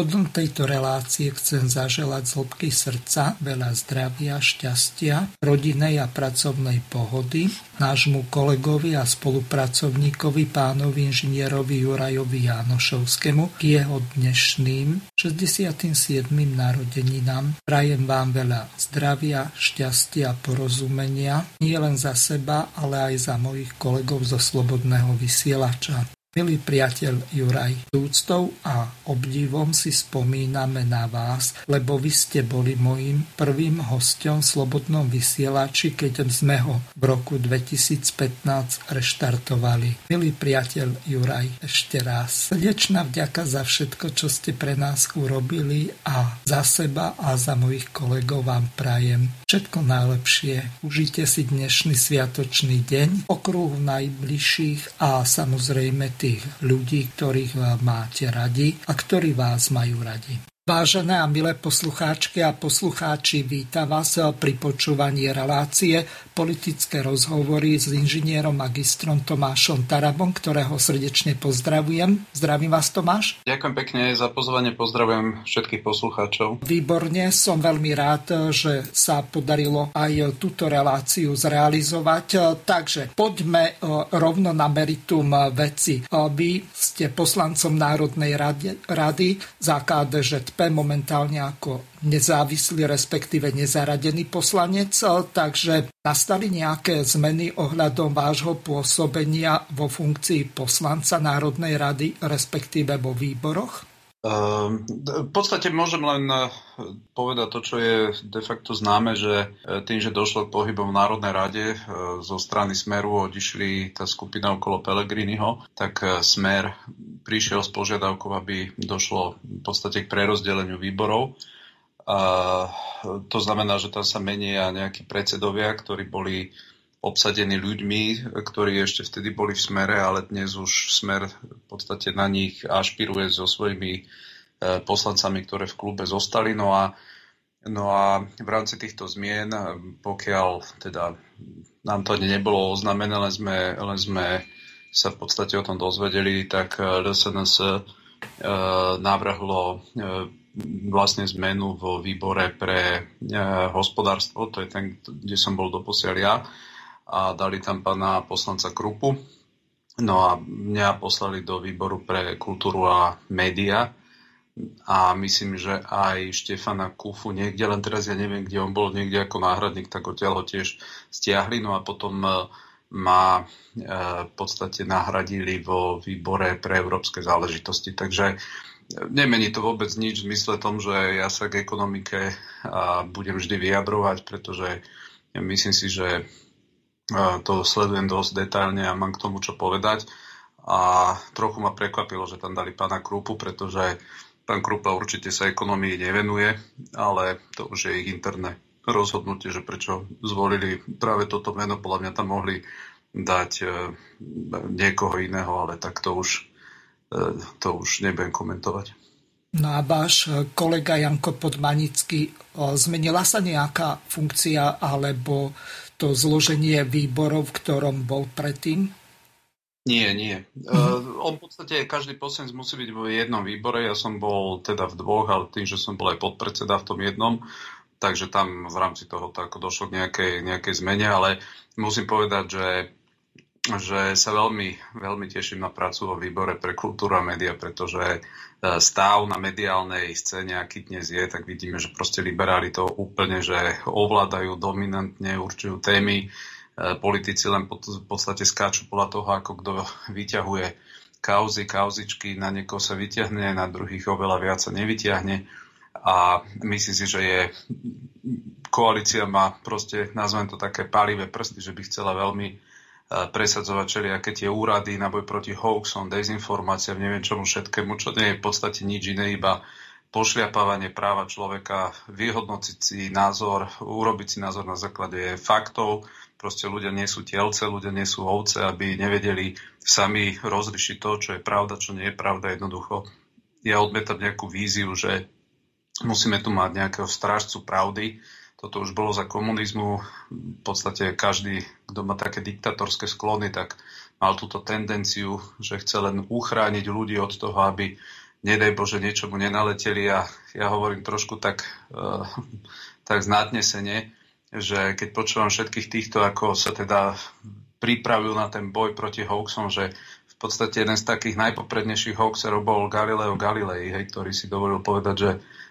Úvodom tejto relácie chcem zaželať z hĺbky srdca veľa zdravia, šťastia, rodinej a pracovnej pohody nášmu kolegovi a spolupracovníkovi pánovi inžinierovi Jurajovi Jánošovskému k jeho dnešným 67. narodeninám. Prajem vám veľa zdravia, šťastia porozumenia, nie len za seba, ale aj za mojich kolegov zo Slobodného vysielača. Milý priateľ Juraj, úctou a obdivom si spomíname na vás, lebo vy ste boli môjim prvým hostom v Slobodnom vysielači, keď sme ho v roku 2015 reštartovali. Milý priateľ Juraj, ešte raz srdečná vďaka za všetko, čo ste pre nás urobili a za seba a za mojich kolegov vám prajem všetko najlepšie. Užite si dnešný sviatočný deň, okruhu najbližších a samozrejme tých ľudí, ktorých máte radi a ktorí vás majú radi. Vážené a milé poslucháčky a poslucháči, vítam vás pri počúvaní relácie politické rozhovory s inžinierom magistrom Tomášom Tarabom, ktorého srdečne pozdravujem. Zdravím vás Tomáš. Ďakujem pekne za pozvanie, pozdravujem všetkých poslucháčov. Výborne, som veľmi rád, že sa podarilo aj túto reláciu zrealizovať. Takže poďme e, rovno na meritum veci. E, vy ste poslancom Národnej rady, rady za KDŽP momentálne ako nezávislý, respektíve nezaradený poslanec, takže nastali nejaké zmeny ohľadom vášho pôsobenia vo funkcii poslanca Národnej rady, respektíve vo výboroch? Ehm, v podstate môžem len eh, povedať to, čo je de facto známe, že eh, tým, že došlo k pohybom v Národnej rade eh, zo strany Smeru odišli tá skupina okolo Pelegriniho, tak Smer prišiel s požiadavkou, aby došlo v podstate k prerozdeleniu výborov. A to znamená, že tam sa menia nejakí predsedovia, ktorí boli obsadení ľuďmi, ktorí ešte vtedy boli v smere, ale dnes už smer v podstate na nich ašpiruje so svojimi e, poslancami, ktoré v klube zostali. No a, no a v rámci týchto zmien, pokiaľ teda nám to nebolo oznamené, len sme, len sme sa v podstate o tom dozvedeli, tak LSNS e, navrhlo e, vlastne zmenu vo výbore pre hospodárstvo, to je ten, kde som bol doposiaľ ja a dali tam pána poslanca Krupu. No a mňa poslali do výboru pre kultúru a média a myslím, že aj Štefana Kufu niekde, len teraz ja neviem, kde on bol, niekde ako náhradník, tak odtiaľ ho tiež stiahli. No a potom e, ma e, v podstate nahradili vo výbore pre európske záležitosti. Takže nemení to vôbec nič v zmysle tom, že ja sa k ekonomike budem vždy vyjadrovať, pretože myslím si, že to sledujem dosť detailne a mám k tomu čo povedať. A trochu ma prekvapilo, že tam dali pána Krupu, pretože pán Krupa určite sa ekonomii nevenuje, ale to už je ich interné rozhodnutie, že prečo zvolili práve toto meno. Podľa mňa tam mohli dať e, niekoho iného, ale tak to už, e, to už nebudem komentovať. No a váš kolega Janko Podmanický, zmenila sa nejaká funkcia alebo to zloženie výborov, v ktorom bol predtým? Nie, nie. Uh, on v podstate, každý poslanec musí byť vo jednom výbore. Ja som bol teda v dvoch, ale tým, že som bol aj podpredseda v tom jednom, takže tam v rámci toho tak došlo k nejakej, nejakej zmene, ale musím povedať, že že sa veľmi, veľmi teším na prácu vo výbore pre kultúru a média, pretože e, stav na mediálnej scéne, aký dnes je, tak vidíme, že proste liberáli to úplne, že ovládajú dominantne, určujú témy, e, politici len v podstate skáču podľa toho, ako kto vyťahuje kauzy, kauzičky, na niekoho sa vyťahne, na druhých oveľa viac sa nevyťahne. A myslím si, že je koalícia má proste, nazvem to také palivé prsty, že by chcela veľmi presadzovať všelijaké tie úrady na boj proti hoaxom, dezinformáciám, neviem čomu všetkému, čo nie je v podstate nič iné, iba pošliapávanie práva človeka, vyhodnociť si názor, urobiť si názor na základe faktov, Proste ľudia nie sú telce, ľudia nie sú ovce, aby nevedeli sami rozlišiť to, čo je pravda, čo nie je pravda. Jednoducho ja odmetam nejakú víziu, že musíme tu mať nejakého strážcu pravdy. Toto už bolo za komunizmu. V podstate každý, kto má také diktatorské sklony, tak mal túto tendenciu, že chce len uchrániť ľudí od toho, aby nedaj Bože niečomu nenaleteli a ja hovorím trošku tak, uh, tak znátnesene, že keď počúvam všetkých týchto, ako sa teda pripravujú na ten boj proti hoaxom, že v podstate jeden z takých najpoprednejších hoaxerov bol Galileo Galilei, hej, ktorý si dovolil povedať, že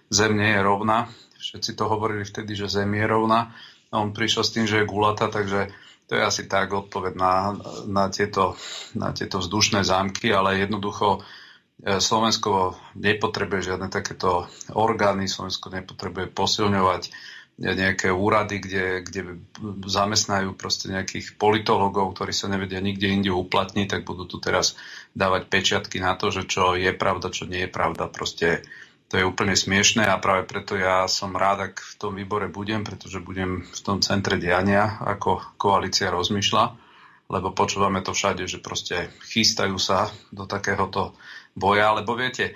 Zem nie je rovná. Všetci to hovorili vtedy, že Zem je rovná. On prišiel s tým, že je gulata, takže to je asi tak odpoveď na, na, tieto, na tieto vzdušné zámky, ale jednoducho e, Slovensko nepotrebuje žiadne takéto orgány, Slovensko nepotrebuje posilňovať nejaké úrady, kde, kde zamestnajú proste nejakých politologov, ktorí sa nevedia nikde inde uplatniť, tak budú tu teraz dávať pečiatky na to, že čo je pravda, čo nie je pravda. Proste to je úplne smiešné a práve preto ja som rád, ak v tom výbore budem, pretože budem v tom centre diania, ako koalícia rozmýšľa, lebo počúvame to všade, že proste chystajú sa do takéhoto boja, lebo viete,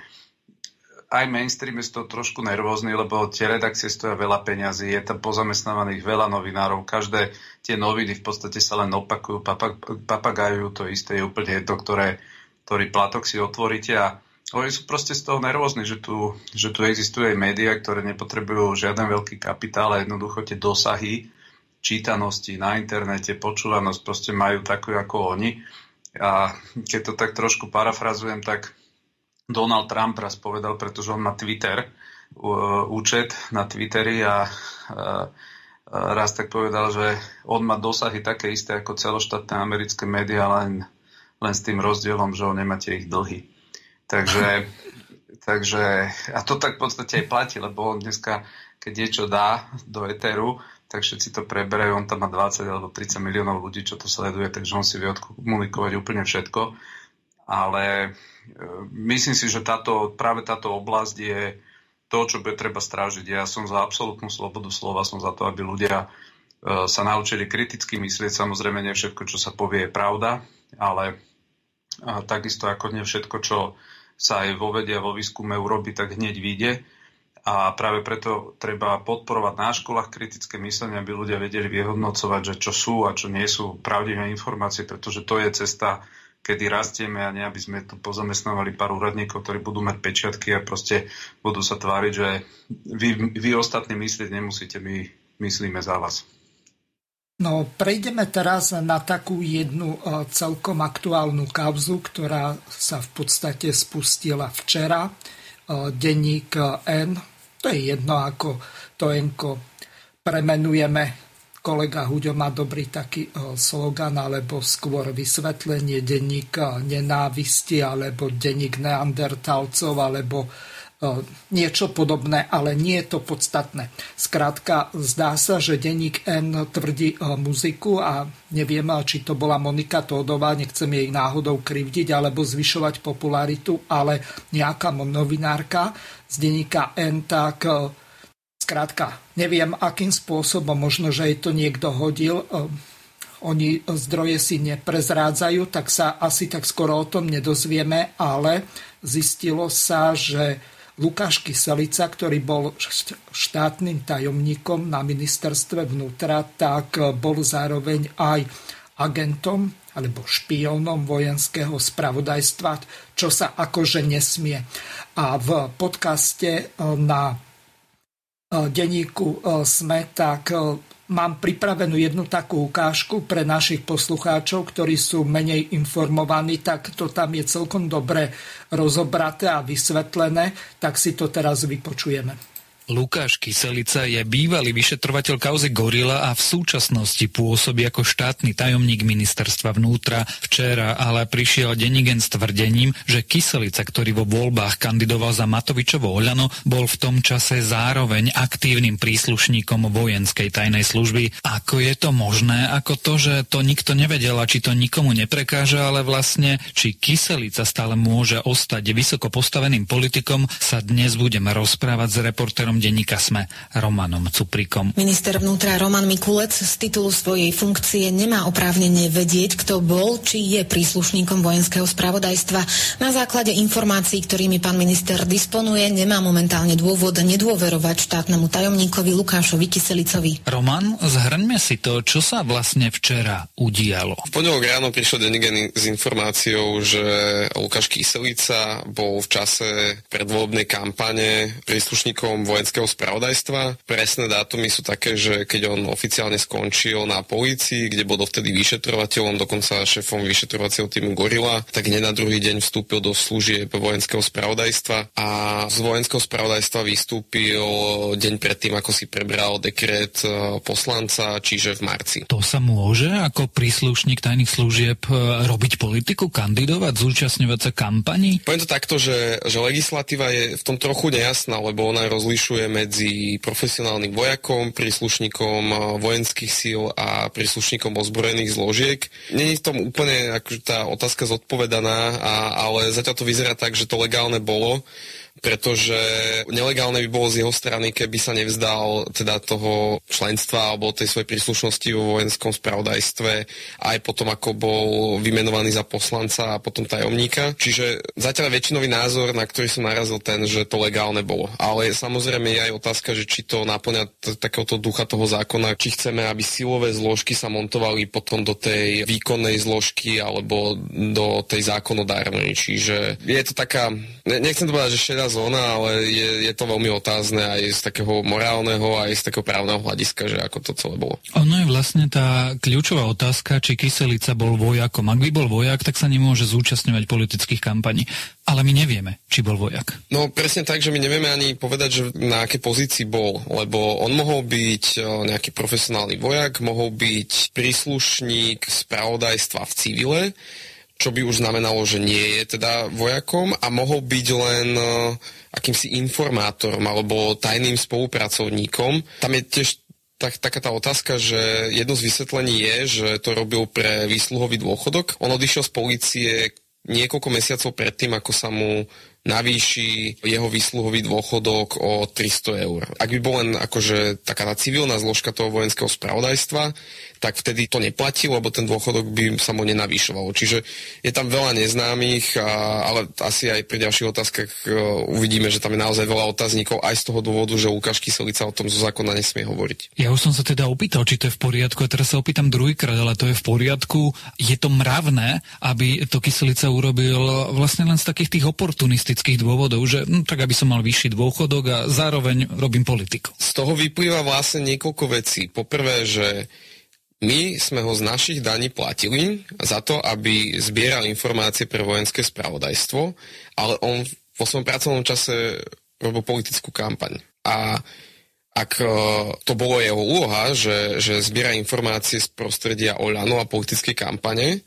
aj mainstream je to trošku nervózny, lebo tie redakcie stoja veľa peňazí, je tam pozamestnávaných veľa novinárov, každé tie noviny v podstate sa len opakujú, papagajú, to isté je úplne jedno, ktoré, ktorý platok si otvoríte a oni sú proste z toho nervózni, že tu, že tu existuje aj médiá, ktoré nepotrebujú žiaden veľký kapitál a jednoducho tie dosahy čítanosti na internete, počúvanosť proste majú takú ako oni. A keď to tak trošku parafrazujem, tak Donald Trump raz povedal, pretože on má Twitter, účet na Twitteri a raz tak povedal, že on má dosahy také isté ako celoštátne americké médiá, len, len s tým rozdielom, že on nemáte ich dlhy. Takže, takže, a to tak v podstate aj platí, lebo on dneska, keď niečo dá do Eteru, tak všetci to preberajú, on tam má 20 alebo 30 miliónov ľudí, čo to sleduje, takže on si vie odkomunikovať úplne všetko ale e, myslím si, že táto, práve táto oblasť je to, čo bude treba strážiť. Ja som za absolútnu slobodu slova, som za to, aby ľudia e, sa naučili kriticky myslieť. Samozrejme, nie všetko, čo sa povie, je pravda, ale takisto ako nie všetko, čo sa aj vo vede a vo výskume urobí, tak hneď vyjde. A práve preto treba podporovať na školách kritické myslenie, aby ľudia vedeli vyhodnocovať, že čo sú a čo nie sú pravdivé informácie, pretože to je cesta kedy rastieme a nie, aby sme tu pozamestnávali pár úradníkov, ktorí budú mať pečiatky a proste budú sa tváriť, že vy, vy ostatní myslieť nemusíte, my myslíme za vás. No, prejdeme teraz na takú jednu e, celkom aktuálnu kauzu, ktorá sa v podstate spustila včera. E, denník N, to je jedno, ako to Enko premenujeme kolega Huďo má dobrý taký e, slogan, alebo skôr vysvetlenie denníka nenávisti, alebo denník neandertalcov, alebo e, niečo podobné, ale nie je to podstatné. Skrátka, zdá sa, že denník N tvrdí muziku a neviem, či to bola Monika Tódová, nechcem jej náhodou krivdiť alebo zvyšovať popularitu, ale nejaká novinárka z denníka N tak Skrátka, neviem, akým spôsobom, možno, že jej to niekto hodil, oni zdroje si neprezrádzajú, tak sa asi tak skoro o tom nedozvieme, ale zistilo sa, že Lukáš Kyselica, ktorý bol štátnym tajomníkom na ministerstve vnútra, tak bol zároveň aj agentom alebo špiónom vojenského spravodajstva, čo sa akože nesmie. A v podcaste na denníku SME, tak mám pripravenú jednu takú ukážku pre našich poslucháčov, ktorí sú menej informovaní, tak to tam je celkom dobre rozobraté a vysvetlené, tak si to teraz vypočujeme. Lukáš Kyselica je bývalý vyšetrovateľ kauzy Gorila a v súčasnosti pôsobí ako štátny tajomník ministerstva vnútra. Včera ale prišiel Denigen s tvrdením, že Kyselica, ktorý vo voľbách kandidoval za Matovičovo Oľano, bol v tom čase zároveň aktívnym príslušníkom vojenskej tajnej služby. Ako je to možné? Ako to, že to nikto nevedel a či to nikomu neprekáža, ale vlastne, či Kyselica stále môže ostať vysoko postaveným politikom, sa dnes budeme rozprávať s reportérom šéfom denníka SME Romanom Cuprikom. Minister vnútra Roman Mikulec z titulu svojej funkcie nemá oprávnenie vedieť, kto bol, či je príslušníkom vojenského spravodajstva. Na základe informácií, ktorými pán minister disponuje, nemá momentálne dôvod nedôverovať štátnemu tajomníkovi Lukášovi Kyselicovi. Roman, zhrňme si to, čo sa vlastne včera udialo. V pondelok ráno prišiel Denigen s informáciou, že Lukáš Kyselica bol v čase predvolebnej kampane príslušníkom vojenského vojenského spravodajstva. Presné dátumy sú také, že keď on oficiálne skončil na polícii, kde bol dovtedy vyšetrovateľom, dokonca šéfom vyšetrovacieho týmu Gorila, tak hneď na druhý deň vstúpil do služieb vojenského spravodajstva a z vojenského spravodajstva vystúpil deň predtým, ako si prebral dekret e, poslanca, čiže v marci. To sa môže ako príslušník tajných služieb e, robiť politiku, kandidovať, zúčastňovať sa kampaní? Poviem to takto, že, že legislatíva je v tom trochu nejasná, lebo ona rozlišuje rozlišuje medzi profesionálnym vojakom, príslušníkom eh, vojenských síl a príslušníkom ozbrojených zložiek. Není v tom úplne akože tá otázka zodpovedaná, a, ale zatiaľ to vyzerá tak, že to legálne bolo pretože nelegálne by bolo z jeho strany, keby sa nevzdal teda toho členstva alebo tej svojej príslušnosti vo vojenskom spravodajstve aj potom, ako bol vymenovaný za poslanca a potom tajomníka. Čiže zatiaľ väčšinový názor, na ktorý som narazil ten, že to legálne bolo. Ale samozrejme je aj otázka, že či to naplňa takéhoto ducha toho zákona, či chceme, aby silové zložky sa montovali potom do tej výkonnej zložky alebo do tej zákonodárnej. Čiže je to taká, nechcem to povedať, že šedá zóna, ale je, je to veľmi otázne aj z takého morálneho, aj z takého právneho hľadiska, že ako to celé bolo. Ono je vlastne tá kľúčová otázka, či Kyselica bol vojakom. Ak by bol vojak, tak sa nemôže zúčastňovať politických kampaní. Ale my nevieme, či bol vojak. No presne tak, že my nevieme ani povedať, že na akej pozícii bol, lebo on mohol byť e, nejaký profesionálny vojak, mohol byť príslušník spravodajstva v civile, čo by už znamenalo, že nie je teda vojakom a mohol byť len uh, akýmsi informátorom alebo tajným spolupracovníkom. Tam je tiež tak, taká tá otázka, že jedno z vysvetlení je, že to robil pre výsluhový dôchodok. On odišiel z policie niekoľko mesiacov predtým, ako sa mu navýši jeho výsluhový dôchodok o 300 eur. Ak by bol len akože taká tá civilná zložka toho vojenského spravodajstva, tak vtedy to neplatí, lebo ten dôchodok by sa mu nenavýšoval. Čiže je tam veľa neznámych, a, ale asi aj pri ďalších otázkach uh, uvidíme, že tam je naozaj veľa otáznikov aj z toho dôvodu, že Lukáš Kyselica o tom zo zákona nesmie hovoriť. Ja už som sa teda opýtal, či to je v poriadku a teraz sa opýtam druhýkrát, ale to je v poriadku. Je to mravné, aby to Kyselica urobil vlastne len z takých tých oportunistických dôvodov, že no, tak aby som mal vyšší dôchodok a zároveň robím politiku. Z toho vyplýva vlastne niekoľko vecí. Poprvé, že my sme ho z našich daní platili za to, aby zbieral informácie pre vojenské spravodajstvo, ale on vo svojom pracovnom čase robil politickú kampaň. A ak e, to bolo jeho úloha, že, že zbiera informácie z prostredia Oľano a politickej kampane,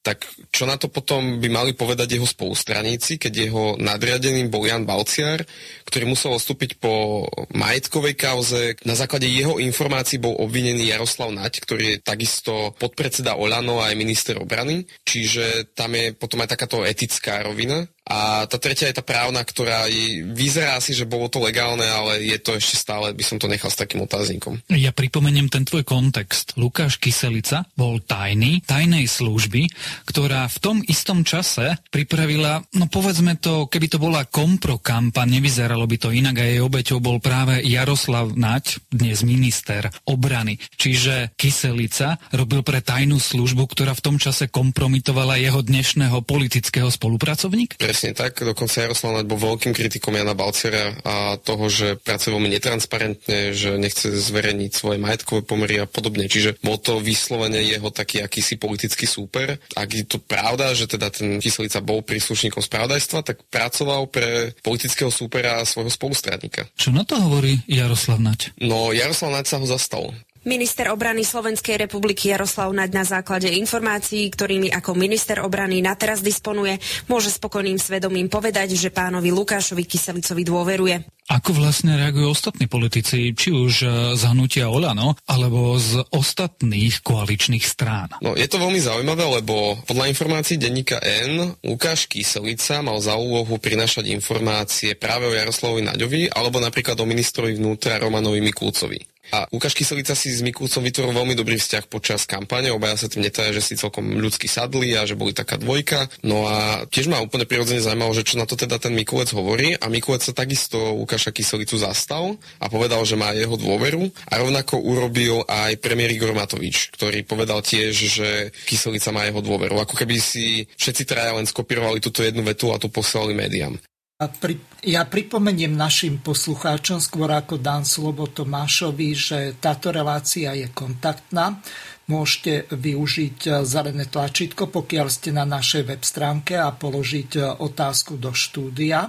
tak čo na to potom by mali povedať jeho spolustraníci, keď jeho nadriadeným bol Jan Balciar, ktorý musel odstúpiť po majetkovej kauze. Na základe jeho informácií bol obvinený Jaroslav Naď, ktorý je takisto podpredseda Olano a aj minister obrany. Čiže tam je potom aj takáto etická rovina. A tá tretia je tá právna, ktorá vyzerá si, že bolo to legálne, ale je to ešte stále, by som to nechal s takým otáznikom. Ja pripomeniem ten tvoj kontext. Lukáš Kyselica bol tajný, tajnej služby, ktorá v tom istom čase pripravila, no povedzme to, keby to bola kompro kampaň, nevyzeralo by to inak a jej obeťou bol práve Jaroslav Naď, dnes minister obrany. Čiže Kyselica robil pre tajnú službu, ktorá v tom čase kompromitovala jeho dnešného politického spolupracovníka? Presne Presne tak, dokonca Jaroslav Naď bol veľkým kritikom Jana Balcera a toho, že pracuje veľmi netransparentne, že nechce zverejniť svoje majetkové pomery a podobne. Čiže bol to vyslovene jeho taký akýsi politický súper. Ak je to pravda, že teda ten Kyselica bol príslušníkom spravodajstva, tak pracoval pre politického súpera a svojho spolustradníka. Čo na to hovorí Jaroslav Naď? No, Jaroslav Naď sa ho zastal. Minister obrany Slovenskej republiky Jaroslav Naď na základe informácií, ktorými ako minister obrany na teraz disponuje, môže spokojným svedomím povedať, že pánovi Lukášovi Kyselicovi dôveruje. Ako vlastne reagujú ostatní politici, či už e, z hnutia Olano, alebo z ostatných koaličných strán? No, je to veľmi zaujímavé, lebo podľa informácií denníka N Lukáš Kyselica mal za úlohu prinašať informácie práve o Jaroslavovi Naďovi, alebo napríklad o ministrovi vnútra Romanovi Mikulcovi. A Lukáš Kyselica si s Mikulcom vytvoril veľmi dobrý vzťah počas kampane, obaja sa tým netaja, že si celkom ľudsky sadli a že boli taká dvojka. No a tiež ma úplne prirodzene zaujímalo, že čo na to teda ten Mikulec hovorí a Mikulec sa takisto Lukáša Kyselicu zastal a povedal, že má jeho dôveru a rovnako urobil aj premiér Igor Matovič, ktorý povedal tiež, že Kyselica má jeho dôveru. Ako keby si všetci traja len skopírovali túto jednu vetu a tu poslali médiám. A pri, ja pripomeniem našim poslucháčom, skôr ako dám slovo Tomášovi, že táto relácia je kontaktná. Môžete využiť zelené tlačítko, pokiaľ ste na našej web stránke a položiť otázku do štúdia.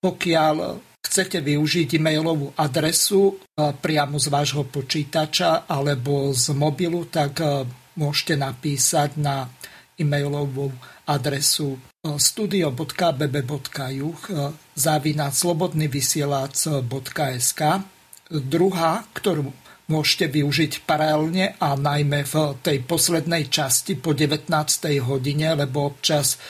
Pokiaľ chcete využiť e-mailovú adresu e, priamo z vášho počítača alebo z mobilu, tak e, môžete napísať na e-mailovú adresu studio.bb.juh závinať slobodnyvysielac.sk Druhá, ktorú môžete využiť paralelne a najmä v tej poslednej časti po 19. hodine, lebo občas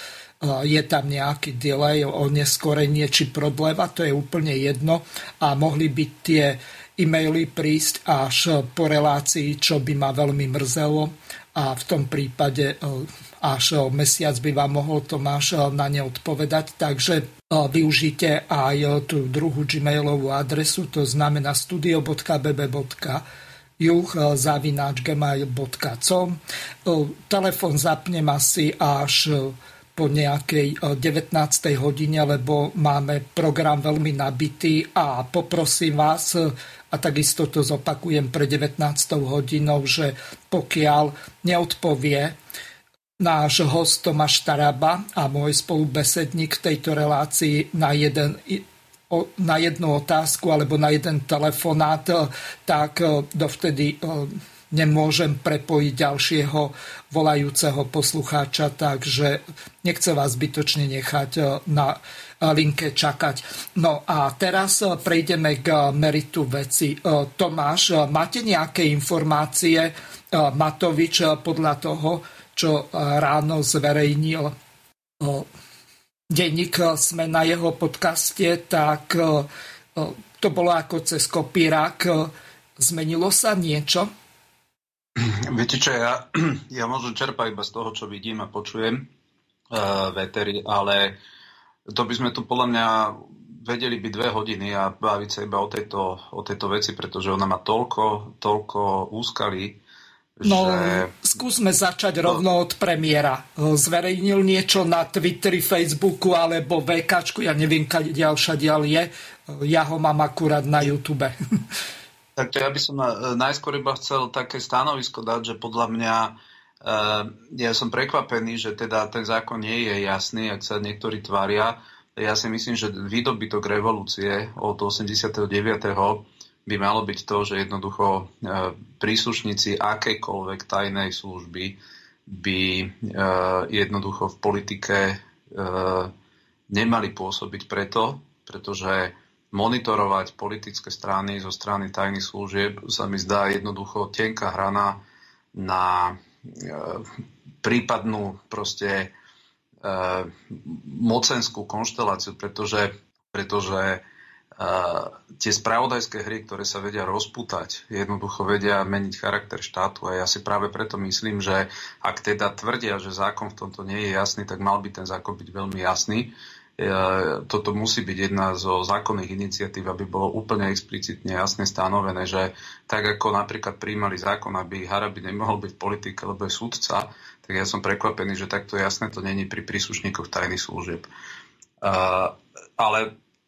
je tam nejaký delay, neskorenie či problém a to je úplne jedno a mohli by tie e-maily prísť až po relácii, čo by ma veľmi mrzelo a v tom prípade až mesiac by vám mohol Tomáš na ne odpovedať. Takže e, využite aj tú druhú gmailovú adresu, to znamená studio.bb.juh zavináč gmail.com. Telefon zapnem asi až po nejakej 19. hodine, lebo máme program veľmi nabitý a poprosím vás, a takisto to zopakujem pre 19. hodinou, že pokiaľ neodpovie náš host Tomáš Taraba a môj spolubesedník v tejto relácii na, jeden, na jednu otázku alebo na jeden telefonát, tak e, dovtedy e, nemôžem prepojiť ďalšieho volajúceho poslucháča, takže nechcem vás zbytočne nechať e, na linke čakať. No a teraz prejdeme k meritu veci. Tomáš, máte nejaké informácie? Matovič podľa toho, čo ráno zverejnil denník sme na jeho podcaste, tak to bolo ako cez kopírák. Zmenilo sa niečo? Viete čo, ja, ja môžem čerpať iba z toho, čo vidím a počujem uh, veteri, ale to by sme tu podľa mňa vedeli byť dve hodiny a baviť sa iba o tejto, o tejto veci, pretože ona má toľko, toľko úskalí, No, že... skúsme začať no. rovno od premiéra. Zverejnil niečo na Twitteri, Facebooku alebo VK, ja neviem, kde všadiaľ je. Ja ho mám akurát na YouTube. Tak ja by som na, najskôr iba chcel také stanovisko dať, že podľa mňa uh, ja som prekvapený, že teda ten zákon nie je jasný, ak sa niektorí tvária. Ja si myslím, že výdobytok revolúcie od 89 by malo byť to, že jednoducho e, príslušníci akejkoľvek tajnej služby by e, jednoducho v politike e, nemali pôsobiť preto, pretože monitorovať politické strany zo strany tajných služieb sa mi zdá jednoducho tenká hrana na prípadnú proste mocenskú konšteláciu, pretože, pretože tie spravodajské hry, ktoré sa vedia rozputať, jednoducho vedia meniť charakter štátu. A ja si práve preto myslím, že ak teda tvrdia, že zákon v tomto nie je jasný, tak mal by ten zákon byť veľmi jasný. E, toto musí byť jedna zo zákonných iniciatív, aby bolo úplne explicitne jasne stanovené, že tak ako napríklad príjmali zákon, aby Harabi nemohol byť v politike, lebo je sudca, tak ja som prekvapený, že takto jasné to není pri príslušníkoch tajných služieb. ale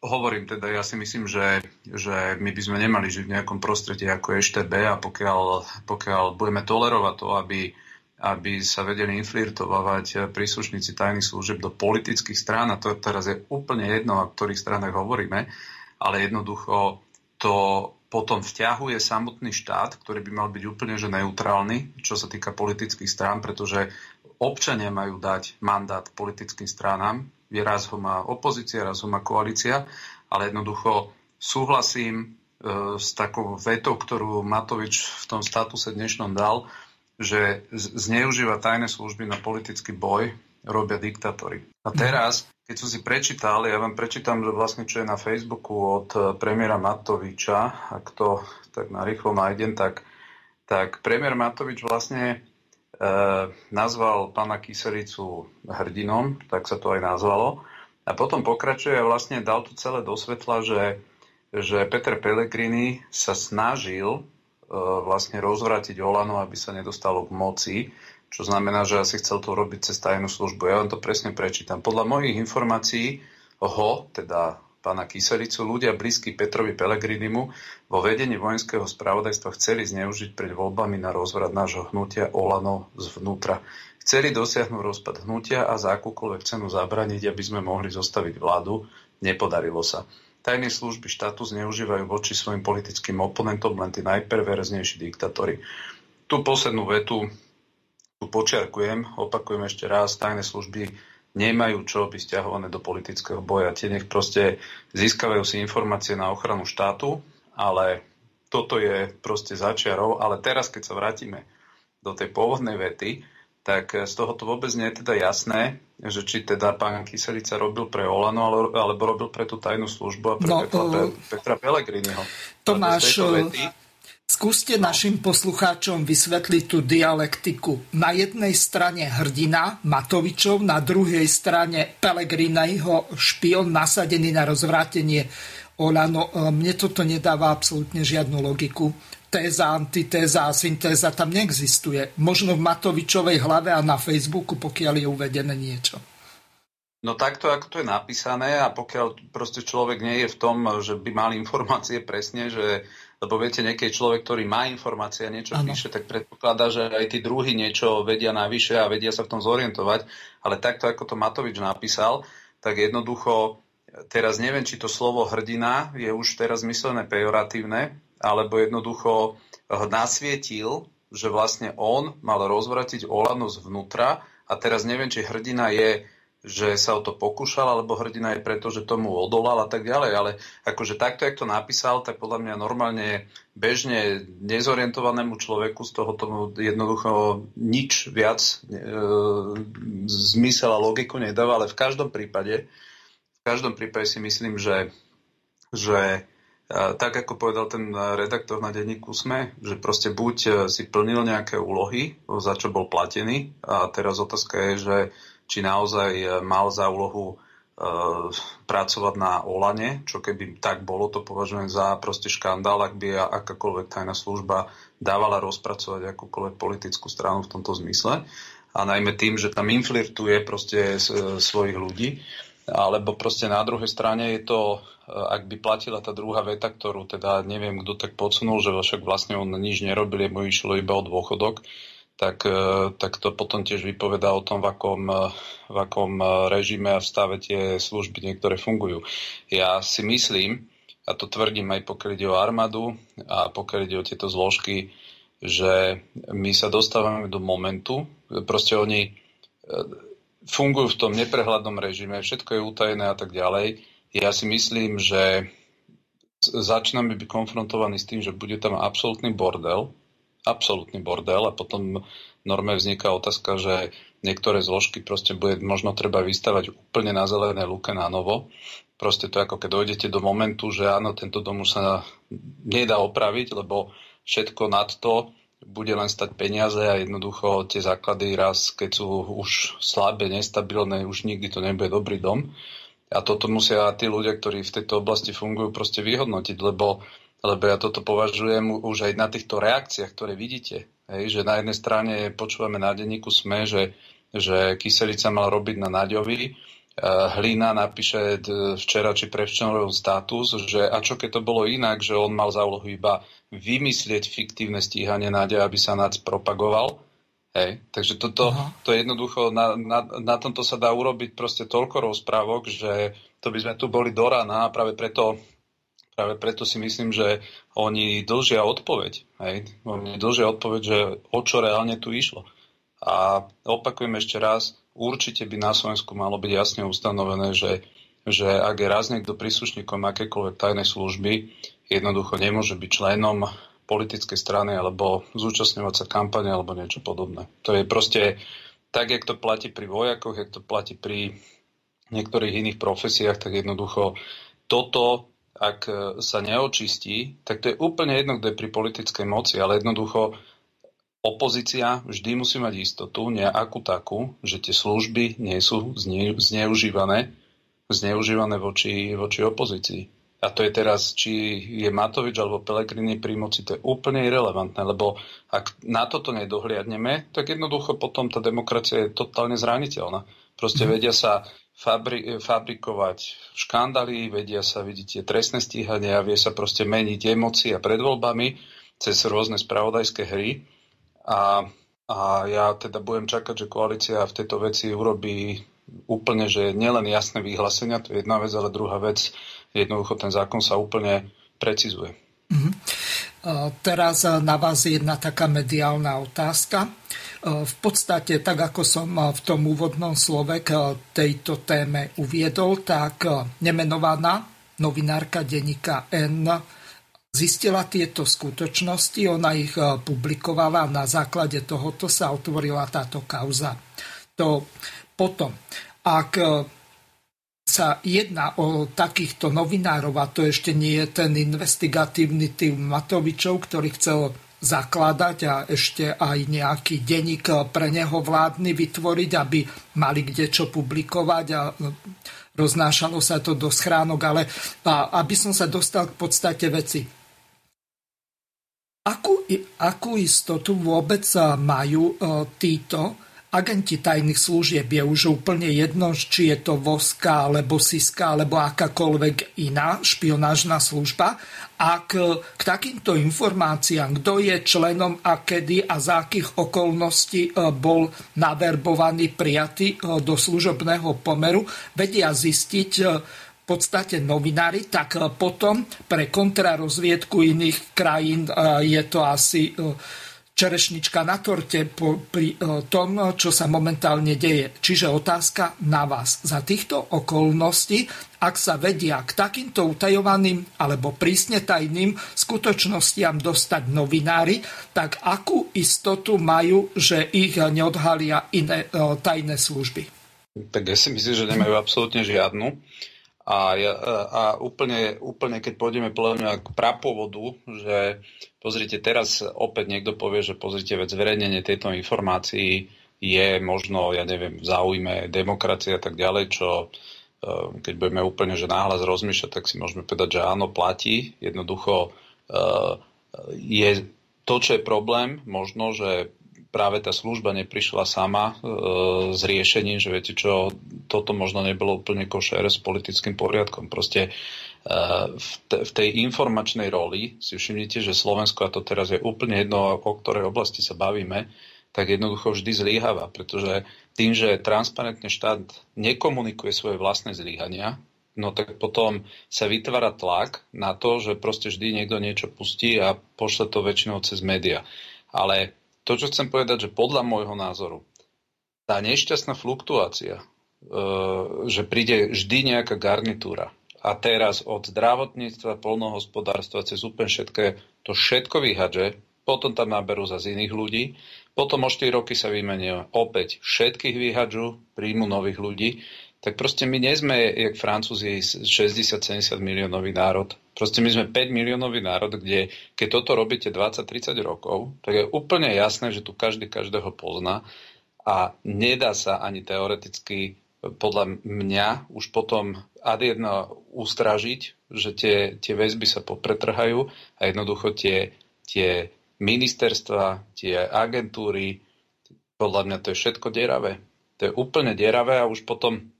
hovorím teda, ja si myslím, že, že my by sme nemali žiť v nejakom prostredí ako EŠTB a pokiaľ, pokiaľ budeme tolerovať to, aby, aby sa vedeli inflirtovať príslušníci tajných služieb do politických strán, a to teraz je úplne jedno, o ktorých stranách hovoríme, ale jednoducho to potom vťahuje samotný štát, ktorý by mal byť úplne že neutrálny, čo sa týka politických strán, pretože občania majú dať mandát politickým stranám, raz ho má opozícia, raz ho má koalícia, ale jednoducho súhlasím e, s takou vetou, ktorú Matovič v tom statuse dnešnom dal, že zneužíva tajné služby na politický boj, robia diktátory. A teraz, keď som si prečítal, ja vám prečítam, že vlastne čo je na Facebooku od e, premiéra Matoviča, ak to tak narýchlo nájdem, tak, tak premiér Matovič vlastne nazval pána Kyselicu hrdinom, tak sa to aj nazvalo. A potom pokračuje a vlastne dal tu celé do svetla, že, že Peter Pellegrini sa snažil e, vlastne rozvrátiť Olano, aby sa nedostalo k moci, čo znamená, že asi chcel to robiť cez tajnú službu. Ja vám to presne prečítam. Podľa mojich informácií ho, teda pána Kyselicu, ľudia blízky Petrovi Pelegrinimu vo vedení vojenského spravodajstva chceli zneužiť pred voľbami na rozvrat nášho hnutia Olano zvnútra. Chceli dosiahnuť rozpad hnutia a za akúkoľvek cenu zabraniť, aby sme mohli zostaviť vládu. Nepodarilo sa. Tajné služby štátu zneužívajú voči svojim politickým oponentom len tí najperverznejší diktatóri. Tú poslednú vetu tu počiarkujem, opakujem ešte raz, tajné služby nemajú čo byť stiahované do politického boja. Tie nech proste získavajú si informácie na ochranu štátu, ale toto je proste začiarov. Ale teraz, keď sa vrátime do tej pôvodnej vety, tak z toho to vôbec nie je teda jasné, že či teda pán Kyselica robil pre Olano, alebo robil pre tú tajnú službu a pre no, Petra, uh, Petra Pellegriniho. Tomáš, vety, Skúste našim poslucháčom vysvetliť tú dialektiku. Na jednej strane hrdina Matovičov, na druhej strane Pelegrinejho špion nasadený na rozvrátenie Olano. E, mne toto nedáva absolútne žiadnu logiku. Téza, antitéza a syntéza tam neexistuje. Možno v Matovičovej hlave a na Facebooku, pokiaľ je uvedené niečo. No takto, ako to je napísané a pokiaľ proste človek nie je v tom, že by mal informácie presne, že lebo viete, niekedy človek, ktorý má informácie a niečo ano. píše, tak predpokladá, že aj tí druhí niečo vedia navyše a vedia sa v tom zorientovať. Ale takto, ako to Matovič napísal, tak jednoducho, teraz neviem, či to slovo hrdina je už teraz myslené pejoratívne, alebo jednoducho nasvietil, že vlastne on mal rozvratiť Olano zvnútra a teraz neviem, či hrdina je že sa o to pokúšal, alebo hrdina je preto, že tomu odolal a tak ďalej. Ale akože takto, jak to napísal, tak podľa mňa normálne bežne nezorientovanému človeku z toho tomu jednoducho nič viac e, zmysel a logiku nedáva, ale v každom prípade v každom prípade si myslím, že, že e, tak ako povedal ten redaktor na denníku SME, že proste buď e, si plnil nejaké úlohy, za čo bol platený a teraz otázka je, že či naozaj e, mal za úlohu e, pracovať na Olane, čo keby tak bolo, to považujem za proste škandál, ak by akákoľvek tajná služba dávala rozpracovať akúkoľvek politickú stranu v tomto zmysle. A najmä tým, že tam inflirtuje proste e, svojich ľudí. Alebo proste na druhej strane je to, ak by platila tá druhá veta, ktorú teda neviem, kto tak podsunul, že však vlastne on nič nerobil, mu išlo iba o dôchodok, tak, e, tak to potom tiež vypovedá o tom, v akom, e, v akom e, režime a v stave tie služby niektoré fungujú. Ja si myslím, a to tvrdím aj pokiaľ ide o armádu a pokiaľ ide o tieto zložky, že my sa dostávame do momentu, proste oni fungujú v tom neprehľadnom režime, všetko je utajené a tak ďalej. Ja si myslím, že začíname byť konfrontovaní s tým, že bude tam absolútny bordel, absolútny bordel a potom norme vzniká otázka, že niektoré zložky proste bude možno treba vystavať úplne na zelené lúke na novo. Proste to ako keď dojdete do momentu, že áno, tento dom sa nedá opraviť, lebo všetko nad to bude len stať peniaze a jednoducho tie základy raz, keď sú už slabé, nestabilné, už nikdy to nebude dobrý dom. A toto musia tí ľudia, ktorí v tejto oblasti fungujú, proste vyhodnotiť, lebo lebo ja toto považujem už aj na týchto reakciách, ktoré vidíte. Hej, že na jednej strane počúvame na denníku SME, že, že kyselica mal robiť na Naďovi, Hlina napíše včera či prevčerom status, že a čo keď to bolo inak, že on mal za úlohu iba vymyslieť fiktívne stíhanie nádeja, aby sa NAC propagoval. Hej. Takže toto, to je jednoducho, na, na, na tomto sa dá urobiť proste toľko rozprávok, že to by sme tu boli do rána a práve preto, práve preto si myslím, že oni dlžia odpoveď. Hej. Oni dlžia odpoveď, že o čo reálne tu išlo. A opakujem ešte raz, určite by na Slovensku malo byť jasne ustanovené, že, že ak je raz niekto príslušníkom akékoľvek tajnej služby, jednoducho nemôže byť členom politickej strany alebo zúčastňovať sa kampane alebo niečo podobné. To je proste tak, jak to platí pri vojakoch, jak to platí pri niektorých iných profesiách, tak jednoducho toto, ak sa neočistí, tak to je úplne jedno, kde je pri politickej moci, ale jednoducho opozícia vždy musí mať istotu, nejakú takú, že tie služby nie sú zne, zneužívané, zneužívané voči, voči opozícii. A to je teraz, či je Matovič alebo Pelegrini pri moci, to je úplne irrelevantné, lebo ak na toto nedohliadneme, tak jednoducho potom tá demokracia je totálne zraniteľná. Proste mm. vedia sa fabri- fabrikovať škandály, vedia sa, vidíte, trestné stíhania, vie sa proste meniť emócie pred voľbami cez rôzne spravodajské hry a, a ja teda budem čakať, že koalícia v tejto veci urobí úplne, že nielen jasné vyhlásenia, to je jedna vec, ale druhá vec, jednoducho ten zákon sa úplne precizuje. Mm-hmm. Teraz na vás jedna taká mediálna otázka. V podstate, tak ako som v tom úvodnom slove k tejto téme uviedol, tak nemenovaná novinárka denníka N zistila tieto skutočnosti, ona ich e, publikovala a na základe tohoto sa otvorila táto kauza. To potom, ak e, sa jedná o takýchto novinárov, a to ešte nie je ten investigatívny tým Matovičov, ktorý chcel zakladať a ešte aj nejaký denník pre neho vládny vytvoriť, aby mali kde čo publikovať a e, roznášalo sa to do schránok, ale aby som sa dostal k podstate veci. Akú, akú istotu vôbec majú e, títo agenti tajných služieb? Je už úplne jedno, či je to Voska, alebo Siska, alebo akákoľvek iná špionážna služba. Ak e, k takýmto informáciám, kto je členom a kedy a za akých okolností e, bol naverbovaný, prijatý do služobného pomeru, vedia zistiť v podstate novinári, tak e, potom pre kontrarozviedku iných krajín e, je to asi e, čerešnička na torte pri tom, čo sa momentálne deje. Čiže otázka na vás. Za týchto okolností, ak sa vedia k takýmto utajovaným alebo prísne tajným skutočnostiam dostať novinári, tak akú istotu majú, že ich neodhalia iné tajné služby? Tak ja si myslím, že nemajú absolútne žiadnu. A, ja, a úplne, úplne, keď pôjdeme podľa k prapovodu, že pozrite, teraz opäť niekto povie, že pozrite, veď zverejnenie tejto informácií je možno, ja neviem, v záujme demokracie a tak ďalej, čo e, keď budeme úplne že náhlas rozmýšľať, tak si môžeme povedať, že áno, platí. Jednoducho e, je to, čo je problém, možno, že práve tá služba neprišla sama e, s riešením, že viete čo, toto možno nebolo úplne košer s politickým poriadkom. Proste v, te, v tej informačnej roli si všimnite, že Slovensko, a to teraz je úplne jedno, o ktorej oblasti sa bavíme, tak jednoducho vždy zlíhava, pretože tým, že transparentne štát nekomunikuje svoje vlastné zlíhania, no tak potom sa vytvára tlak na to, že proste vždy niekto niečo pustí a pošle to väčšinou cez média. Ale to, čo chcem povedať, že podľa môjho názoru, tá nešťastná fluktuácia, e, že príde vždy nejaká garnitúra a teraz od zdravotníctva, polnohospodárstva cez úplne všetké, to všetko vyhadže, potom tam naberú za iných ľudí, potom o 4 roky sa vymenia opäť všetkých vyhadžu, príjmu nových ľudí tak proste my nie sme, jak Francúzi, 60-70 miliónový národ. Proste my sme 5 miliónový národ, kde keď toto robíte 20-30 rokov, tak je úplne jasné, že tu každý každého pozná a nedá sa ani teoreticky podľa mňa už potom ad jedno ustražiť, že tie, tie väzby sa popretrhajú a jednoducho tie, tie ministerstva, tie agentúry, podľa mňa to je všetko deravé. To je úplne deravé a už potom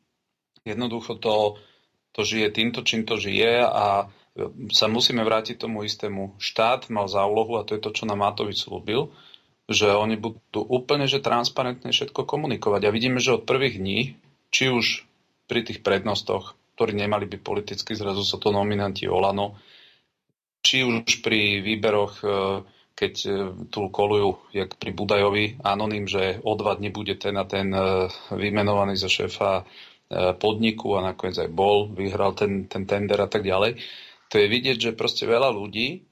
Jednoducho to, to žije týmto, čím to žije a sa musíme vrátiť tomu istému. Štát mal za úlohu, a to je to, čo nám Matovič slúbil, že oni budú úplne že transparentne všetko komunikovať. A vidíme, že od prvých dní, či už pri tých prednostoch, ktorí nemali byť politicky, zrazu sa to nominanti Olano, či už pri výberoch, e, keď e, tu kolujú, jak pri Budajovi, anonym, že o dva dní bude ten a ten e, vymenovaný za šéfa podniku a nakoniec aj bol, vyhral ten, ten tender a tak ďalej. To je vidieť, že proste veľa ľudí,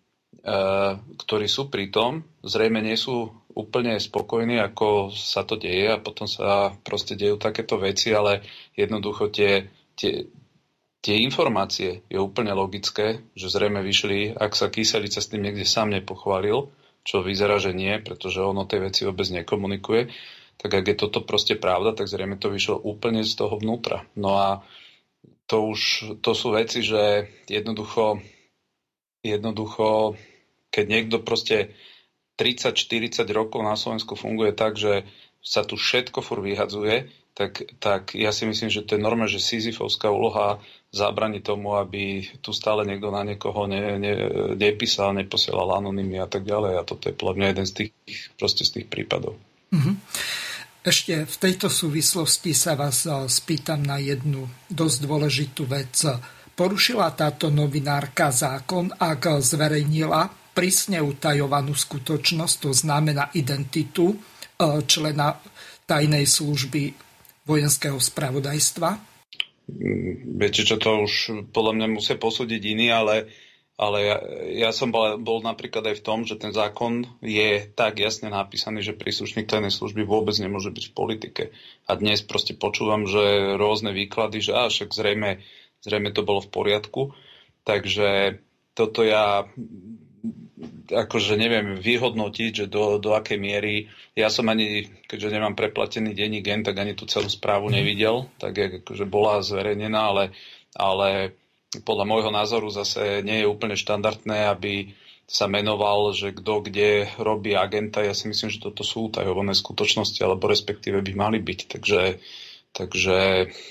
ktorí sú pri tom, zrejme nie sú úplne spokojní, ako sa to deje a potom sa proste dejú takéto veci, ale jednoducho tie, tie, tie informácie je úplne logické, že zrejme vyšli, ak sa Kyselica s tým niekde sám nepochválil, čo vyzerá, že nie, pretože ono tej veci vôbec nekomunikuje, tak ak je toto proste pravda, tak zrejme to vyšlo úplne z toho vnútra. No a to už to sú veci, že jednoducho, jednoducho keď niekto proste 30-40 rokov na Slovensku funguje tak, že sa tu všetko fur vyhadzuje, tak, tak ja si myslím, že to je norma, že Sisyfovská úloha zabrani tomu, aby tu stále niekto na niekoho ne, ne, nepísal, neposielal anonymy a tak ďalej. A toto je podľa mňa jeden z tých, proste z tých prípadov. Mm-hmm. Ešte v tejto súvislosti sa vás eh, spýtam na jednu dosť dôležitú vec. Porušila táto novinárka zákon, ak zverejnila prísne utajovanú skutočnosť, to znamená identitu e, člena tajnej služby vojenského spravodajstva? Mm, viete čo, to už podľa mňa musia posúdiť iní, ale, ale ja, ja som bol, bol napríklad aj v tom, že ten zákon je tak jasne napísaný, že príslušník tajnej služby vôbec nemôže byť v politike. A dnes proste počúvam, že rôzne výklady, že až však zrejme, zrejme to bolo v poriadku. Takže toto ja akože neviem vyhodnotiť, že do, do akej miery. Ja som ani, keďže nemám preplatený denní gen, tak ani tú celú správu mhm. nevidel, tak je, akože bola zverejnená, ale, ale podľa môjho názoru zase nie je úplne štandardné, aby sa menoval, že kto kde robí agenta. Ja si myslím, že toto sú utajované skutočnosti, alebo respektíve by mali byť. Takže, takže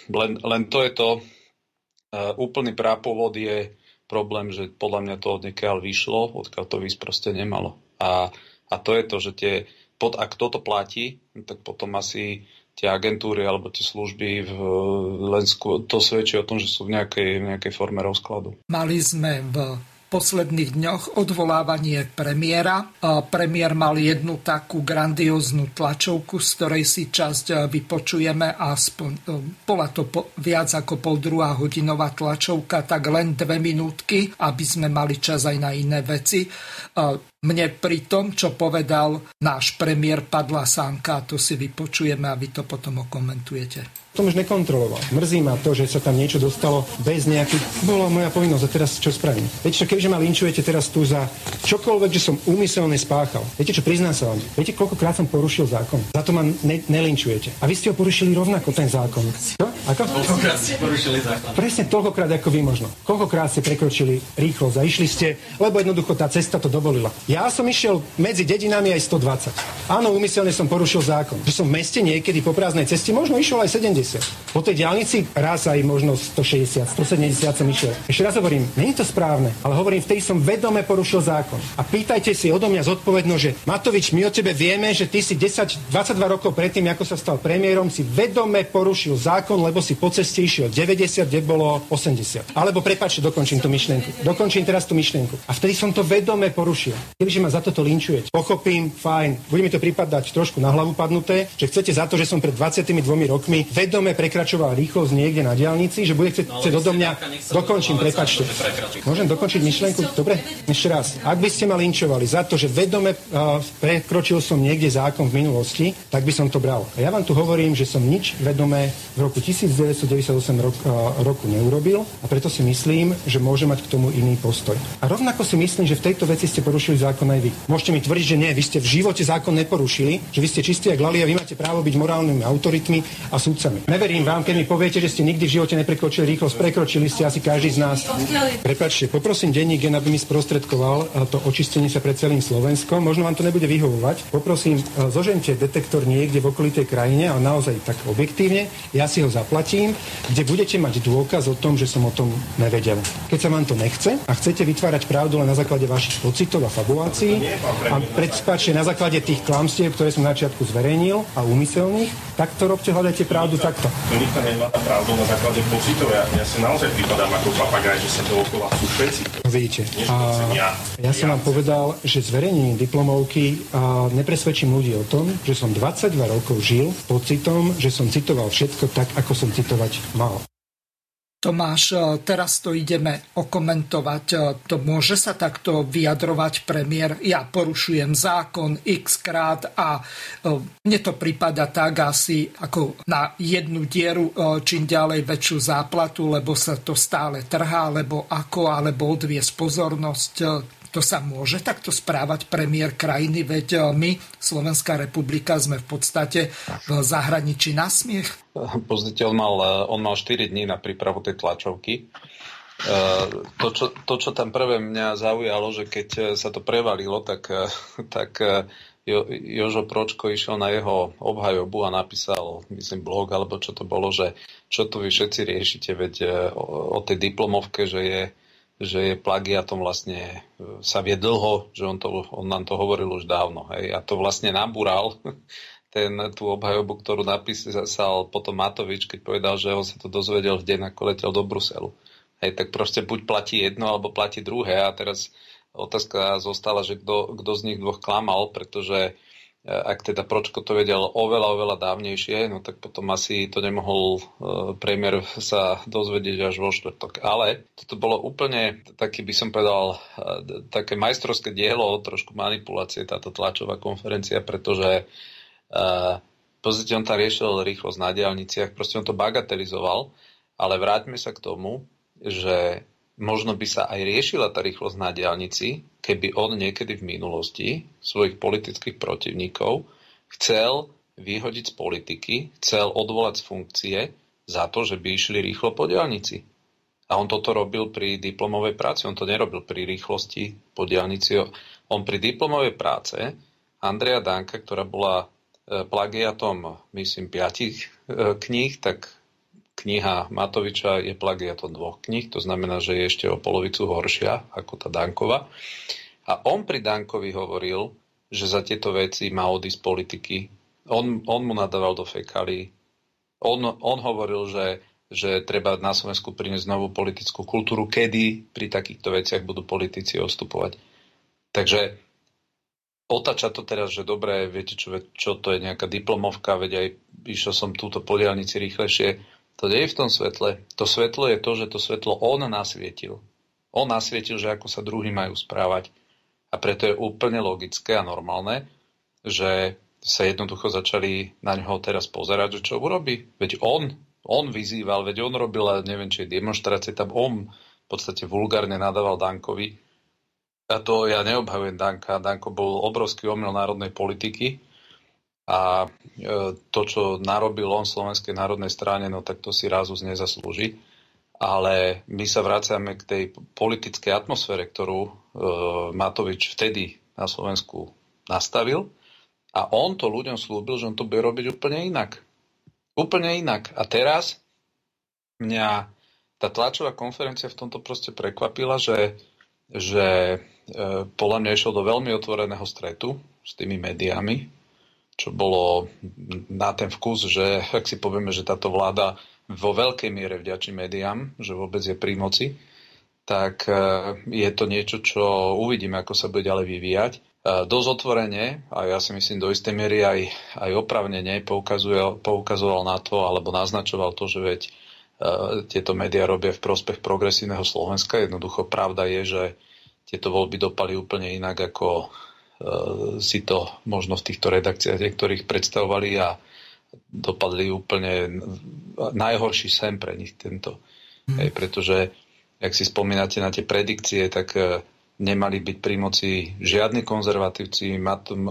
len, len to je to. Uh, úplný prápovod je problém, že podľa mňa to od niekiaľ vyšlo, odkiaľ to vysť proste nemalo. A, a to je to, že tie, pod, ak toto platí, tak potom asi tie agentúry alebo tie služby v, len skôr, to svedčí o tom, že sú v nejakej, v nejakej forme rozkladu. Mali sme v posledných dňoch odvolávanie premiéra. Premiér mal jednu takú grandióznu tlačovku, z ktorej si časť e, vypočujeme aspoň, e, bola to po, viac ako pol druhá hodinová tlačovka, tak len dve minútky, aby sme mali čas aj na iné veci. Mne pri tom, čo povedal náš premiér, padla sánka, to si vypočujeme a vy to potom okomentujete som už nekontroloval. Mrzí ma to, že sa tam niečo dostalo bez nejakých... Bola moja povinnosť a teraz čo spravím? Viete čo, keďže ma linčujete teraz tu za čokoľvek, že som úmyselne spáchal. Viete čo, priznám sa vám. Viete, koľkokrát som porušil zákon? Za to ma ne, nelinčujete. A vy ste ho porušili rovnako, ten zákon. Čo? Ako? Koľkokrát ste porušili zákon? Presne toľkokrát, ako vy možno. Koľkokrát ste prekročili rýchlosť a išli ste, lebo jednoducho tá cesta to dovolila. Ja som išiel medzi dedinami aj 120. Áno, úmyselne som porušil zákon. Že som v meste niekedy po prázdnej ceste možno išiel aj 70 180. Po tej diálnici raz aj možno 160, 170 som išiel. Ešte raz hovorím, není to správne, ale hovorím, vtedy som vedome porušil zákon. A pýtajte si odo mňa zodpovedno, že Matovič, my o tebe vieme, že ty si 10, 22 rokov predtým, ako sa stal premiérom, si vedome porušil zákon, lebo si po ceste išiel 90, kde bolo 80. Alebo prepáčte, dokončím tú myšlienku. Dokončím teraz tú myšlienku. A vtedy som to vedome porušil. Kebyže ma za toto linčujete, pochopím, fajn, bude mi to pripadať trošku na hlavu padnuté, že chcete za to, že som pred 22 rokmi vedome prekračoval rýchlosť niekde na diálnici, že bude chcieť, no, odo mňa... Dokončím, prepačte. Môžem dokončiť myšlienku? Dobre? Ešte raz. Ak by ste ma linčovali za to, že vedome uh, prekročil som niekde zákon v minulosti, tak by som to bral. A ja vám tu hovorím, že som nič vedome v roku 1998 rok, uh, roku neurobil a preto si myslím, že môže mať k tomu iný postoj. A rovnako si myslím, že v tejto veci ste porušili zákon zákon aj vy. Môžete mi tvrdiť, že nie, vy ste v živote zákon neporušili, že vy ste čistí a glali a vy máte právo byť morálnymi autoritmi a súdcami. Neverím vám, keď mi poviete, že ste nikdy v živote neprekročili rýchlosť, prekročili ste asi každý z nás. Prepačte, poprosím denník, aby mi sprostredkoval to očistenie sa pred celým Slovenskom. Možno vám to nebude vyhovovať. Poprosím, e, zožente detektor niekde v okolitej krajine, ale naozaj tak objektívne. Ja si ho zaplatím, kde budete mať dôkaz o tom, že som o tom nevedel. Keď sa vám to nechce a chcete vytvárať pravdu len na základe vašich pocitov a fabulácií a predspáčte na základe tých klamstiev, ktoré som na začiatku zverejnil a úmyselných, tak to robte, hľadajte pravdu takto. To nikto nehľadá pravdu na základe pocitov. Ja, ja si naozaj pripadám ako papagaj, že sa to okolo sú všetci. Vidíte. A ja. ja som vám povedal, že zverejnením diplomovky a nepresvedčím ľudí o tom, že som 22 rokov žil pocitom, že som citoval všetko tak, ako som citovať mal. Tomáš, e, teraz to ideme okomentovať. E, to môže sa takto vyjadrovať premiér. Ja porušujem zákon x krát a e, mne to prípada tak asi ako na jednu dieru čím ďalej väčšiu záplatu, lebo sa to stále trhá, alebo ako, alebo odviesť pozornosť to sa môže takto správať premiér krajiny, veď e, my, Slovenská republika, sme v podstate v zahraničí na smiech? Pozrite, on mal, e, on mal 4 dní na prípravu tej tlačovky. E, to čo, to, čo tam prvé mňa zaujalo, že keď sa to prevalilo, tak, tak jo, Jožo Pročko išiel na jeho obhajobu a napísal, myslím, blog, alebo čo to bolo, že čo tu vy všetci riešite, veď o, o tej diplomovke, že je že je plagiatom vlastne e, sa vie dlho, že on, to, on nám to hovoril už dávno. Hej, a to vlastne nabúral ten, tú obhajobu, ktorú napísal potom Matovič, keď povedal, že on sa to dozvedel v deň, ako letel do Bruselu. Hej, tak proste buď platí jedno, alebo platí druhé. A teraz otázka zostala, že kto z nich dvoch klamal, pretože ak teda Pročko to vedel oveľa, oveľa dávnejšie, no tak potom asi to nemohol e, premiér sa dozvedieť až vo štvrtok. Ale toto bolo úplne, taký by som povedal, e, také majstrovské dielo, trošku manipulácie, táto tlačová konferencia, pretože uh, pozrite, on tam riešil rýchlosť na diálniciach, proste on to bagatelizoval, ale vráťme sa k tomu, že možno by sa aj riešila tá rýchlosť na diálnici, keby on niekedy v minulosti svojich politických protivníkov chcel vyhodiť z politiky, chcel odvolať z funkcie za to, že by išli rýchlo po diálnici. A on toto robil pri diplomovej práci, on to nerobil pri rýchlosti po diálnici. On pri diplomovej práce Andrea Danka, ktorá bola e, plagiatom, myslím, piatich e, kníh, tak kniha Matoviča je plagiatom dvoch kníh, to znamená, že je ešte o polovicu horšia ako tá Dankova. A on pri Dankovi hovoril, že za tieto veci má odísť politiky. On, on mu nadával do fekalí. On, on hovoril, že, že treba na Slovensku priniesť novú politickú kultúru, kedy pri takýchto veciach budú politici ostupovať. Takže otača to teraz, že dobre, viete čo, čo to je nejaká diplomovka, veď aj išiel som túto po rýchlejšie to nie je v tom svetle. To svetlo je to, že to svetlo on nasvietil. On nasvietil, že ako sa druhí majú správať. A preto je úplne logické a normálne, že sa jednoducho začali na ňoho teraz pozerať, že čo urobí. Veď on, on vyzýval, veď on robil, neviem, či demonstrácie, tam on v podstate vulgárne nadával Dankovi. A to ja neobhajujem Danka. Danko bol obrovský omyl národnej politiky a e, to, čo narobil on Slovenskej národnej strane, no tak to si Rázus nezaslúži. Ale my sa vracame k tej politickej atmosfére, ktorú e, Matovič vtedy na Slovensku nastavil. A on to ľuďom slúbil, že on to bude robiť úplne inak. Úplne inak. A teraz mňa tá tlačová konferencia v tomto proste prekvapila, že, že e, podľa mňa išiel do veľmi otvoreného stretu s tými médiami, čo bolo na ten vkus, že ak si povieme, že táto vláda vo veľkej miere vďačí médiám, že vôbec je pri moci, tak e, je to niečo, čo uvidíme, ako sa bude ďalej vyvíjať. E, dosť otvorene, a ja si myslím do istej miery aj, aj opravnene poukazoval na to, alebo naznačoval to, že veď e, tieto médiá robia v prospech progresívneho Slovenska. Jednoducho pravda je, že tieto voľby dopali úplne inak, ako si to možno v týchto redakciách niektorých predstavovali a dopadli úplne najhorší sem pre nich tento. Hmm. Hej, pretože, ak si spomínate na tie predikcie, tak eh, nemali byť pri moci žiadni konzervatívci.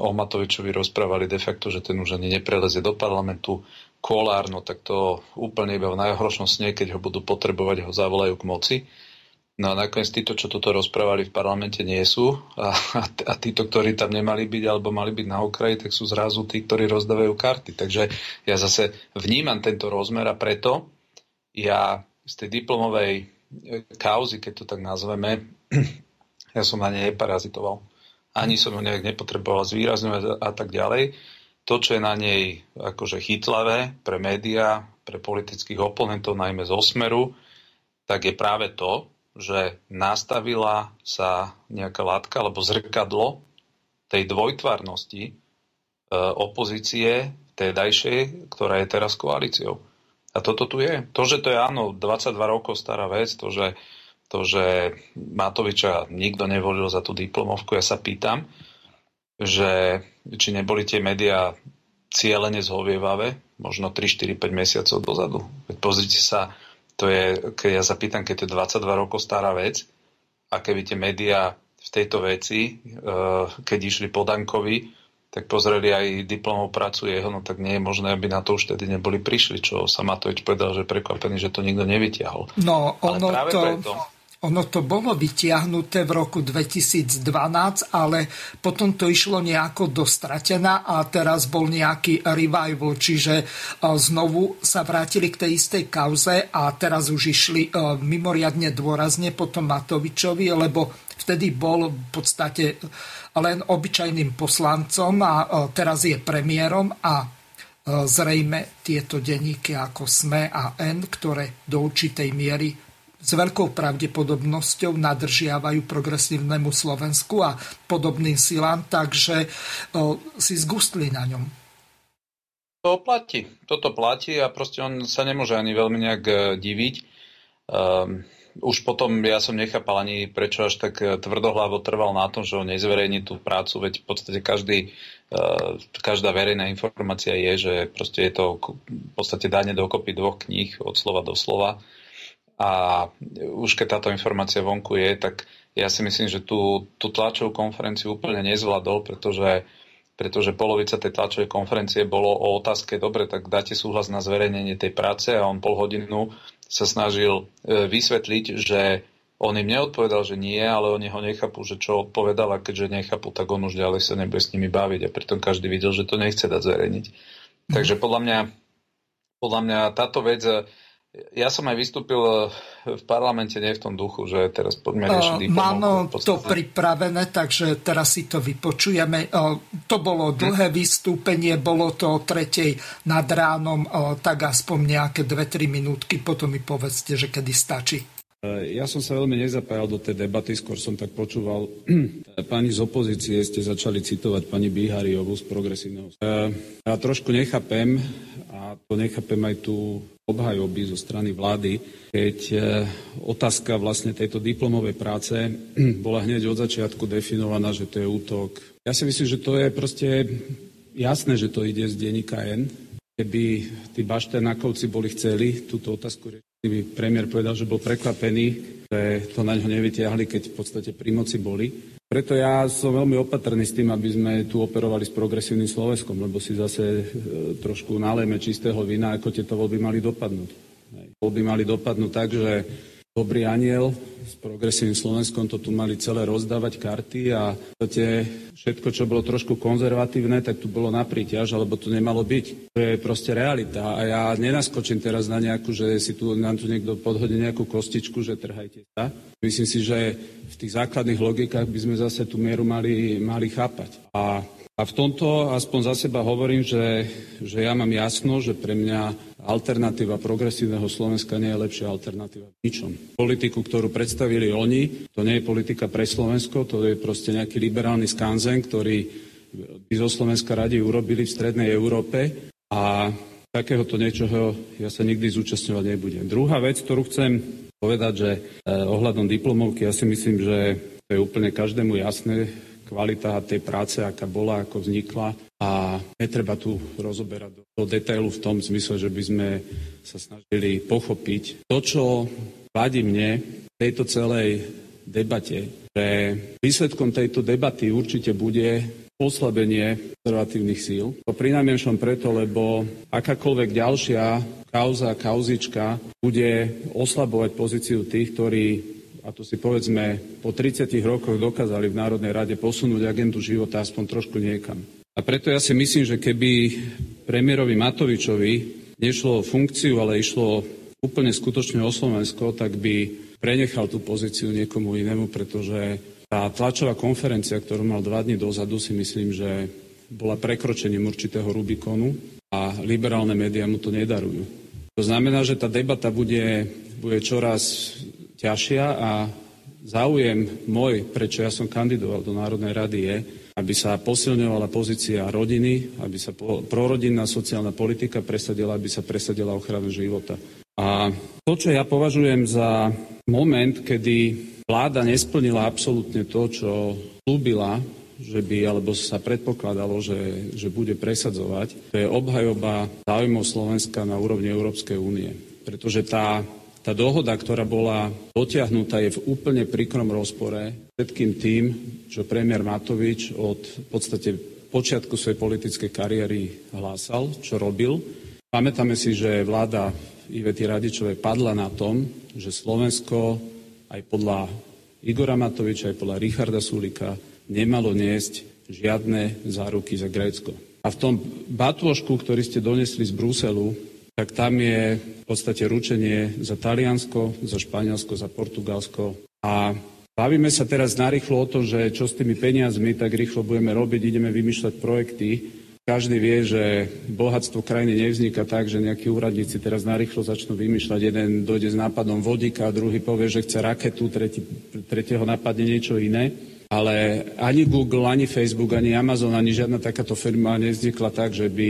O Matovičovi rozprávali de facto, že ten už ani neprelezie do parlamentu. Kolár, no tak to úplne iba v najhoršom sne, keď ho budú potrebovať, ho zavolajú k moci. No a nakoniec títo, čo toto rozprávali v parlamente, nie sú. A, a, títo, ktorí tam nemali byť alebo mali byť na okraji, tak sú zrazu tí, ktorí rozdávajú karty. Takže ja zase vnímam tento rozmer a preto ja z tej diplomovej e, kauzy, keď to tak nazveme, ja som na nej neparazitoval. Ani som ho nejak nepotreboval zvýrazňovať a tak ďalej. To, čo je na nej akože chytlavé pre médiá, pre politických oponentov, najmä z Osmeru, tak je práve to, že nastavila sa nejaká látka alebo zrkadlo tej dvojtvarnosti e, opozície tedajšej, ktorá je teraz koalíciou. A toto tu je. To, že to je áno, 22 rokov stará vec, to, že, to, že Matoviča nikto nevolil za tú diplomovku, ja sa pýtam, že či neboli tie médiá cieľene zhovievavé, možno 3, 4, 5 mesiacov dozadu. Veď pozrite sa, to je, keď ja sa pýtam, keď to je 22 rokov stará vec a keby tie médiá v tejto veci, eh, keď išli po Dankovi, tak pozreli aj diplomov prácu jeho, no tak nie je možné, aby na to už tedy neboli prišli, čo sa Matovič povedal, že prekvapený, že to nikto nevytiahol. No, ono Ale práve to... preto, ono to bolo vytiahnuté v roku 2012, ale potom to išlo nejako dostratená a teraz bol nejaký revival, čiže e, znovu sa vrátili k tej istej kauze a teraz už išli e, mimoriadne dôrazne potom Matovičovi, lebo vtedy bol v podstate len obyčajným poslancom a e, teraz je premiérom a zrejme tieto denníky ako SME a N, ktoré do určitej miery s veľkou pravdepodobnosťou nadržiavajú progresívnemu Slovensku a podobným silám, takže o, si zgustli na ňom. To platí. Toto platí a proste on sa nemôže ani veľmi nejak e, diviť. Um, už potom ja som nechápal ani prečo až tak e, tvrdohlavo trval na tom, že on nezverejní tú prácu, veď v podstate každý, uh, každá verejná informácia je, že proste je to v podstate dáne dokopy dvoch kníh od slova do slova a už keď táto informácia vonku je, tak ja si myslím, že tú, tú tlačovú konferenciu úplne nezvládol, pretože, pretože polovica tej tlačovej konferencie bolo o otázke, dobre, tak dáte súhlas na zverejnenie tej práce a on pol hodinu sa snažil e, vysvetliť, že on im neodpovedal, že nie, ale oni ho nechápu, že čo odpovedal a keďže nechápu, tak on už ďalej sa nebude s nimi baviť a pritom každý videl, že to nechce dať zverejniť. Takže podľa mňa, podľa mňa táto vec ja som aj vystúpil eh, v parlamente nie v tom duchu, že teraz poďme riešiť Mám to pripravené, takže teraz si to vypočujeme. To bolo dlhé hm. vystúpenie, bolo to o tretej nad ránom, tak aspoň nejaké 2-3 minútky, potom mi povedzte, že kedy stačí. Eh, ja som sa veľmi nezapájal do tej debaty, skôr som tak počúval. Pani z opozície ste začali citovať pani Bihariovú z progresívneho. Eh, ja trošku nechápem, a to nechápem aj tú obhajoby zo strany vlády, keď e, otázka vlastne tejto diplomovej práce bola hneď od začiatku definovaná, že to je útok. Ja si myslím, že to je proste jasné, že to ide z denníka N. Keby tí baštenákovci boli chceli túto otázku riešiť, by premiér povedal, že bol prekvapený, že to na ňo nevytiahli, keď v podstate pri moci boli. Preto ja som veľmi opatrný s tým, aby sme tu operovali s progresívnym Slovenskom, lebo si zase e, trošku nalejme čistého vina, ako tieto voľby mali dopadnúť. Voľby mali dopadnúť tak, že dobrý aniel s progresívnym Slovenskom to tu mali celé rozdávať karty a podstate všetko, čo bolo trošku konzervatívne, tak tu bolo na príťaž, alebo to nemalo byť. To je proste realita a ja nenaskočím teraz na nejakú, že si tu, nám tu niekto podhodí nejakú kostičku, že trhajte sa. Myslím si, že v tých základných logikách by sme zase tú mieru mali, mali chápať. A, a v tomto aspoň za seba hovorím, že, že ja mám jasno, že pre mňa alternatíva progresívneho Slovenska nie je lepšia alternatíva ničom. Politiku, ktorú predstavili oni, to nie je politika pre Slovensko, to je proste nejaký liberálny skanzen, ktorý by zo Slovenska radi urobili v strednej Európe a takéhoto niečoho ja sa nikdy zúčastňovať nebudem. Druhá vec, ktorú chcem povedať, že eh, ohľadom diplomovky, ja si myslím, že to je úplne každému jasné, kvalita tej práce, aká bola, ako vznikla a netreba tu rozoberať do, do detailu v tom zmysle, že by sme sa snažili pochopiť to, čo vadí mne v tejto celej debate, že výsledkom tejto debaty určite bude oslabenie konzervatívnych síl. To prinajmenšom preto, lebo akákoľvek ďalšia kauza, kauzička bude oslabovať pozíciu tých, ktorí a to si povedzme po 30 rokoch dokázali v Národnej rade posunúť agendu života aspoň trošku niekam. A preto ja si myslím, že keby premiérovi Matovičovi nešlo o funkciu, ale išlo úplne skutočne o Slovensko, tak by prenechal tú pozíciu niekomu inému, pretože tá tlačová konferencia, ktorú mal dva dní dozadu, si myslím, že bola prekročením určitého Rubikonu a liberálne médiá mu to nedarujú. To znamená, že tá debata bude, bude čoraz ťažšia a záujem môj, prečo ja som kandidoval do Národnej rady, je, aby sa posilňovala pozícia rodiny, aby sa prorodinná sociálna politika presadila, aby sa presadila ochrana života. A to, čo ja považujem za moment, kedy vláda nesplnila absolútne to, čo slúbila, že by, alebo sa predpokladalo, že, že bude presadzovať, to je obhajoba záujmov Slovenska na úrovni Európskej únie. Pretože tá tá dohoda, ktorá bola dotiahnutá, je v úplne príkrom rozpore všetkým tým, čo premiér Matovič od v podstate počiatku svojej politickej kariéry hlásal, čo robil. Pamätáme si, že vláda Ivety Radičovej padla na tom, že Slovensko aj podľa Igora Matoviča, aj podľa Richarda Sulika nemalo niesť žiadne záruky za Grécko. A v tom batôžku, ktorý ste donesli z Bruselu, tak tam je v podstate ručenie za Taliansko, za Španielsko, za Portugalsko. A bavíme sa teraz narýchlo o tom, že čo s tými peniazmi tak rýchlo budeme robiť, ideme vymýšľať projekty. Každý vie, že bohatstvo krajiny nevzniká tak, že nejakí úradníci teraz narýchlo začnú vymýšľať. Jeden dojde s nápadom vodíka, druhý povie, že chce raketu, tretí, tretieho napadne niečo iné. Ale ani Google, ani Facebook, ani Amazon, ani žiadna takáto firma nevznikla tak, že by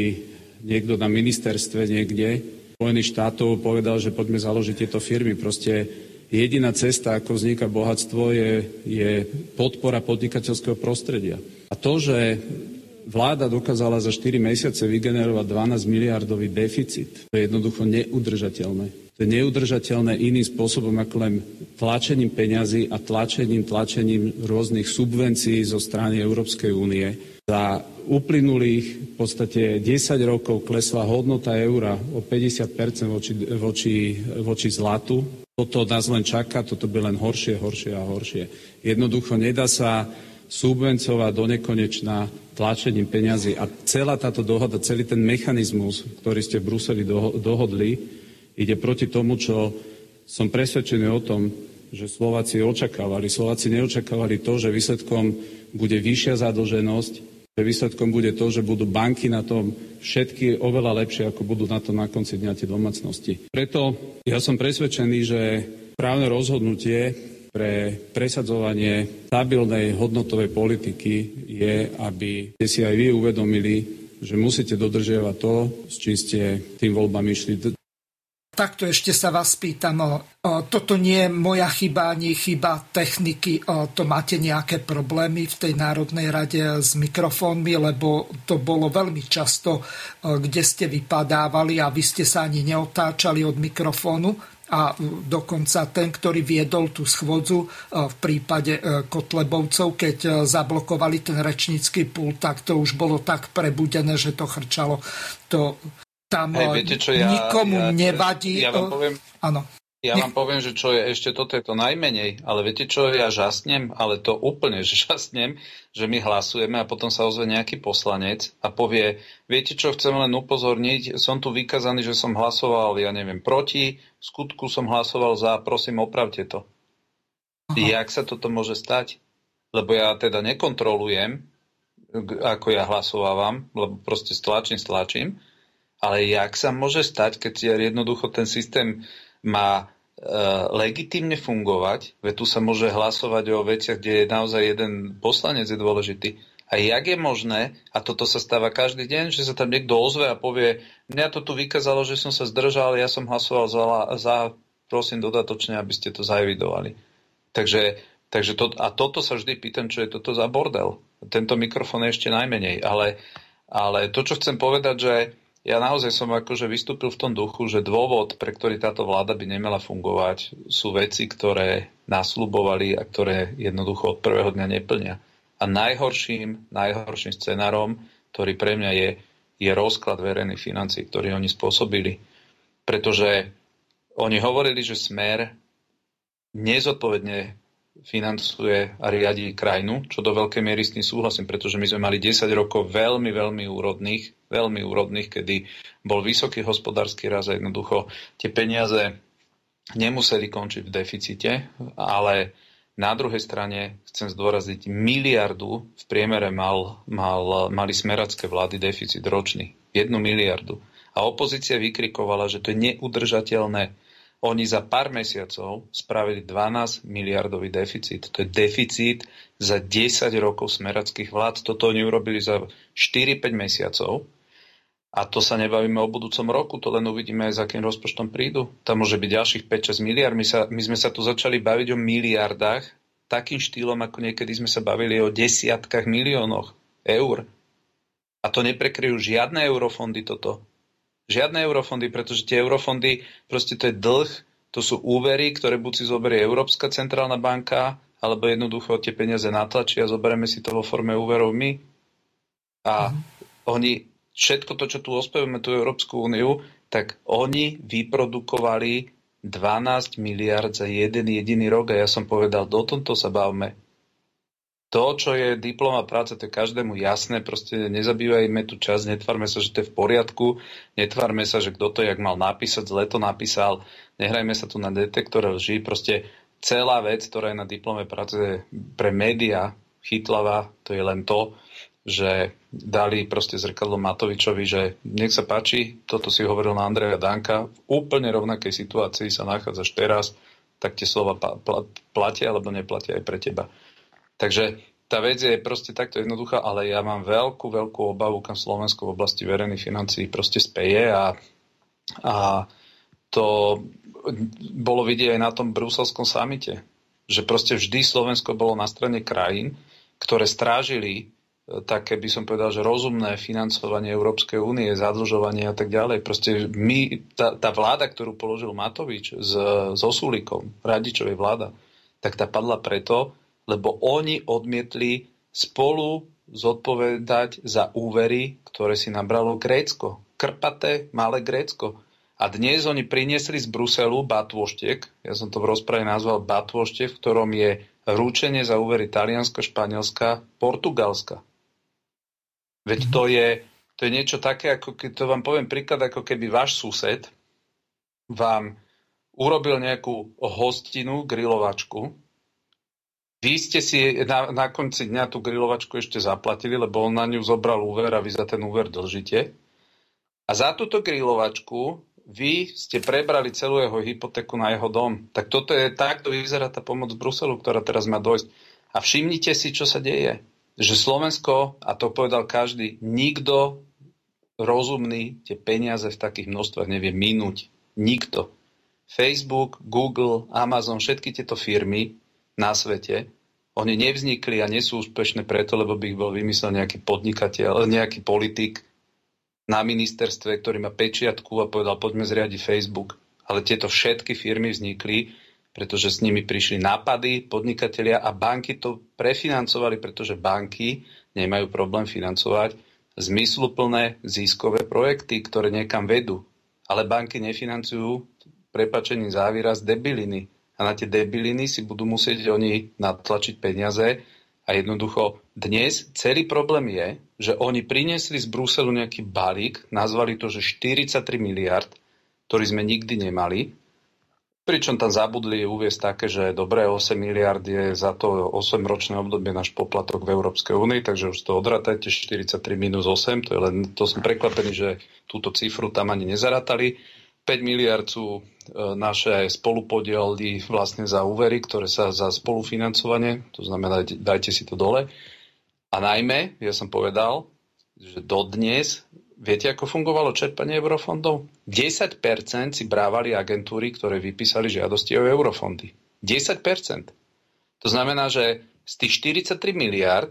niekto na ministerstve niekde Spojených štátov povedal, že poďme založiť tieto firmy. Proste jediná cesta, ako vzniká bohatstvo, je, je podpora podnikateľského prostredia. A to, že vláda dokázala za 4 mesiace vygenerovať 12 miliardový deficit, to je jednoducho neudržateľné. To je neudržateľné iným spôsobom ako len tlačením peňazí a tlačením, tlačením rôznych subvencií zo strany Európskej únie. Za uplynulých v podstate 10 rokov klesla hodnota eura o 50% voči, voči, voči zlatu. Toto nás len čaká, toto by len horšie, horšie a horšie. Jednoducho nedá sa subvencovať do nekonečná tlačením peňazí. A celá táto dohoda, celý ten mechanizmus, ktorý ste v Bruseli dohodli, ide proti tomu, čo som presvedčený o tom, že Slováci očakávali. Slováci neočakávali to, že výsledkom bude vyššia zadlženosť, že výsledkom bude to, že budú banky na tom všetky oveľa lepšie, ako budú na to na konci dňa tie domácnosti. Preto ja som presvedčený, že právne rozhodnutie pre presadzovanie stabilnej hodnotovej politiky je, aby ste si aj vy uvedomili, že musíte dodržiavať to, s čím ste tým voľbám išli takto ešte sa vás pýtam, toto nie je moja chyba ani chyba techniky, to máte nejaké problémy v tej Národnej rade s mikrofónmi, lebo to bolo veľmi často, kde ste vypadávali a vy ste sa ani neotáčali od mikrofónu a dokonca ten, ktorý viedol tú schôdzu v prípade Kotlebovcov, keď zablokovali ten rečnícky pult, tak to už bolo tak prebudené, že to chrčalo. To tam hey, viete, čo ja, nikomu ja, nevadí. Ja vám poviem, áno. Ja vám poviem, že čo je ešte toto je to najmenej, ale viete čo, ja žasnem, ale to úplne že žasnem, že my hlasujeme a potom sa ozve nejaký poslanec a povie, viete čo, chcem len upozorniť, som tu vykazaný, že som hlasoval, ja neviem, proti, v skutku som hlasoval za, prosím, opravte to. Aha. Jak sa toto môže stať? Lebo ja teda nekontrolujem, ako ja hlasovávam, lebo proste stlačím, stlačím ale jak sa môže stať, keď jednoducho ten systém má e, legitimne fungovať, veď tu sa môže hlasovať o veciach, kde je naozaj jeden poslanec je dôležitý. A jak je možné, a toto sa stáva každý deň, že sa tam niekto ozve a povie, mňa to tu vykázalo, že som sa zdržal, ja som hlasoval za, za prosím dodatočne, aby ste to zaevidovali. Takže, takže to, a toto sa vždy pýtam, čo je toto za bordel. Tento mikrofón je ešte najmenej, ale, ale to, čo chcem povedať, že ja naozaj som akože vystúpil v tom duchu, že dôvod, pre ktorý táto vláda by nemala fungovať, sú veci, ktoré nasľubovali a ktoré jednoducho od prvého dňa neplnia. A najhorším, najhorším scenárom, ktorý pre mňa je, je rozklad verejných financí, ktorý oni spôsobili. Pretože oni hovorili, že smer nezodpovedne financuje a riadi krajinu, čo do veľkej miery s tým súhlasím, pretože my sme mali 10 rokov veľmi, veľmi úrodných, veľmi úrodných, kedy bol vysoký hospodársky raz a jednoducho tie peniaze nemuseli končiť v deficite, ale na druhej strane chcem zdôrazniť, miliardu v priemere mal, mal, mali smeracké vlády deficit ročný. Jednu miliardu. A opozícia vykrikovala, že to je neudržateľné oni za pár mesiacov spravili 12 miliardový deficit. To je deficit za 10 rokov smerackých vlád. Toto oni urobili za 4-5 mesiacov. A to sa nebavíme o budúcom roku, to len uvidíme, s akým rozpočtom prídu. Tam môže byť ďalších 5-6 miliard. My, sa, my sme sa tu začali baviť o miliardách, takým štýlom, ako niekedy sme sa bavili o desiatkách miliónoch eur. A to neprekryjú žiadne eurofondy toto. Žiadne eurofondy, pretože tie eurofondy, proste to je dlh, to sú úvery, ktoré buď si zoberie Európska centrálna banka, alebo jednoducho tie peniaze natlačí a zoberieme si to vo forme úverov my. A mm. oni, všetko to, čo tu ospevujeme, tú Európsku úniu, tak oni vyprodukovali 12 miliard za jeden jediný rok a ja som povedal, do tomto sa bavme to, čo je diploma práce, to je každému jasné, proste nezabývajme tu čas, netvárme sa, že to je v poriadku, netvárme sa, že kto to jak mal napísať, zle to napísal, nehrajme sa tu na detektore lží, proste celá vec, ktorá je na diplome práce pre média chytlavá, to je len to, že dali proste zrkadlo Matovičovi, že nech sa páči, toto si hovoril na Andreja Danka, v úplne rovnakej situácii sa nachádzaš teraz, tak tie slova platia alebo neplatia aj pre teba. Takže tá vec je proste takto jednoduchá, ale ja mám veľkú, veľkú obavu, kam Slovensko v oblasti verejných financií proste speje a, a to bolo vidieť aj na tom bruselskom samite, že proste vždy Slovensko bolo na strane krajín, ktoré strážili e, také by som povedal, že rozumné financovanie Európskej únie, zadlžovanie a tak ďalej. Proste my, tá, tá vláda, ktorú položil Matovič s, s Osúlikom, Radičovej vláda, tak tá padla preto, lebo oni odmietli spolu zodpovedať za úvery, ktoré si nabralo Grécko. Krpaté, malé Grécko. A dnes oni priniesli z Bruselu batôštek, ja som to v rozprave nazval batôštek, v ktorom je rúčenie za úvery Talianska, Španielska, Portugalska. Veď to je, to je niečo také, ako keď to vám poviem príklad, ako keby váš sused vám urobil nejakú hostinu, grilovačku vy ste si na, na konci dňa tú grilovačku ešte zaplatili, lebo on na ňu zobral úver a vy za ten úver dlžíte. A za túto grilovačku vy ste prebrali celú jeho hypotéku na jeho dom. Tak toto je, takto vyzerá tá pomoc Bruselu, ktorá teraz má dojsť. A všimnite si, čo sa deje. Že Slovensko, a to povedal každý, nikto rozumný tie peniaze v takých množstvách nevie minúť. Nikto. Facebook, Google, Amazon, všetky tieto firmy na svete, oni nevznikli a nie sú úspešné preto, lebo by ich bol vymyslel nejaký podnikateľ, nejaký politik na ministerstve, ktorý má pečiatku a povedal, poďme zriadiť Facebook. Ale tieto všetky firmy vznikli, pretože s nimi prišli nápady, podnikatelia a banky to prefinancovali, pretože banky nemajú problém financovať zmysluplné ziskové projekty, ktoré niekam vedú. Ale banky nefinancujú prepačením závýraz debiliny a na tie debiliny si budú musieť oni natlačiť peniaze a jednoducho dnes celý problém je, že oni priniesli z Bruselu nejaký balík, nazvali to, že 43 miliard, ktorý sme nikdy nemali, pričom tam zabudli uviesť také, že dobré 8 miliard je za to 8-ročné obdobie náš poplatok v Európskej únii, takže už to odrátajte 43 minus 8, to je len, to som prekvapený, že túto cifru tam ani nezarátali. 5 miliard sú e, naše spolupodiely vlastne za úvery, ktoré sa za spolufinancovanie, to znamená, dajte si to dole. A najmä, ja som povedal, že dodnes, viete, ako fungovalo čerpanie eurofondov? 10% si brávali agentúry, ktoré vypísali žiadosti o eurofondy. 10%. To znamená, že z tých 43 miliard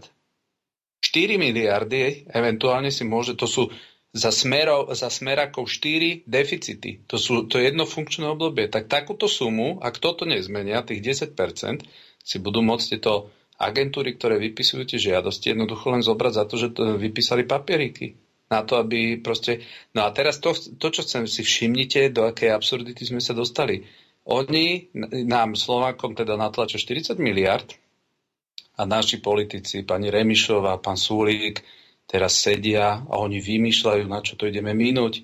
4 miliardy eventuálne si môže, to sú za, smero, za smerakov 4 deficity. To, sú, to je jedno funkčné obdobie. Tak takúto sumu, ak toto nezmenia, tých 10%, si budú môcť tieto agentúry, ktoré vypisujú tie žiadosti, jednoducho len zobrať za to, že to vypísali papieriky. Na to, aby proste... No a teraz to, to čo chcem si všimnite, do akej absurdity sme sa dostali. Oni nám, Slovákom, teda natlačia 40 miliard a naši politici, pani Remišová, pán Súlík, teraz sedia a oni vymýšľajú, na čo to ideme minúť.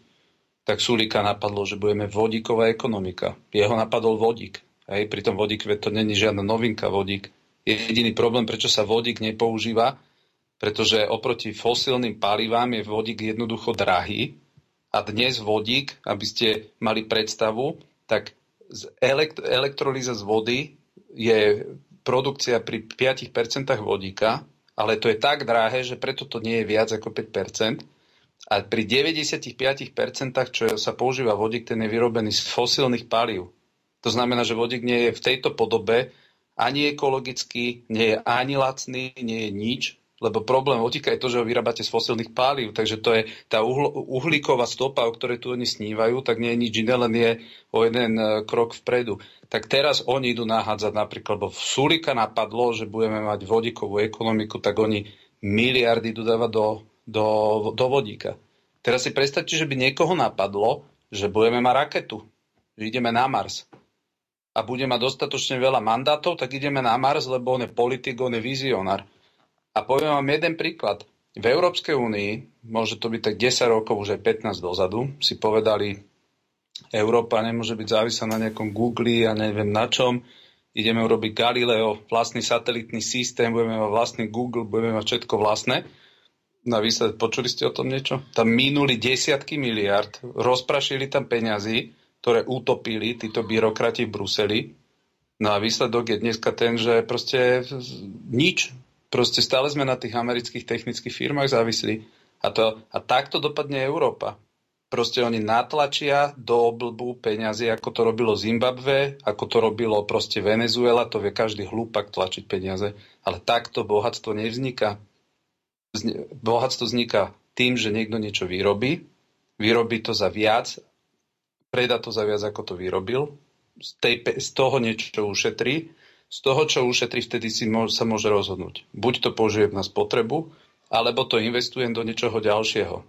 Tak Sulika napadlo, že budeme vodíková ekonomika. Jeho napadol vodík. Hej, pri tom vodík, to není žiadna novinka vodík. Jediný problém, prečo sa vodík nepoužíva, pretože oproti fosílnym palivám je vodík jednoducho drahý a dnes vodík, aby ste mali predstavu, tak elekt- elektrolíza z vody je produkcia pri 5% vodíka ale to je tak drahé, že preto to nie je viac ako 5%. A pri 95%, čo sa používa vodík, ten je vyrobený z fosílnych palív. To znamená, že vodík nie je v tejto podobe ani ekologický, nie je ani lacný, nie je nič, lebo problém vodíka je to, že ho vyrábate z fosílnych palív, takže to je tá uhlíková stopa, o ktorej tu oni snívajú, tak nie je nič iné, len je o jeden e, krok vpredu. Tak teraz oni idú nahádzať napríklad, lebo v Sulika napadlo, že budeme mať vodíkovú ekonomiku, tak oni miliardy idú dávať do, do, do vodíka. Teraz si predstavte, že by niekoho napadlo, že budeme mať raketu, že ideme na Mars a bude mať dostatočne veľa mandátov, tak ideme na Mars, lebo on je politik, on je vizionár. A poviem vám jeden príklad. V Európskej únii, môže to byť tak 10 rokov, už aj 15 dozadu, si povedali, Európa nemôže byť závislá na nejakom Google a neviem na čom. Ideme urobiť Galileo, vlastný satelitný systém, budeme mať vlastný Google, budeme mať všetko vlastné. Na výsledek, počuli ste o tom niečo? Tam minuli desiatky miliard, rozprašili tam peňazí, ktoré utopili títo byrokrati v Bruseli. No a výsledok je dneska ten, že proste nič, Proste stále sme na tých amerických technických firmách závislí. A, to, a takto dopadne Európa. Proste oni natlačia do oblbu peňazí, ako to robilo Zimbabve, ako to robilo proste Venezuela, to vie každý hlúpak tlačiť peniaze. Ale takto bohatstvo nevzniká. Bohatstvo vzniká tým, že niekto niečo vyrobí, vyrobí to za viac, predá to za viac, ako to vyrobil, z, tej, z toho niečo ušetrí z toho, čo ušetrí, vtedy si sa môže rozhodnúť. Buď to použijem na spotrebu, alebo to investujem do niečoho ďalšieho.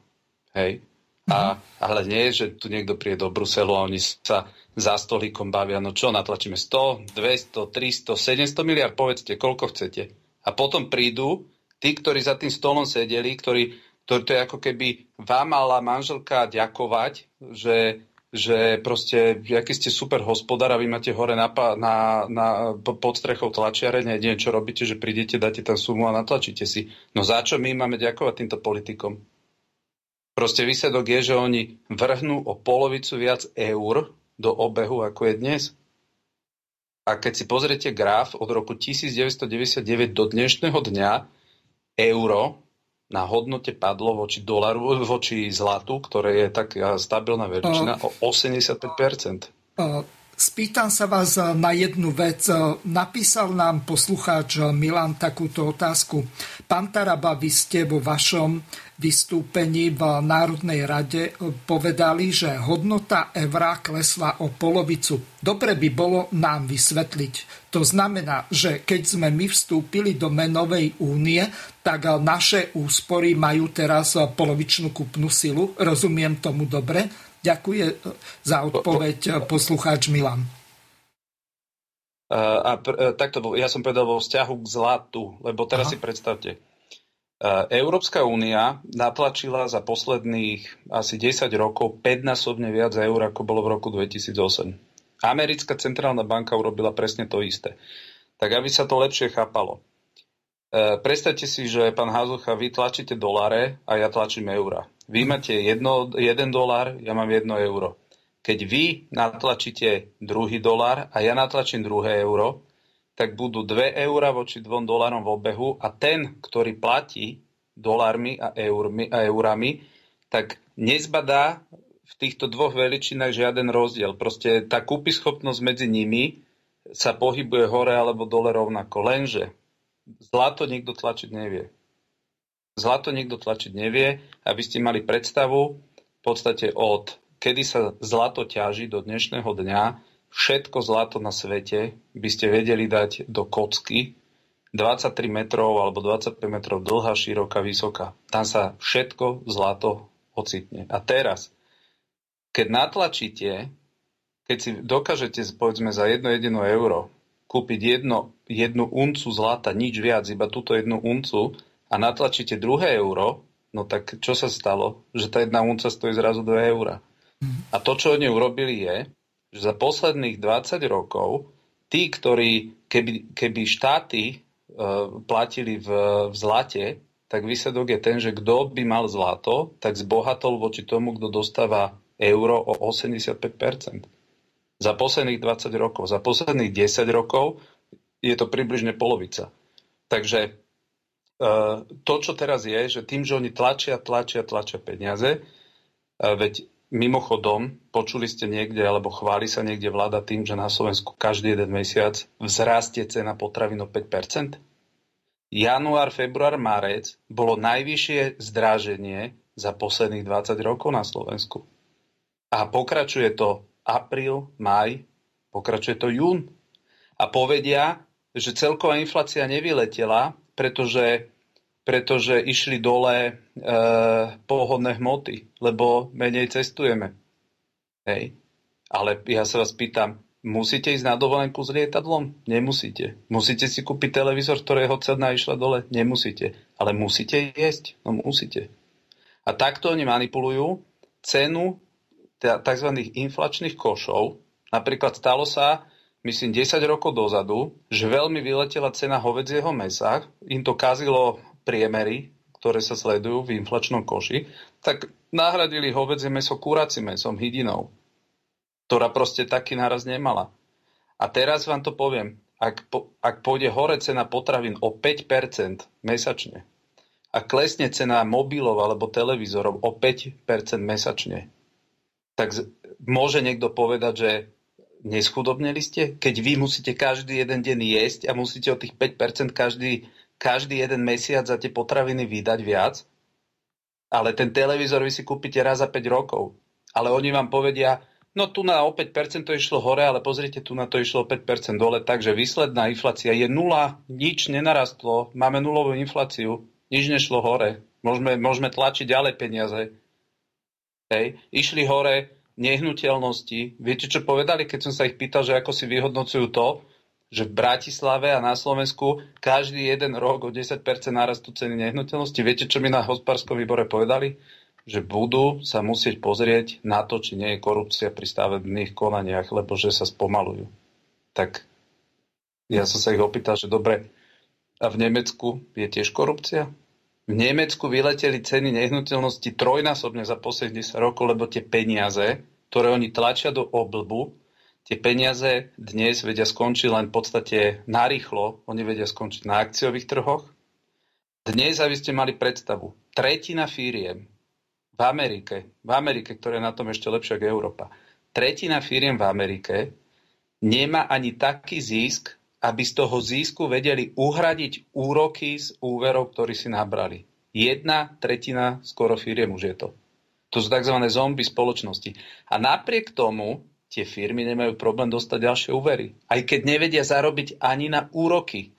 Hej? A, ale nie, že tu niekto príde do Bruselu a oni sa za stolíkom bavia, no čo, natlačíme 100, 200, 300, 700 miliard, povedzte, koľko chcete. A potom prídu tí, ktorí za tým stolom sedeli, ktorí, to, to je ako keby vám mala manželka ďakovať, že že proste, aký ste super hospodár a vy máte hore na, na, na, pod strechou tlačiare, neviem, čo robíte, že prídete, dáte tam sumu a natlačíte si. No za čo my máme ďakovať týmto politikom? Proste výsledok je, že oni vrhnú o polovicu viac eur do obehu, ako je dnes. A keď si pozriete graf od roku 1999 do dnešného dňa, euro na hodnote padlo voči dolaru, voči zlatu, ktoré je tak stabilná väčšina, o 85%. Spýtam sa vás na jednu vec. Napísal nám poslucháč Milan takúto otázku. Pán Taraba, vy ste vo vašom vystúpení v Národnej rade povedali, že hodnota evra klesla o polovicu. Dobre by bolo nám vysvetliť. To znamená, že keď sme my vstúpili do menovej únie, tak naše úspory majú teraz polovičnú kupnú silu. Rozumiem tomu dobre? Ďakuje za odpoveď poslucháč Milan. A pr- takto, ja som povedal vo vzťahu k zlatu, lebo teraz Aha. si predstavte. Európska únia natlačila za posledných asi 10 rokov 5-násobne viac eur, ako bolo v roku 2008. Americká centrálna banka urobila presne to isté. Tak aby sa to lepšie chápalo. E, predstavte si, že pán Hazucha, vy tlačíte doláre a ja tlačím eura. Vy máte jedno, jeden dolár, ja mám jedno euro. Keď vy natlačíte druhý dolár a ja natlačím druhé euro, tak budú 2 eurá voči 2 dolárom v obehu a ten, ktorý platí dolármi a, eurmi, a eurami, tak nezbadá v týchto dvoch veličinách žiaden rozdiel. Proste tá kúpyschopnosť medzi nimi sa pohybuje hore alebo dole rovnako. Lenže zlato nikto tlačiť nevie. Zlato nikto tlačiť nevie, aby ste mali predstavu v podstate od kedy sa zlato ťaží do dnešného dňa, všetko zlato na svete by ste vedeli dať do kocky 23 metrov alebo 25 metrov dlhá, široká, vysoká. Tam sa všetko zlato ocitne. A teraz, keď natlačíte, keď si dokážete povedzme za jedno jedino euro kúpiť jedno, jednu uncu zlata, nič viac, iba túto jednu uncu a natlačíte druhé euro, no tak čo sa stalo? Že tá jedna unca stojí zrazu 2 eura. Mhm. A to, čo oni urobili je, že za posledných 20 rokov tí, ktorí, keby, keby štáty e, platili v, v zlate, tak výsledok je ten, že kto by mal zlato, tak zbohatol voči tomu, kto dostáva euro o 85%. Za posledných 20 rokov. Za posledných 10 rokov je to približne polovica. Takže e, to, čo teraz je, že tým, že oni tlačia, tlačia, tlačia peniaze, e, veď mimochodom, počuli ste niekde, alebo chváli sa niekde vláda tým, že na Slovensku každý jeden mesiac vzrastie cena potravín o 5%? Január, február, marec bolo najvyššie zdráženie za posledných 20 rokov na Slovensku. A pokračuje to apríl, maj, pokračuje to jún. A povedia, že celková inflácia nevyletela, pretože, pretože išli dole e, pohodné hmoty, lebo menej cestujeme. Hej. Ale ja sa vás pýtam, musíte ísť na dovolenku s lietadlom? Nemusíte. Musíte si kúpiť televízor, ktorého cena išla dole? Nemusíte. Ale musíte jesť? No musíte. A takto oni manipulujú cenu tzv. inflačných košov. Napríklad stalo sa, myslím, 10 rokov dozadu, že veľmi vyletela cena hovedzieho mesa, im to kazilo priemery, ktoré sa sledujú v inflačnom koši, tak nahradili hovedzie meso kuracím mesom, hydinou, ktorá proste taký náraz nemala. A teraz vám to poviem, ak, po, ak pôjde hore cena potravín o 5% mesačne a klesne cena mobilov alebo televízorov o 5% mesačne, tak môže niekto povedať, že neschudobnili ste? Keď vy musíte každý jeden deň jesť a musíte o tých 5% každý, každý jeden mesiac za tie potraviny vydať viac, ale ten televízor vy si kúpite raz za 5 rokov. Ale oni vám povedia, no tu na o 5% to išlo hore, ale pozrite, tu na to išlo o 5% dole, takže výsledná inflácia je nula, nič nenarastlo, máme nulovú infláciu, nič nešlo hore, môžeme, môžeme tlačiť ďalej peniaze. Hej. Išli hore nehnuteľnosti. Viete, čo povedali, keď som sa ich pýtal, že ako si vyhodnocujú to, že v Bratislave a na Slovensku každý jeden rok o 10% narastú ceny nehnuteľnosti. Viete, čo mi na hospodárskom výbore povedali? Že budú sa musieť pozrieť na to, či nie je korupcia pri stavebných konaniach, lebo že sa spomalujú. Tak ja som sa ich opýtal, že dobre, a v Nemecku je tiež korupcia? V Nemecku vyleteli ceny nehnuteľnosti trojnásobne za posledných 10 rokov, lebo tie peniaze, ktoré oni tlačia do oblbu, tie peniaze dnes vedia skončiť len v podstate narýchlo, oni vedia skončiť na akciových trhoch. Dnes, aby ste mali predstavu, tretina firiem v Amerike, v Amerike, ktoré je na tom ešte lepšie ako Európa, tretina firiem v Amerike nemá ani taký zisk, aby z toho zisku vedeli uhradiť úroky z úverov, ktorí si nabrali. Jedna tretina skoro firiem už je to. To sú tzv. zombie spoločnosti. A napriek tomu tie firmy nemajú problém dostať ďalšie úvery. Aj keď nevedia zarobiť ani na úroky.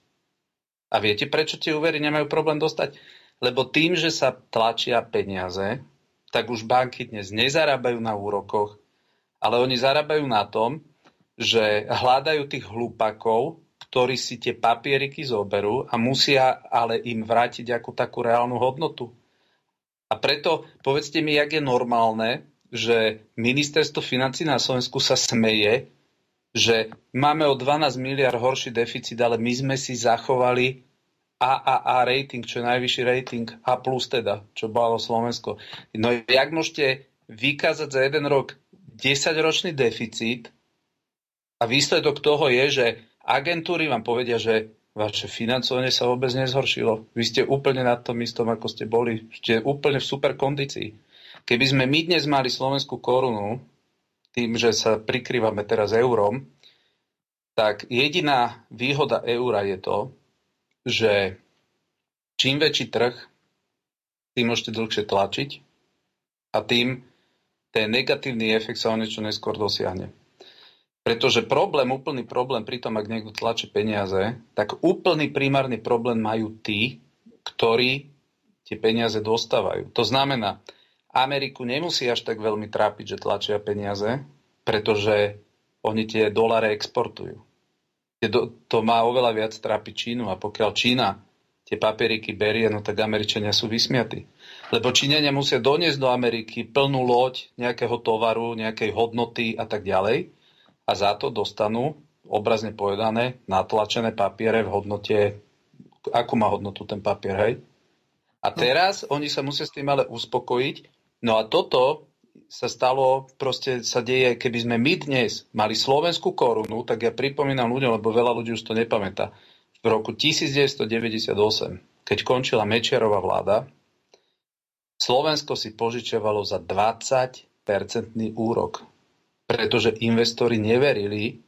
A viete, prečo tie úvery nemajú problém dostať? Lebo tým, že sa tlačia peniaze, tak už banky dnes nezarábajú na úrokoch, ale oni zarábajú na tom, že hľadajú tých hlupakov, ktorí si tie papieriky zoberú a musia ale im vrátiť ako takú reálnu hodnotu. A preto povedzte mi, jak je normálne, že ministerstvo financí na Slovensku sa smeje, že máme o 12 miliard horší deficit, ale my sme si zachovali AAA rating, čo je najvyšší rating, A plus teda, čo bolo Slovensko. No jak môžete vykázať za jeden rok 10-ročný deficit a výsledok toho je, že agentúry vám povedia, že vaše financovanie sa vôbec nezhoršilo. Vy ste úplne na tom istom, ako ste boli. Ste úplne v super kondícii. Keby sme my dnes mali slovenskú korunu, tým, že sa prikrývame teraz eurom, tak jediná výhoda eura je to, že čím väčší trh, tým môžete dlhšie tlačiť a tým ten negatívny efekt sa o niečo neskôr dosiahne. Pretože problém, úplný problém pri tom, ak niekto tlačí peniaze, tak úplný primárny problém majú tí, ktorí tie peniaze dostávajú. To znamená, Ameriku nemusí až tak veľmi trápiť, že tlačia peniaze, pretože oni tie dolare exportujú. To má oveľa viac trápiť Čínu a pokiaľ Čína tie papieriky berie, no tak Američania sú vysmiatí. Lebo Číňania musia doniesť do Ameriky plnú loď nejakého tovaru, nejakej hodnoty a tak ďalej a za to dostanú, obrazne povedané, natlačené papiere v hodnote, akú má hodnotu ten papier, hej? A teraz oni sa musia s tým ale uspokojiť. No a toto sa stalo, proste sa deje, keby sme my dnes mali slovenskú korunu, tak ja pripomínam ľuďom, lebo veľa ľudí už to nepamätá. V roku 1998, keď končila Mečiarová vláda, Slovensko si požičiavalo za 20-percentný úrok, pretože investori neverili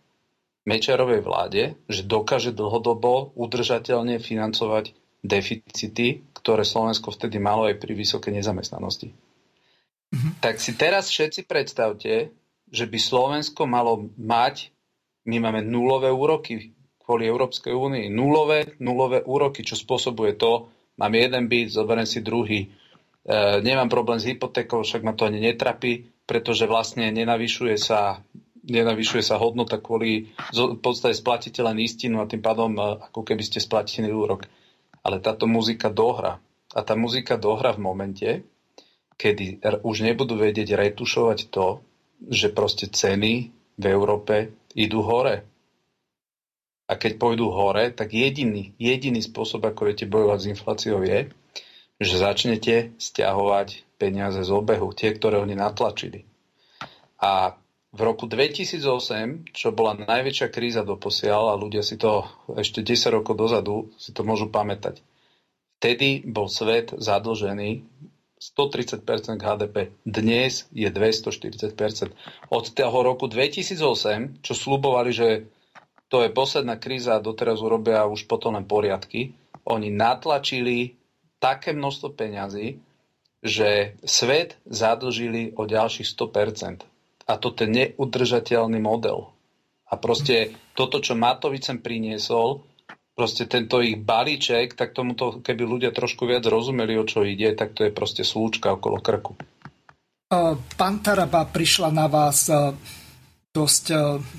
Mečarovej vláde, že dokáže dlhodobo udržateľne financovať deficity, ktoré Slovensko vtedy malo aj pri vysokej nezamestnanosti. Mm-hmm. Tak si teraz všetci predstavte, že by Slovensko malo mať, my máme nulové úroky kvôli Európskej únii, nulové, nulové úroky, čo spôsobuje to, mám jeden byt, zoberiem si druhý, E, nemám problém s hypotékou, však ma to ani netrapí, pretože vlastne nenavyšuje sa, nenavyšuje sa hodnota kvôli v podstate splatíte len istinu a tým pádom e, ako keby ste splatili úrok. Ale táto muzika dohra. A tá muzika dohra v momente, kedy už nebudú vedieť retušovať to, že proste ceny v Európe idú hore. A keď pôjdu hore, tak jediný, jediný spôsob, ako viete bojovať s infláciou je, že začnete stiahovať peniaze z obehu, tie, ktoré oni natlačili. A v roku 2008, čo bola najväčšia kríza doposiaľ, a ľudia si to ešte 10 rokov dozadu si to môžu pamätať, vtedy bol svet zadlžený 130% HDP. Dnes je 240%. Od toho roku 2008, čo slubovali, že to je posledná kríza a doteraz urobia už potom len poriadky, oni natlačili také množstvo peňazí, že svet zadlžili o ďalších 100%. A to je neudržateľný model. A proste toto, čo Matovič sem priniesol, proste tento ich balíček, tak tomuto, keby ľudia trošku viac rozumeli, o čo ide, tak to je proste slúčka okolo krku. Pán Taraba, prišla na vás dosť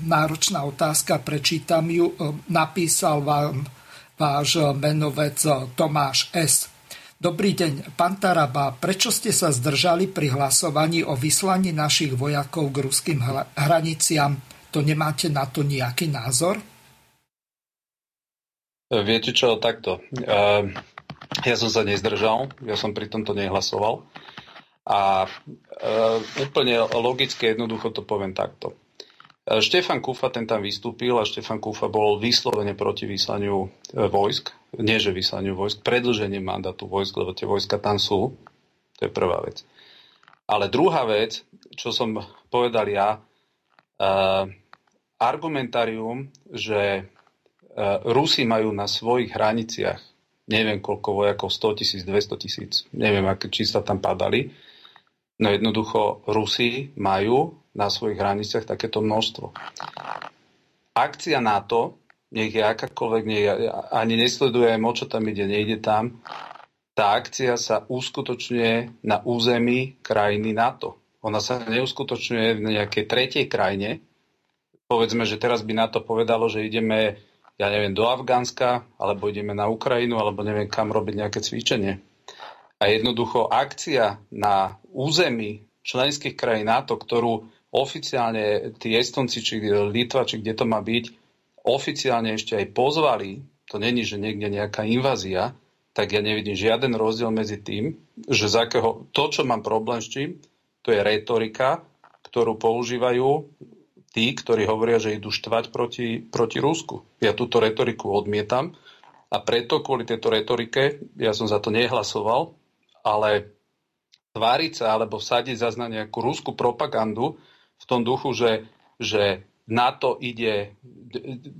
náročná otázka, prečítam ju. Napísal vám váš menovec Tomáš S. Dobrý deň, pán Taraba, prečo ste sa zdržali pri hlasovaní o vyslaní našich vojakov k ruským hraniciam? To nemáte na to nejaký názor? Viete čo, takto. Uh, ja som sa nezdržal, ja som pri tomto nehlasoval. A uh, úplne logicky jednoducho to poviem takto. E, Štefan Kufa ten tam vystúpil a Štefan Kufa bol vyslovene proti vyslaniu e, vojsk, nie že vyslaniu vojsk, predlženie mandátu vojsk, lebo tie vojska tam sú. To je prvá vec. Ale druhá vec, čo som povedal ja, uh, argumentárium, že uh, Rusi majú na svojich hraniciach neviem koľko vojakov, 100 tisíc, 200 tisíc, neviem, aké čísla tam padali, no jednoducho Rusi majú na svojich hraniciach takéto množstvo. Akcia NATO, nech je akákoľvek, nech ani nesledujem, o čo tam ide, nejde tam, tá akcia sa uskutočňuje na území krajiny NATO. Ona sa neuskutočňuje v nejakej tretej krajine. Povedzme, že teraz by NATO povedalo, že ideme, ja neviem, do Afgánska, alebo ideme na Ukrajinu, alebo neviem kam robiť nejaké cvičenie. A jednoducho akcia na území členských krajín NATO, ktorú oficiálne tí Estonci, či Litva, či kde to má byť, oficiálne ešte aj pozvali, to není, že niekde nejaká invázia, tak ja nevidím žiaden rozdiel medzi tým, že z akého, to, čo mám problém s čím, to je retorika, ktorú používajú tí, ktorí hovoria, že idú štvať proti, proti Rusku. Ja túto retoriku odmietam a preto kvôli tejto retorike ja som za to nehlasoval, ale tváriť sa alebo vsadiť za nejakú ruskú propagandu, v tom duchu, že, že NATO ide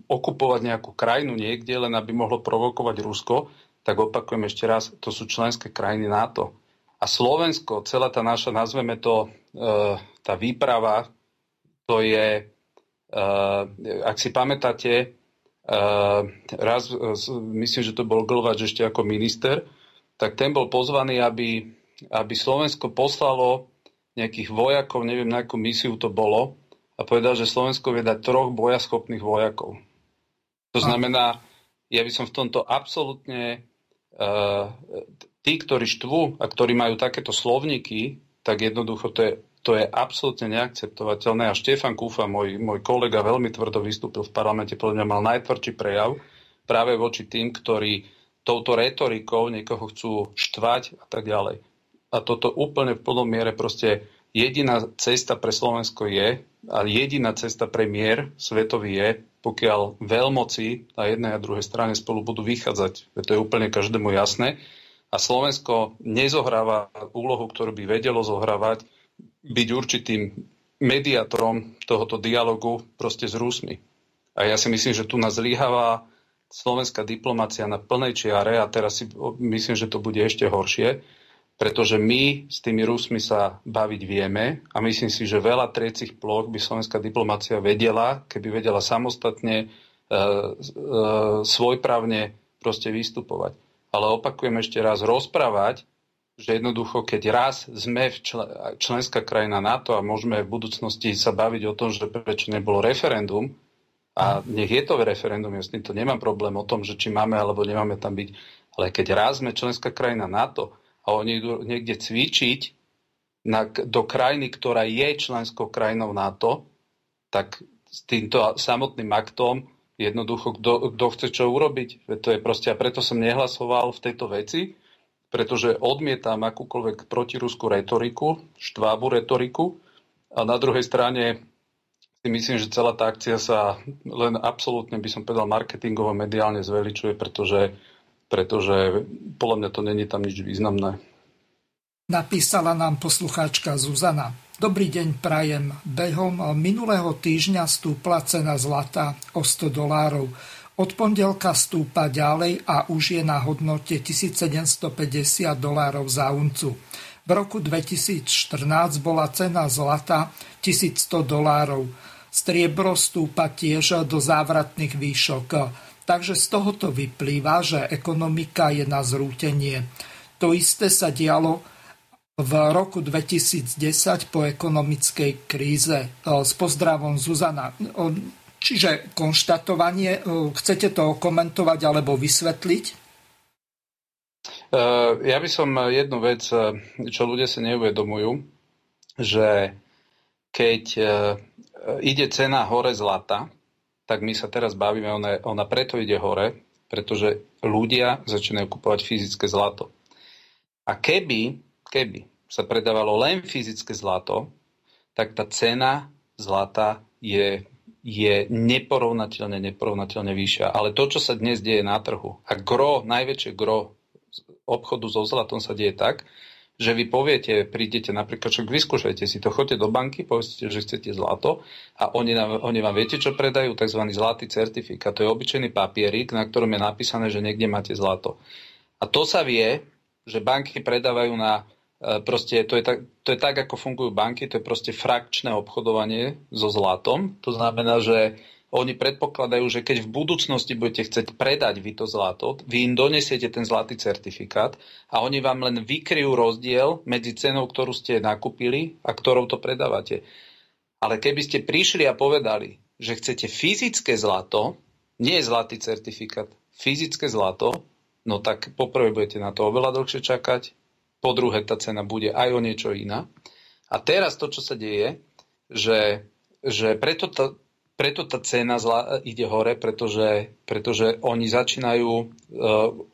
okupovať nejakú krajinu niekde, len aby mohlo provokovať Rusko, tak opakujem ešte raz, to sú členské krajiny NATO. A Slovensko, celá tá naša, nazveme to, e, tá výprava, to je, e, ak si pamätáte, e, raz, myslím, že to bol Glvač ešte ako minister, tak ten bol pozvaný, aby, aby Slovensko poslalo nejakých vojakov, neviem na akú misiu to bolo, a povedal, že Slovensko vie dať troch bojaschopných vojakov. To znamená, ja by som v tomto absolútne uh, tí, ktorí štvú a ktorí majú takéto slovníky, tak jednoducho to je, to je absolútne neakceptovateľné. A Štefan Kúfa, môj, môj kolega, veľmi tvrdo vystúpil v parlamente, podľa mňa mal najtvrdší prejav práve voči tým, ktorí touto retorikou niekoho chcú štvať a tak ďalej. A toto úplne v plnom miere proste jediná cesta pre Slovensko je, a jediná cesta pre mier svetový je, pokiaľ veľmoci na jednej a druhej strane spolu budú vychádzať. To je úplne každému jasné. A Slovensko nezohráva úlohu, ktorú by vedelo zohrávať, byť určitým mediátorom tohoto dialogu proste s Rusmi. A ja si myslím, že tu nás zlyháva slovenská diplomácia na plnej čiare a teraz si myslím, že to bude ešte horšie, pretože my s tými Rusmi sa baviť vieme a myslím si, že veľa trecích ploch by slovenská diplomácia vedela, keby vedela samostatne, e, e, svojpravne proste vystupovať. Ale opakujem ešte raz, rozprávať, že jednoducho, keď raz sme v člen, členská krajina NATO a môžeme v budúcnosti sa baviť o tom, že prečo nebolo referendum, a nech je to referendum, ja s týmto nemám problém o tom, že či máme alebo nemáme tam byť. Ale keď raz sme členská krajina NATO a oni niekde cvičiť na, do krajiny, ktorá je členskou krajinou NATO, tak s týmto samotným aktom jednoducho, kto chce čo urobiť. To je proste, a preto som nehlasoval v tejto veci, pretože odmietam akúkoľvek protiruskú retoriku, štvábu retoriku a na druhej strane si myslím, že celá tá akcia sa len absolútne, by som povedal, marketingovo mediálne zveličuje, pretože, pretože podľa mňa to není tam nič významné. Napísala nám poslucháčka Zuzana. Dobrý deň, prajem. Behom minulého týždňa stúpla cena zlata o 100 dolárov. Od pondelka stúpa ďalej a už je na hodnote 1750 dolárov za uncu. V roku 2014 bola cena zlata 1100 dolárov striebro stúpa tiež do závratných výšok. Takže z tohoto vyplýva, že ekonomika je na zrútenie. To isté sa dialo v roku 2010 po ekonomickej kríze. S pozdravom Zuzana. Čiže konštatovanie, chcete to komentovať alebo vysvetliť? E, ja by som jednu vec, čo ľudia sa neuvedomujú, že keď e, ide cena hore zlata, tak my sa teraz bavíme, ona, ona preto ide hore, pretože ľudia začínajú kupovať fyzické zlato. A keby, keby sa predávalo len fyzické zlato, tak tá cena zlata je, je neporovnateľne, neporovnateľne vyššia. Ale to, čo sa dnes deje na trhu, a gro, najväčšie gro obchodu so zlatom sa deje tak, že vy poviete, prídete napríklad, čo vyskúšajte si to, choďte do banky, povedzte, že chcete zlato a oni, nám, oni vám viete, čo predajú, tzv. zlatý certifikát. To je obyčajný papierik, na ktorom je napísané, že niekde máte zlato. A to sa vie, že banky predávajú na e, proste, to je, tak, to je tak, ako fungujú banky, to je proste frakčné obchodovanie so zlatom. To znamená, že oni predpokladajú, že keď v budúcnosti budete chcieť predať vy to zlato, vy im donesiete ten zlatý certifikát a oni vám len vykryjú rozdiel medzi cenou, ktorú ste nakúpili a ktorou to predávate. Ale keby ste prišli a povedali, že chcete fyzické zlato, nie zlatý certifikát, fyzické zlato, no tak poprvé budete na to oveľa dlhšie čakať, po druhé tá cena bude aj o niečo iná. A teraz to, čo sa deje, že, že preto to, preto tá cena zla, ide hore, pretože, pretože oni začínajú uh,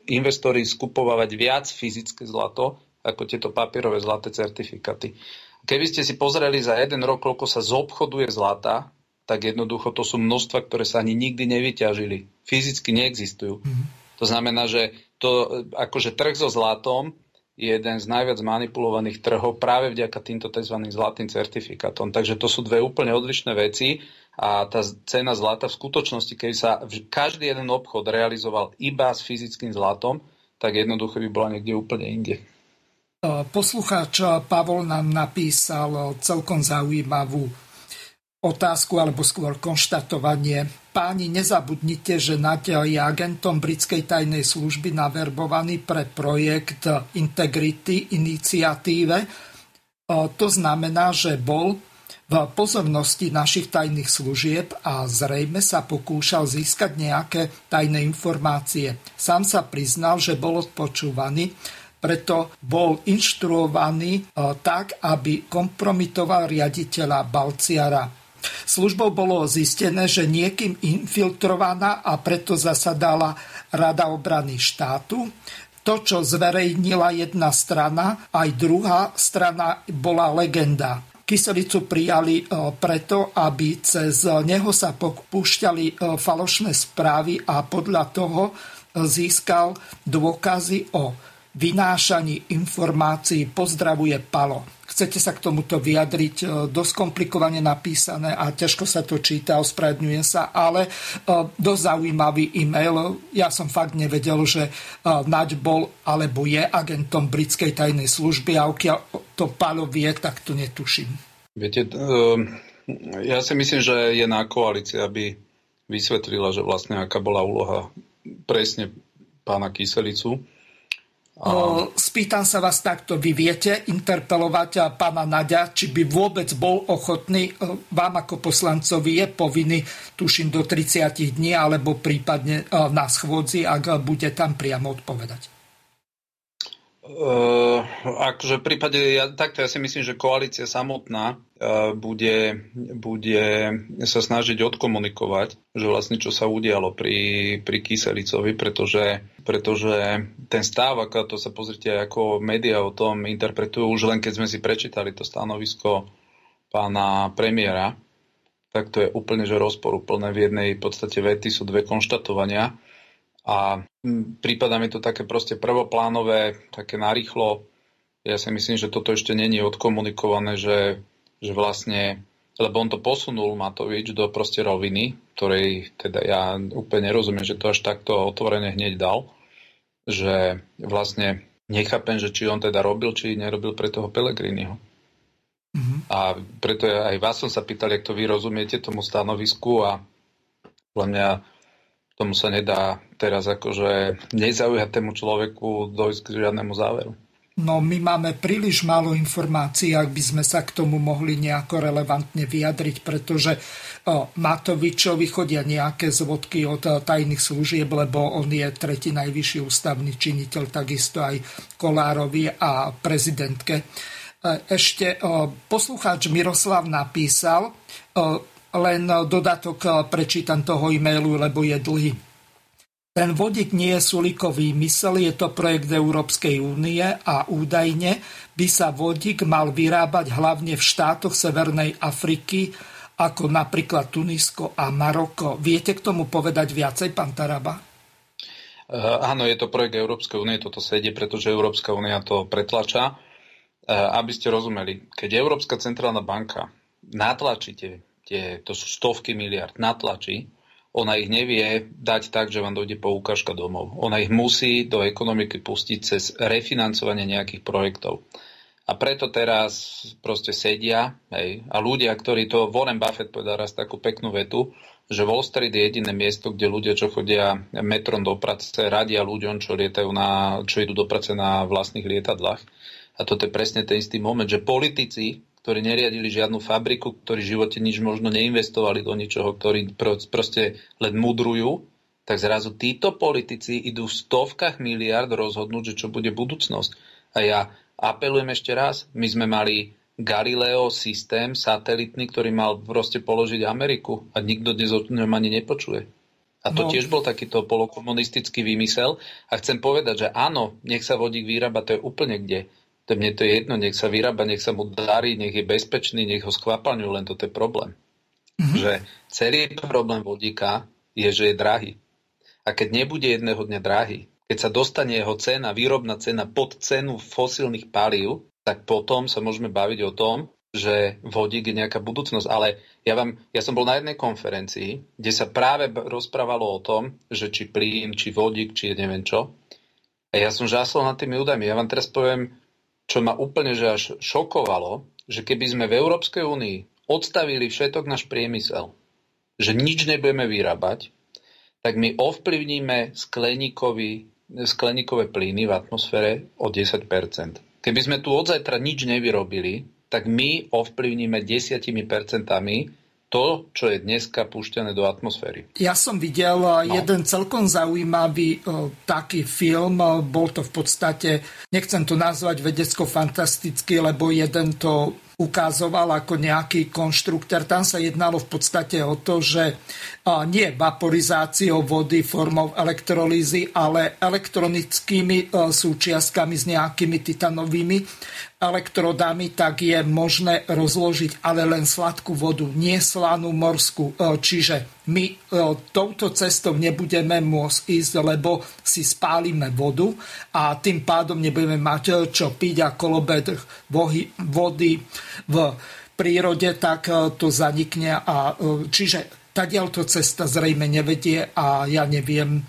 investori skupovať viac fyzické zlato ako tieto papierové zlaté certifikáty. Keby ste si pozreli za jeden rok, koľko sa zobchoduje zlata, tak jednoducho to sú množstva, ktoré sa ani nikdy nevyťažili. Fyzicky neexistujú. Mm-hmm. To znamená, že to, akože trh so zlatom je jeden z najviac manipulovaných trhov práve vďaka týmto tzv. zlatým certifikátom. Takže to sú dve úplne odlišné veci a tá cena zlata v skutočnosti, keď sa každý jeden obchod realizoval iba s fyzickým zlatom, tak jednoducho by bola niekde úplne inde. Poslucháč Pavol nám napísal celkom zaujímavú otázku alebo skôr konštatovanie. Páni, nezabudnite, že Nadia je agentom britskej tajnej služby naverbovaný pre projekt Integrity iniciatíve. To znamená, že bol v pozornosti našich tajných služieb a zrejme sa pokúšal získať nejaké tajné informácie. Sám sa priznal, že bol odpočúvaný preto bol inštruovaný e, tak, aby kompromitoval riaditeľa Balciara. Službou bolo zistené, že niekým infiltrovaná a preto zasadala Rada obrany štátu. To, čo zverejnila jedna strana, aj druhá strana bola legenda. Kyselicu prijali e, preto, aby cez neho sa púšťali e, falošné správy a podľa toho získal dôkazy o vynášaní informácií. Pozdravuje Palo. Chcete sa k tomuto vyjadriť? E, dosť komplikovane napísané a ťažko sa to číta, ospravedňujem sa, ale e, dosť zaujímavý e-mail. Ja som fakt nevedel, že e, Naď bol alebo je agentom britskej tajnej služby a okiaľ to Palo vie, tak to netuším. Viete, ja si myslím, že je na koalícii, aby vysvetlila, že vlastne aká bola úloha presne pána Kyselicu Spýtam sa vás takto, vy viete interpelovať pána Nadia, či by vôbec bol ochotný, vám ako poslancovi je povinný, tuším, do 30 dní, alebo prípadne na schôdzi, ak bude tam priamo odpovedať. Uh, akože v prípade, ja, takto ja si myslím, že koalícia samotná uh, bude, bude sa snažiť odkomunikovať, že vlastne čo sa udialo pri, pri Kyselicovi, pretože, pretože ten stav, ako to sa pozrite, ako médiá o tom interpretujú, už len keď sme si prečítali to stanovisko pána premiéra, tak to je úplne že rozporuplné. V jednej podstate vety sú dve konštatovania a prípada mi to také proste prvoplánové, také narýchlo. Ja si myslím, že toto ešte není odkomunikované, že, že vlastne, lebo on to posunul Matovič do proste roviny, ktorej teda ja úplne nerozumiem, že to až takto otvorene hneď dal, že vlastne nechápem, že či on teda robil, či nerobil pre toho Pelegriniho. Mm-hmm. A preto ja, aj vás som sa pýtal, jak to vy rozumiete tomu stanovisku a podľa mňa tomu sa nedá teraz akože nezaujatému človeku dojsť k žiadnemu záveru. No my máme príliš málo informácií, ak by sme sa k tomu mohli nejako relevantne vyjadriť, pretože o, Matovičovi chodia nejaké zvodky od tajných služieb, lebo on je tretí najvyšší ústavný činiteľ, takisto aj Kolárovi a prezidentke. E, ešte o, poslucháč Miroslav napísal, o, len dodatok prečítam toho e-mailu, lebo je dlhý. Ten vodík nie je sulikový mysel, je to projekt Európskej únie a údajne by sa vodík mal vyrábať hlavne v štátoch Severnej Afriky, ako napríklad Tunisko a Maroko. Viete k tomu povedať viacej, pán Taraba? Uh, áno, je to projekt Európskej únie, toto sedie, pretože Európska únia to pretlača. Uh, aby ste rozumeli, keď Európska centrálna banka natlačíte tie, to sú stovky miliard, natlačí, ona ich nevie dať tak, že vám dojde poukážka domov. Ona ich musí do ekonomiky pustiť cez refinancovanie nejakých projektov. A preto teraz proste sedia hej, a ľudia, ktorí to, Warren Buffett povedal raz takú peknú vetu, že Wall Street je jediné miesto, kde ľudia, čo chodia metrom do práce, radia ľuďom, čo, na, čo idú do práce na vlastných lietadlách. A toto je presne ten istý moment, že politici ktorí neriadili žiadnu fabriku, ktorí v živote nič možno neinvestovali do ničoho, ktorí proste len mudrujú, tak zrazu títo politici idú v stovkách miliard rozhodnúť, že čo bude budúcnosť. A ja apelujem ešte raz, my sme mali Galileo systém satelitný, ktorý mal proste položiť Ameriku a nikto dnes o ňom ani nepočuje. A to no. tiež bol takýto polokomunistický výmysel. A chcem povedať, že áno, nech sa vodík vyrába, to je úplne kde to mne to je jedno, nech sa vyrába, nech sa mu darí, nech je bezpečný, nech ho skvapalňujú, len toto je problém. Mm-hmm. Že celý problém vodíka je, že je drahý. A keď nebude jedného dňa drahý, keď sa dostane jeho cena, výrobná cena pod cenu fosílnych palív, tak potom sa môžeme baviť o tom, že vodík je nejaká budúcnosť. Ale ja, vám, ja som bol na jednej konferencii, kde sa práve rozprávalo o tom, že či plyn, či vodík, či neviem čo. A ja som žásol nad tými údajmi. Ja vám teraz poviem čo ma úplne že až šokovalo, že keby sme v Európskej únii odstavili všetok náš priemysel, že nič nebudeme vyrábať, tak my ovplyvníme skleníkové plyny v atmosfére o 10 Keby sme tu od zajtra nič nevyrobili, tak my ovplyvníme 10 to, čo je dneska púšťané do atmosféry. Ja som videl no. jeden celkom zaujímavý uh, taký film, bol to v podstate, nechcem to nazvať vedecko-fantasticky, lebo jeden to ukázoval ako nejaký konštruktor. Tam sa jednalo v podstate o to, že nie vaporizáciou vody formou elektrolízy, ale elektronickými súčiastkami s nejakými titanovými elektrodami, tak je možné rozložiť ale len sladkú vodu, nie slanú morskú. Čiže my touto cestou nebudeme môcť ísť, lebo si spálime vodu a tým pádom nebudeme mať čo piť a kolobed vody v prírode, tak to zanikne. A, čiže to cesta zrejme nevedie a ja neviem,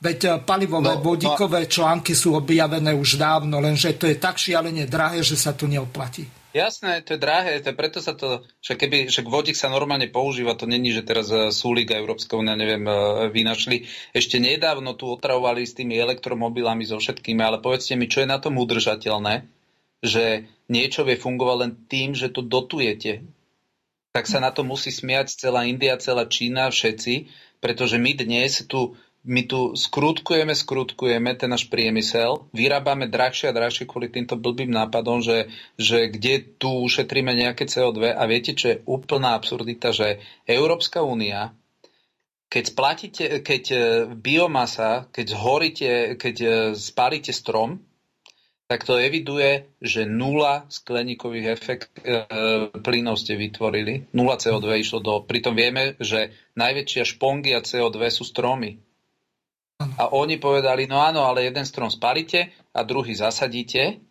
Veď eh, palivové no, vodíkové no, články sú objavené už dávno, lenže to je tak šialene drahé, že sa to neoplatí. Jasné, to je drahé, to je preto sa to, že keby, že vodík sa normálne používa, to není, že teraz eh, Súlik a Európska únia, neviem, eh, vynašli. Ešte nedávno tu otravovali s tými elektromobilami so všetkými, ale povedzte mi, čo je na tom udržateľné, že niečo vie fungovať len tým, že to dotujete. Tak sa na to musí smiať celá India, celá Čína, všetci, pretože my dnes tu my tu skrutkujeme, skrutkujeme ten náš priemysel, vyrábame drahšie a drahšie kvôli týmto blbým nápadom, že, že kde tu ušetríme nejaké CO2 a viete, čo je úplná absurdita, že Európska únia, keď splatíte, keď e, biomasa, keď zhoríte, keď e, spálite strom, tak to eviduje, že nula skleníkových efekt, e, plynov ste vytvorili, nula CO2 išlo do... Pritom vieme, že najväčšia špongia CO2 sú stromy. A oni povedali, no áno, ale jeden strom spalite a druhý zasadíte,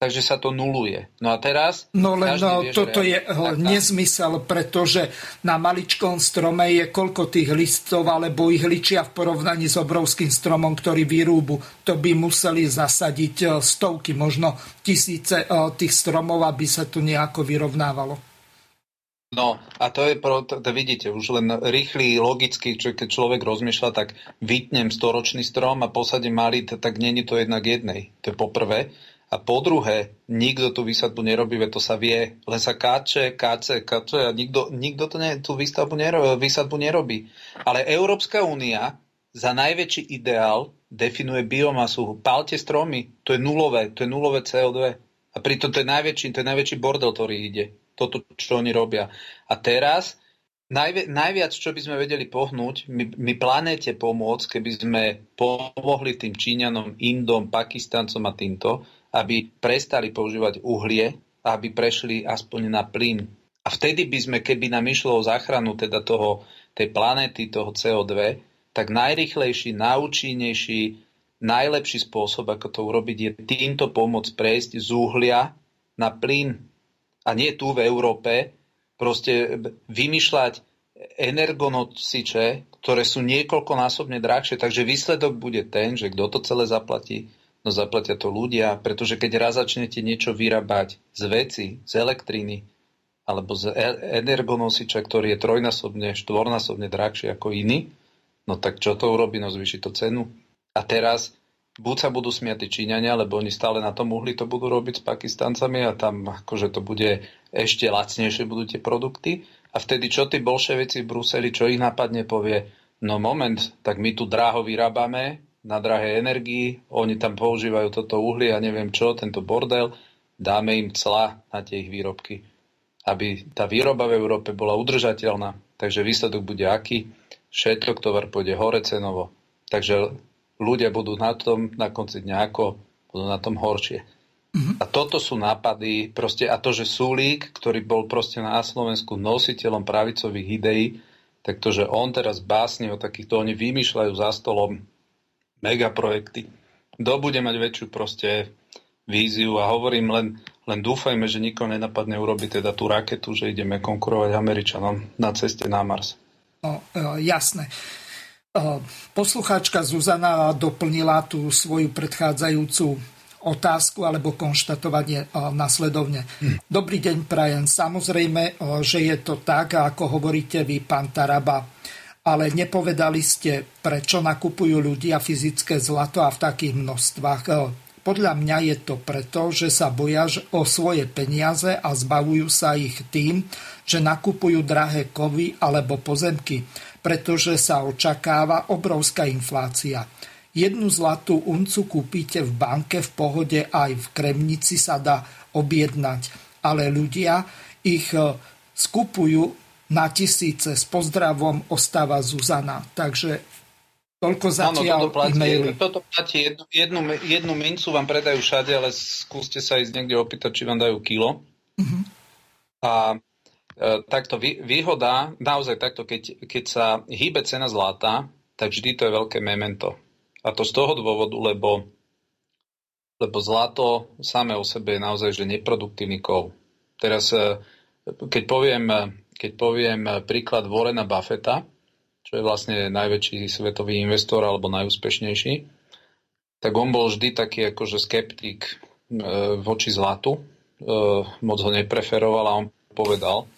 takže sa to nuluje. No a teraz... No len no, vie, toto je tak, nezmysel, pretože na maličkom strome je koľko tých listov, alebo ich ličia v porovnaní s obrovským stromom, ktorý vyrúbu. To by museli zasadiť e, stovky, možno tisíce e, tých stromov, aby sa to nejako vyrovnávalo. No a to je, pro, to, to vidíte, už len rýchly, logicky, čo, keď človek rozmýšľa, tak vytnem storočný strom a posadím malý, tak není to jednak jednej. To je poprvé. A po druhé, nikto tú výsadbu nerobí, veď to sa vie, len sa káče, káče, káče a nikto, nikto to ne, tú výsadbu nerobí, výsadbu nerobí. Ale Európska únia za najväčší ideál definuje biomasu. Pálte stromy, to je nulové, to je nulové CO2. A pritom to je najväčší, to je najväčší bordel, ktorý ide toto, čo oni robia. A teraz najvi- najviac, čo by sme vedeli pohnúť, my, my planéte pomôcť, keby sme pomohli tým Číňanom, Indom, Pakistancom a týmto, aby prestali používať uhlie aby prešli aspoň na plyn. A vtedy by sme, keby nám išlo o záchranu teda toho, tej planéty, toho CO2, tak najrychlejší, najúčinnejší, najlepší spôsob, ako to urobiť, je týmto pomôcť prejsť z uhlia na plyn a nie tu v Európe, proste vymýšľať energonosiče, ktoré sú niekoľkonásobne drahšie. Takže výsledok bude ten, že kto to celé zaplatí, no zaplatia to ľudia, pretože keď raz začnete niečo vyrábať z veci, z elektriny, alebo z e- energonosiča, ktorý je trojnásobne, štvornásobne drahší ako iný, no tak čo to urobí? No zvýši to cenu. A teraz buď sa budú smiať Číňania, lebo oni stále na tom uhli to budú robiť s Pakistancami a tam akože to bude ešte lacnejšie budú tie produkty. A vtedy čo tí bolševici v Bruseli, čo ich napadne, povie, no moment, tak my tu dráho vyrábame na drahej energii, oni tam používajú toto uhlie a neviem čo, tento bordel, dáme im cla na tie ich výrobky, aby tá výroba v Európe bola udržateľná. Takže výsledok bude aký? Všetko tovar pôjde hore cenovo. Takže ľudia budú na tom na konci dňa ako, budú na tom horšie. Mm-hmm. A toto sú nápady, proste, a to, že Sulík, ktorý bol proste na Slovensku nositeľom pravicových ideí, tak to, že on teraz básni o takýchto, oni vymýšľajú za stolom megaprojekty. Kto bude mať väčšiu proste víziu a hovorím len, len dúfajme, že nikoho nenapadne urobiť teda tú raketu, že ideme konkurovať Američanom na ceste na Mars. No, e, jasné. Poslucháčka Zuzana doplnila tú svoju predchádzajúcu otázku alebo konštatovanie nasledovne. Dobrý deň, Prajen. Samozrejme, že je to tak, ako hovoríte vy, pán Taraba, ale nepovedali ste, prečo nakupujú ľudia fyzické zlato a v takých množstvách. Podľa mňa je to preto, že sa boja o svoje peniaze a zbavujú sa ich tým, že nakupujú drahé kovy alebo pozemky, pretože sa očakáva obrovská inflácia. Jednu zlatú uncu kúpite v banke v pohode aj v Kremnici sa dá objednať, ale ľudia ich e, skupujú na tisíce. S pozdravom ostáva Zuzana. Takže Toľko zatiaľ Áno, toto platí, toto platí jednu, jednu, jednu mincu vám predajú všade, ale skúste sa ísť niekde opýtať, či vám dajú kilo. Uh-huh. A takto vý, výhoda, naozaj takto, keď, keď sa hýbe cena zlata, tak vždy to je veľké memento. A to z toho dôvodu, lebo, lebo zlato samé o sebe je naozaj že neproduktívny kov. Teraz, e, keď poviem, keď poviem príklad Warrena Buffetta, čo je vlastne najväčší svetový investor alebo najúspešnejší, tak on bol vždy taký akože skeptik e, voči zlatu, e, moc ho nepreferoval a on povedal,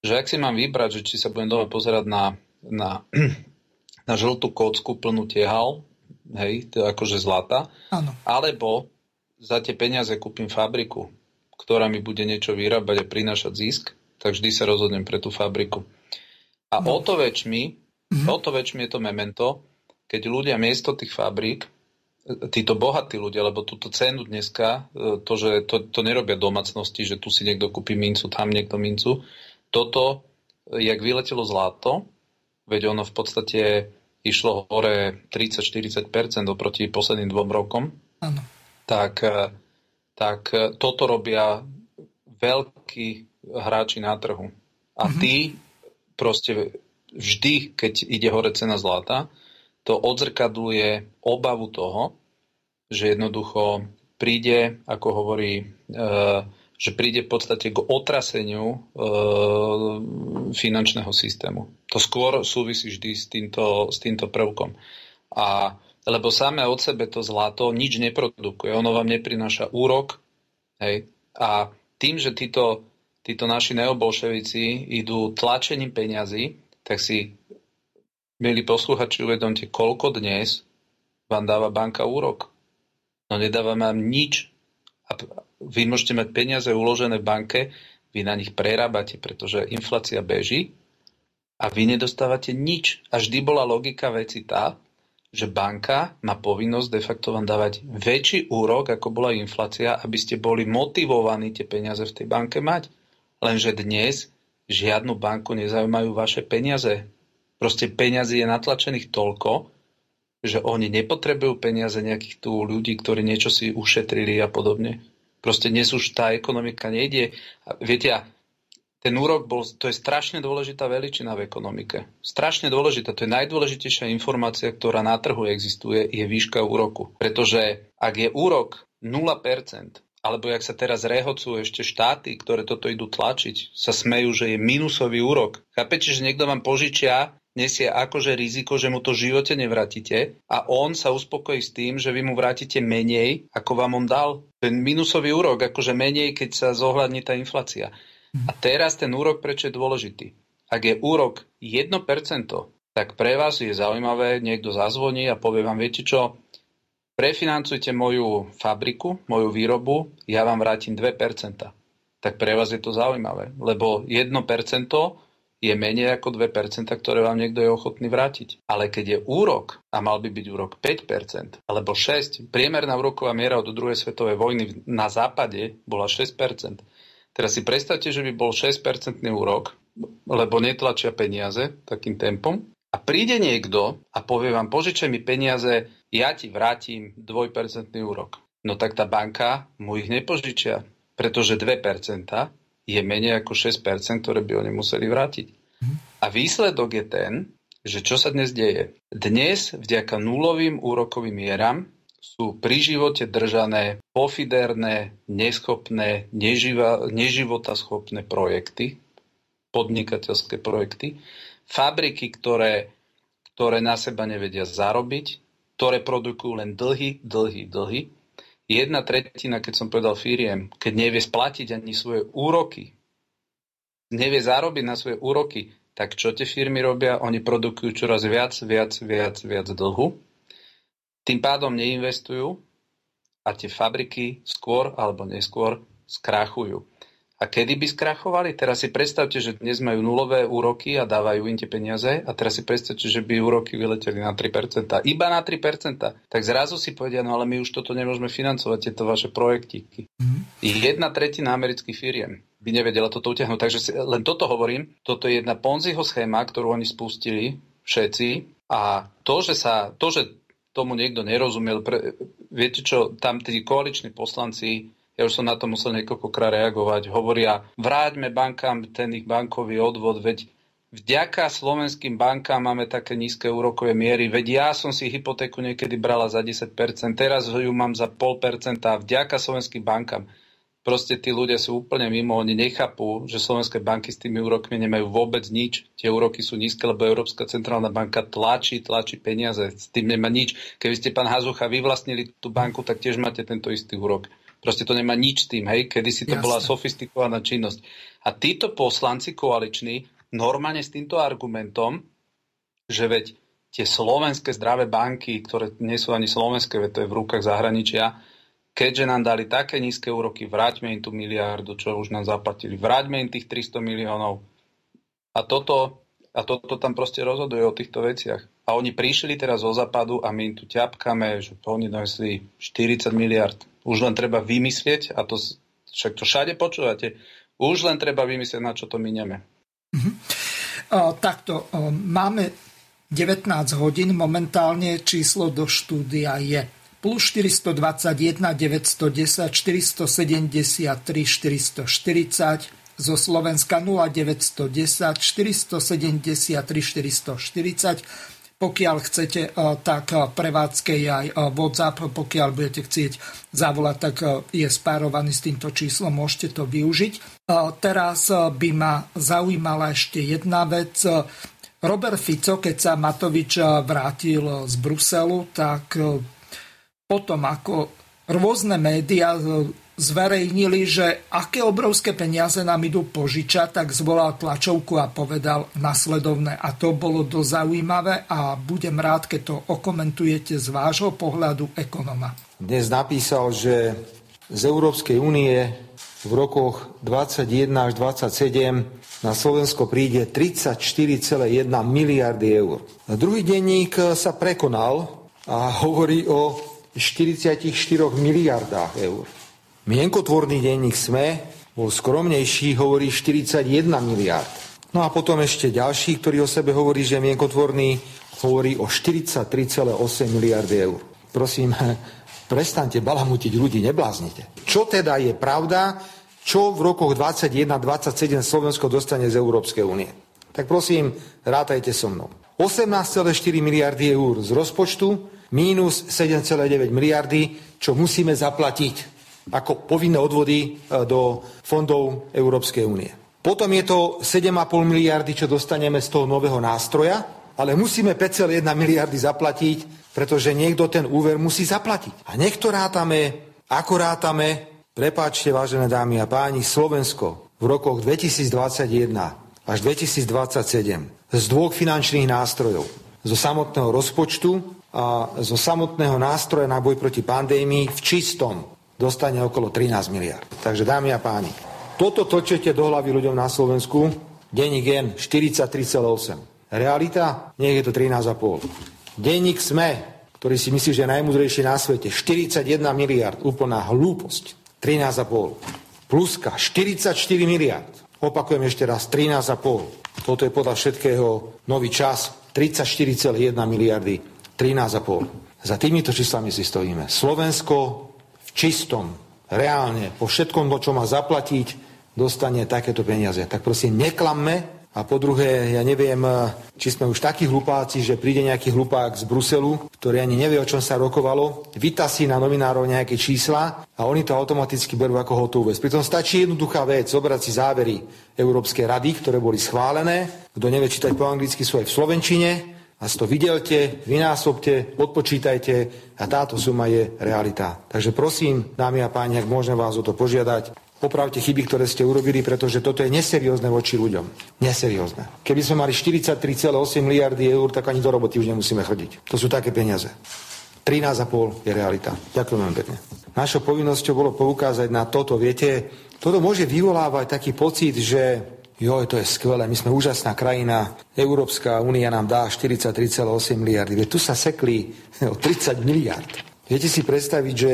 že ak si mám vybrať, že či sa budem doma pozerať na, na, na žltú kocku plnú tiehal, hej, to je akože zlata, ano. alebo za tie peniaze kúpim fabriku, ktorá mi bude niečo vyrábať a prinášať zisk, tak vždy sa rozhodnem pre tú fabriku. A no. o to väčšmi, mm-hmm. o to väčšmi je to memento, keď ľudia miesto tých fabrík, títo bohatí ľudia, lebo túto cenu dneska, e, to, že to, to nerobia domácnosti, že tu si niekto kúpi mincu, tam niekto mincu, toto, jak vyletelo zlato, veď ono v podstate išlo hore 30-40% oproti posledným dvom rokom, ano. tak, e, tak e, toto robia veľkí hráči na trhu. A mm-hmm. tí proste vždy, keď ide hore cena zlata, to odzrkadluje obavu toho, že jednoducho príde, ako hovorí, e, že príde v podstate k otraseniu e, finančného systému. To skôr súvisí vždy s týmto, s týmto prvkom. A lebo samé od sebe to zlato nič neprodukuje, ono vám neprináša úrok. Hej? A tým, že títo títo naši neobolševici idú tlačením peňazí, tak si, milí posluchači, uvedomte, koľko dnes vám dáva banka úrok. No nedáva vám nič. Vy môžete mať peniaze uložené v banke, vy na nich prerábate, pretože inflácia beží a vy nedostávate nič. A vždy bola logika veci tá, že banka má povinnosť de facto vám dávať väčší úrok, ako bola inflácia, aby ste boli motivovaní tie peniaze v tej banke mať. Lenže dnes žiadnu banku nezaujímajú vaše peniaze. Proste peniazy je natlačených toľko, že oni nepotrebujú peniaze nejakých tu ľudí, ktorí niečo si ušetrili a podobne. Proste dnes už tá ekonomika nejde. A viete, ten úrok bol, to je strašne dôležitá veličina v ekonomike. Strašne dôležitá. To je najdôležitejšia informácia, ktorá na trhu existuje, je výška úroku. Pretože ak je úrok 0%, alebo jak sa teraz rehocujú ešte štáty, ktoré toto idú tlačiť, sa smejú, že je minusový úrok. Chápete, že niekto vám požičia, nesie akože riziko, že mu to v živote nevratíte a on sa uspokojí s tým, že vy mu vrátite menej, ako vám on dal. Ten minusový úrok, akože menej, keď sa zohľadní tá inflácia. A teraz ten úrok prečo je dôležitý? Ak je úrok 1%, tak pre vás je zaujímavé, niekto zazvoní a povie vám, viete čo, prefinancujte moju fabriku, moju výrobu, ja vám vrátim 2%. Tak pre vás je to zaujímavé, lebo 1% je menej ako 2%, ktoré vám niekto je ochotný vrátiť. Ale keď je úrok, a mal by byť úrok 5%, alebo 6%, priemerná úroková miera od druhej svetovej vojny na západe bola 6%. Teraz si predstavte, že by bol 6% úrok, lebo netlačia peniaze takým tempom. A príde niekto a povie vám, požičaj mi peniaze ja ti vrátim 2% úrok. No tak tá banka mu ich nepožičia, pretože 2% je menej ako 6%, ktoré by oni museli vrátiť. A výsledok je ten, že čo sa dnes deje? Dnes vďaka nulovým úrokovým mieram sú pri živote držané pofiderné, neschopné, neživa, neživotaschopné projekty, podnikateľské projekty, fabriky, ktoré, ktoré na seba nevedia zarobiť, ktoré produkujú len dlhy, dlhy, dlhy. Jedna tretina, keď som povedal firiem, keď nevie splatiť ani svoje úroky, nevie zarobiť na svoje úroky, tak čo tie firmy robia? Oni produkujú čoraz viac, viac, viac, viac dlhu. Tým pádom neinvestujú a tie fabriky skôr alebo neskôr skrachujú. A kedy by skrachovali? Teraz si predstavte, že dnes majú nulové úroky a dávajú im tie peniaze a teraz si predstavte, že by úroky vyleteli na 3%. Iba na 3%. Tak zrazu si povedia, no ale my už toto nemôžeme financovať, tieto vaše projektíky. Mm. Jedna tretina amerických firiem by nevedela toto utiahnuť. Takže si, len toto hovorím, toto je jedna Ponziho schéma, ktorú oni spustili všetci a to, že, sa, to, že tomu niekto nerozumel, pre, viete čo, tam tí koaliční poslanci ja už som na to musel niekoľkokrát reagovať, hovoria, vráťme bankám ten ich bankový odvod, veď vďaka slovenským bankám máme také nízke úrokové miery, veď ja som si hypotéku niekedy brala za 10%, teraz ju mám za 0,5% a vďaka slovenským bankám. Proste tí ľudia sú úplne mimo, oni nechápu, že slovenské banky s tými úrokmi nemajú vôbec nič. Tie úroky sú nízke, lebo Európska centrálna banka tlačí, tlačí peniaze. S tým nemá nič. Keby ste, pán Hazucha, vyvlastnili tú banku, tak tiež máte tento istý úrok. Proste to nemá nič s tým, hej, kedy si to Jasne. bola sofistikovaná činnosť. A títo poslanci koaliční normálne s týmto argumentom, že veď tie slovenské zdravé banky, ktoré nie sú ani slovenské, veď to je v rukách zahraničia, keďže nám dali také nízke úroky, vráťme im tú miliardu, čo už nám zaplatili, vráťme im tých 300 miliónov. A toto, a toto tam proste rozhoduje o týchto veciach. A oni prišli teraz zo západu a my im tu ťapkame, že oni donesli 40 miliard. Už len treba vymyslieť, a to však to všade počúvate, už len treba vymyslieť, na čo to minieme. Uh-huh. Uh, takto, uh, máme 19 hodín, momentálne číslo do štúdia je plus 421 910 473 440 zo Slovenska 0910 473 440 pokiaľ chcete, eh, tak eh, prevádzke je aj eh, WhatsApp, pokiaľ budete chcieť zavolať, tak je spárovaný s týmto číslom, môžete to využiť. Teraz by ma zaujímala ešte jedna vec. Robert Fico, keď sa Matovič vrátil z Bruselu, tak potom ako rôzne médiá zverejnili, že aké obrovské peniaze nám idú požičať, tak zvolal tlačovku a povedal nasledovné. A to bolo dosť zaujímavé a budem rád, keď to okomentujete z vášho pohľadu ekonoma. Dnes napísal, že z Európskej únie v rokoch 21 až 27 na Slovensko príde 34,1 miliardy eur. A druhý denník sa prekonal a hovorí o 44 miliardách eur. Mienkotvorný denník SME bol skromnejší, hovorí 41 miliard. No a potom ešte ďalší, ktorý o sebe hovorí, že mienkotvorný hovorí o 43,8 miliardy eur. Prosím, prestante balamutiť ľudí, nebláznite. Čo teda je pravda, čo v rokoch 21-27 Slovensko dostane z Európskej únie? Tak prosím, rátajte so mnou. 18,4 miliardy eur z rozpočtu, mínus 7,9 miliardy, čo musíme zaplatiť ako povinné odvody e, do fondov Európskej únie. Potom je to 7,5 miliardy, čo dostaneme z toho nového nástroja, ale musíme 5,1 miliardy zaplatiť, pretože niekto ten úver musí zaplatiť. A nech to rátame, ako rátame, prepáčte, vážené dámy a páni, Slovensko v rokoch 2021 až 2027 z dvoch finančných nástrojov, zo samotného rozpočtu a zo samotného nástroja na boj proti pandémii v čistom dostane okolo 13 miliard. Takže dámy a páni, toto točete do hlavy ľuďom na Slovensku, denník N 43,8. Realita, nech je to 13,5. Denník SME, ktorý si myslí, že je najmudrejší na svete, 41 miliard, úplná hlúposť, 13,5. Pluska, 44 miliard. Opakujem ešte raz, 13,5. Toto je podľa všetkého nový čas, 34,1 miliardy, 13,5. Za týmito číslami si stojíme. Slovensko čistom, reálne, po všetkom, čo má zaplatiť, dostane takéto peniaze. Tak prosím, neklamme a po druhé, ja neviem, či sme už takí hlupáci, že príde nejaký hlupák z Bruselu, ktorý ani nevie, o čom sa rokovalo, vytasí na novinárov nejaké čísla a oni to automaticky berú ako hotovú vec. Pritom stačí jednoduchá vec, zobrať si závery Európskej rady, ktoré boli schválené. Kto nevie čítať po anglicky, sú aj v Slovenčine A to vydelte, vynásobte, odpočítajte a táto suma je realita. Takže prosím, dámy a páni, ak môžem vás o to požiadať, popravte chyby, ktoré ste urobili, pretože toto je neseriózne voči ľuďom. Neseriózne. Keby sme mali 43,8 miliardy eur, tak ani do roboty už nemusíme chodiť. To sú také peniaze. 13,5 je realita. Ďakujem veľmi pekne. Našou povinnosťou bolo poukázať na toto. Viete, toto môže vyvolávať taký pocit, že joj, to je skvelé, my sme úžasná krajina, Európska únia nám dá 43,8 miliardy. Veď tu sa sekli o 30 miliard. Viete si predstaviť, že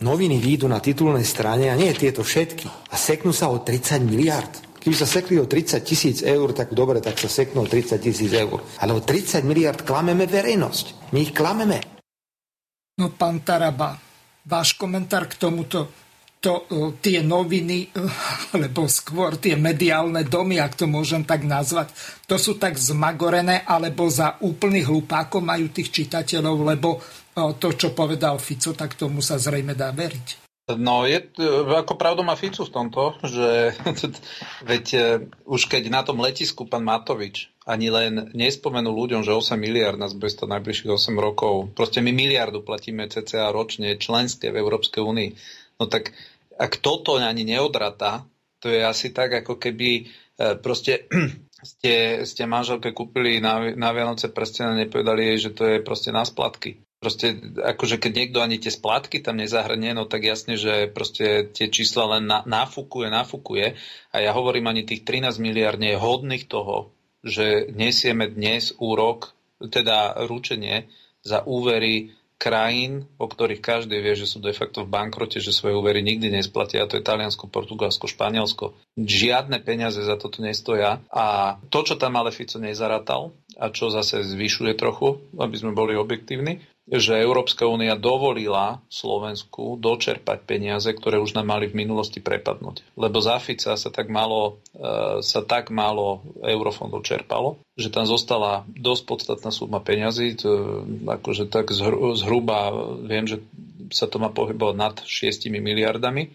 noviny výjdu na titulnej strane a nie tieto všetky a seknú sa o 30 miliard. Keby sa sekli o 30 tisíc eur, tak dobre, tak sa seknú o 30 tisíc eur. Ale o 30 miliard klameme verejnosť. My ich klameme. No, pán Taraba, váš komentár k tomuto to, e, tie noviny, e, alebo skôr tie mediálne domy, ak to môžem tak nazvať, to sú tak zmagorené, alebo za úplných hlupákov majú tých čitateľov, lebo e, to, čo povedal Fico, tak tomu sa zrejme dá veriť. No, je, ako pravdu má Ficu v tomto, že veď už keď na tom letisku pán Matovič ani len nespomenul ľuďom, že 8 miliard nás bude to najbližších 8 rokov, proste my miliardu platíme cca ročne členské v Európskej únii No tak ak toto ani neodratá, to je asi tak, ako keby e, proste ste, ste manželke kúpili na, na Vianoce prsteň a nepovedali jej, že to je proste na splatky. Proste, akože keď niekto ani tie splátky tam nezahrnie, no tak jasne, že proste tie čísla len na, nafúkuje, nafúkuje. A ja hovorím, ani tých 13 miliard nie je hodných toho, že nesieme dnes úrok, teda ručenie za úvery krajín, o ktorých každý vie, že sú de facto v bankrote, že svoje úvery nikdy nesplatia, a to je Taliansko, Portugalsko, Španielsko. Žiadne peniaze za toto nestoja a to, čo tam ale Fico nezaratal a čo zase zvyšuje trochu, aby sme boli objektívni, že Európska únia dovolila Slovensku dočerpať peniaze, ktoré už nám mali v minulosti prepadnúť. Lebo za Fica sa tak málo, e, sa tak málo eurofondov čerpalo, že tam zostala dosť podstatná suma peňazí, to, akože tak zhruba viem, že sa to má pohybovať nad 6 miliardami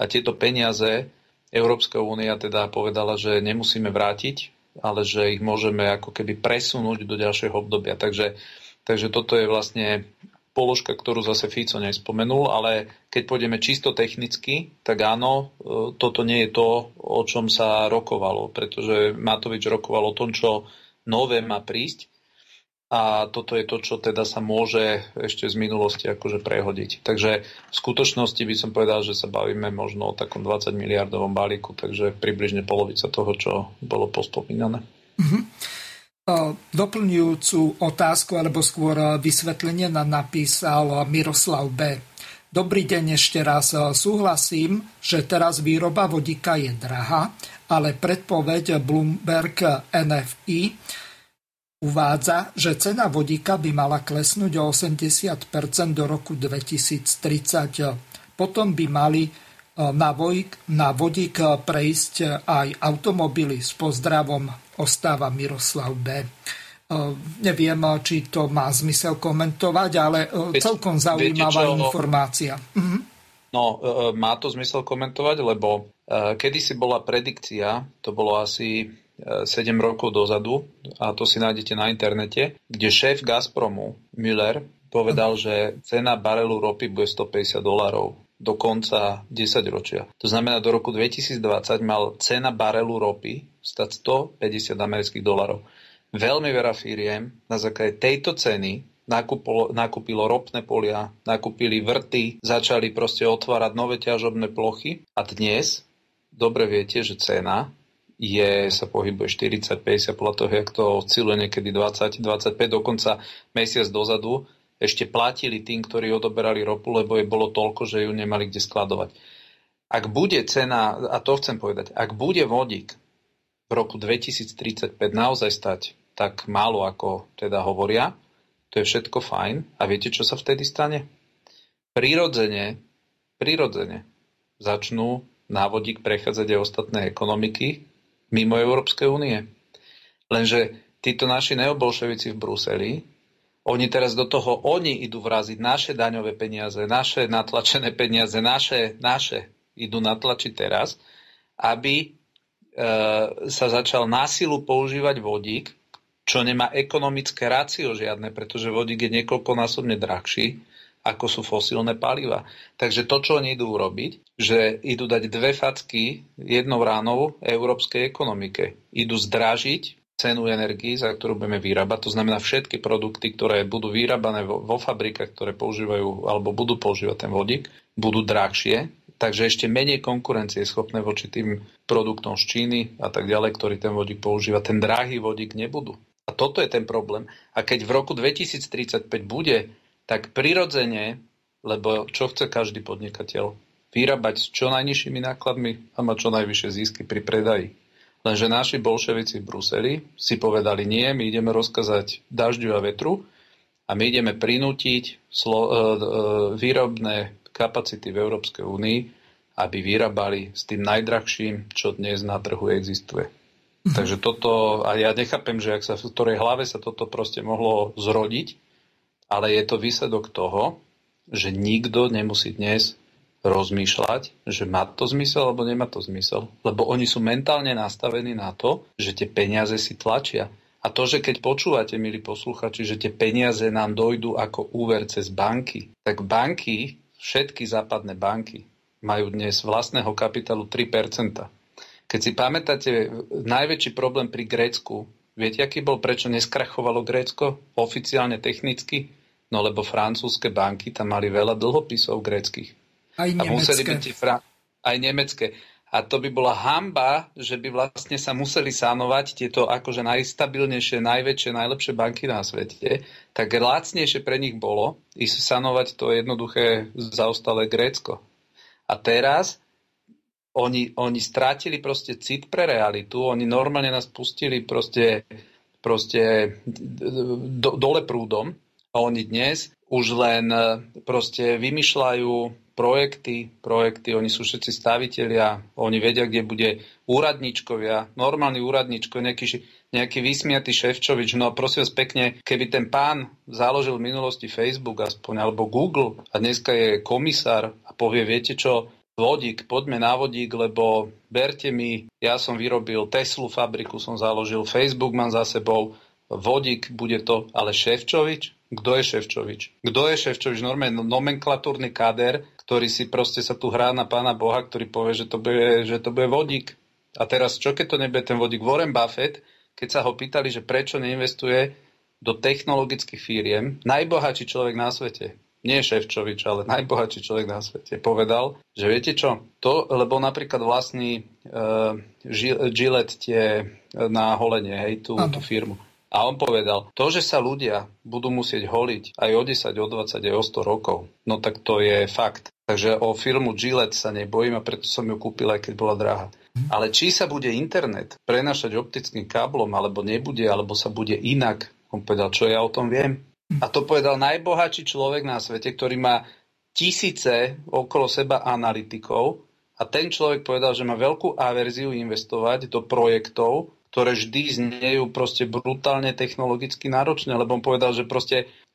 a tieto peniaze Európska únia teda povedala, že nemusíme vrátiť, ale že ich môžeme ako keby presunúť do ďalšieho obdobia. Takže Takže toto je vlastne položka, ktorú zase Fico nespomenul, ale keď pôjdeme čisto technicky, tak áno, e, toto nie je to, o čom sa rokovalo, pretože Matovič rokoval o tom, čo nové má prísť a toto je to, čo teda sa môže ešte z minulosti akože prehodiť. Takže v skutočnosti by som povedal, že sa bavíme možno o takom 20 miliardovom balíku, takže približne polovica toho, čo bolo pospomínané. Mm-hmm. Doplňujúcu otázku alebo skôr vysvetlenie nám napísal Miroslav B. Dobrý deň ešte raz. Súhlasím, že teraz výroba vodíka je drahá, ale predpoveď Bloomberg NFI uvádza, že cena vodíka by mala klesnúť o 80% do roku 2030. Potom by mali na vodík, na vodík prejsť aj automobily. S pozdravom ostáva Miroslav B. E, neviem, či to má zmysel komentovať, ale e, celkom zaujímavá viete, čo, informácia. Mhm. No, e, má to zmysel komentovať, lebo kedysi bola predikcia, to bolo asi 7 rokov dozadu, a to si nájdete na internete, kde šéf Gazpromu, Müller, povedal, že cena barelu ropy bude 150 dolárov do konca 10 ročia. To znamená, do roku 2020 mal cena barelu ropy stať 150 amerických dolarov. Veľmi veľa firiem na základe tejto ceny nakúpilo, nakúpilo ropné polia, nakúpili vrty, začali proste otvárať nové ťažobné plochy a dnes dobre viete, že cena je, sa pohybuje 40-50 podľa toho, jak to osciluje niekedy 20-25, dokonca mesiac dozadu ešte platili tým, ktorí odoberali ropu, lebo je bolo toľko, že ju nemali kde skladovať. Ak bude cena, a to chcem povedať, ak bude vodík v roku 2035 naozaj stať tak málo, ako teda hovoria, to je všetko fajn. A viete, čo sa vtedy stane? Prirodzene, prirodzene začnú na vodík prechádzať aj ostatné ekonomiky mimo Európskej únie. Lenže títo naši neobolševici v Bruseli oni teraz do toho, oni idú vraziť naše daňové peniaze, naše natlačené peniaze, naše, naše idú natlačiť teraz, aby e, sa začal násilu používať vodík, čo nemá ekonomické rácio žiadne, pretože vodík je niekoľkonásobne drahší ako sú fosílne paliva. Takže to, čo oni idú urobiť, že idú dať dve facky jednou ránou európskej ekonomike. Idú zdražiť cenu energii, za ktorú budeme vyrábať. To znamená všetky produkty, ktoré budú vyrábané vo, vo fabrikách, ktoré používajú alebo budú používať ten vodík, budú drahšie, takže ešte menej konkurencie schopné voči tým produktom z Číny a tak ďalej, ktorý ten vodík používa. Ten drahý vodík nebudú. A toto je ten problém. A keď v roku 2035 bude tak prirodzene, lebo čo chce každý podnikateľ? Vyrábať s čo najnižšími nákladmi a mať čo najvyššie zisky pri predaji. Lenže naši bolševici v Bruseli si povedali nie, my ideme rozkazať dažďu a vetru a my ideme prinútiť slo, e, e, výrobné kapacity v Európskej únii, aby vyrábali s tým najdrahším, čo dnes na trhu existuje. Mhm. Takže toto, a ja nechápem, že ak sa v ktorej hlave sa toto proste mohlo zrodiť, ale je to výsledok toho, že nikto nemusí dnes rozmýšľať, že má to zmysel alebo nemá to zmysel. Lebo oni sú mentálne nastavení na to, že tie peniaze si tlačia. A to, že keď počúvate, milí posluchači, že tie peniaze nám dojdú ako úver cez banky, tak banky, všetky západné banky, majú dnes vlastného kapitálu 3%. Keď si pamätáte, najväčší problém pri Grécku, viete, aký bol, prečo neskrachovalo Grécko oficiálne technicky? No lebo francúzske banky tam mali veľa dlhopisov greckých. Aj nemecké. A museli byť fra- aj nemecké. A to by bola hamba, že by vlastne sa museli sanovať tieto akože najstabilnejšie, najväčšie, najlepšie banky na svete, tak lacnejšie pre nich bolo ísť sanovať to jednoduché zaostalé Grécko. A teraz oni, oni strátili proste cit pre realitu, oni normálne nás pustili proste, proste do, dole prúdom a oni dnes už len e, proste vymýšľajú projekty, projekty, oni sú všetci stavitelia, oni vedia, kde bude úradníčkovia, normálny úradníčko, nejaký, nejaký vysmiatý Ševčovič. No a prosím vás pekne, keby ten pán založil v minulosti Facebook aspoň, alebo Google a dneska je komisár a povie, viete čo, vodík, poďme na vodík, lebo berte mi, ja som vyrobil Teslu fabriku, som založil, Facebook mám za sebou, vodík bude to, ale Ševčovič, kto je Ševčovič? Kto je Ševčovič? Normálne nomenklatúrny kader, ktorý si proste sa tu hrá na pána Boha, ktorý povie, že to bude, že to bude vodík. A teraz čo keď to nebude ten vodík? Warren Buffett, keď sa ho pýtali, že prečo neinvestuje do technologických firiem, najbohatší človek na svete, nie Ševčovič, ale najbohatší človek na svete, povedal, že viete čo, to, lebo napríklad vlastní uh, Gillette tie na holenie, hej, tú, tú firmu. A on povedal, to, že sa ľudia budú musieť holiť aj o 10, o 20, aj o 100 rokov, no tak to je fakt. Takže o filmu Gillette sa nebojím a preto som ju kúpil, aj keď bola drahá. Ale či sa bude internet prenašať optickým káblom, alebo nebude, alebo sa bude inak, on povedal, čo ja o tom viem. A to povedal najbohatší človek na svete, ktorý má tisíce okolo seba analytikov a ten človek povedal, že má veľkú averziu investovať do projektov, ktoré vždy znejú proste brutálne technologicky náročne, lebo on povedal, že proste e,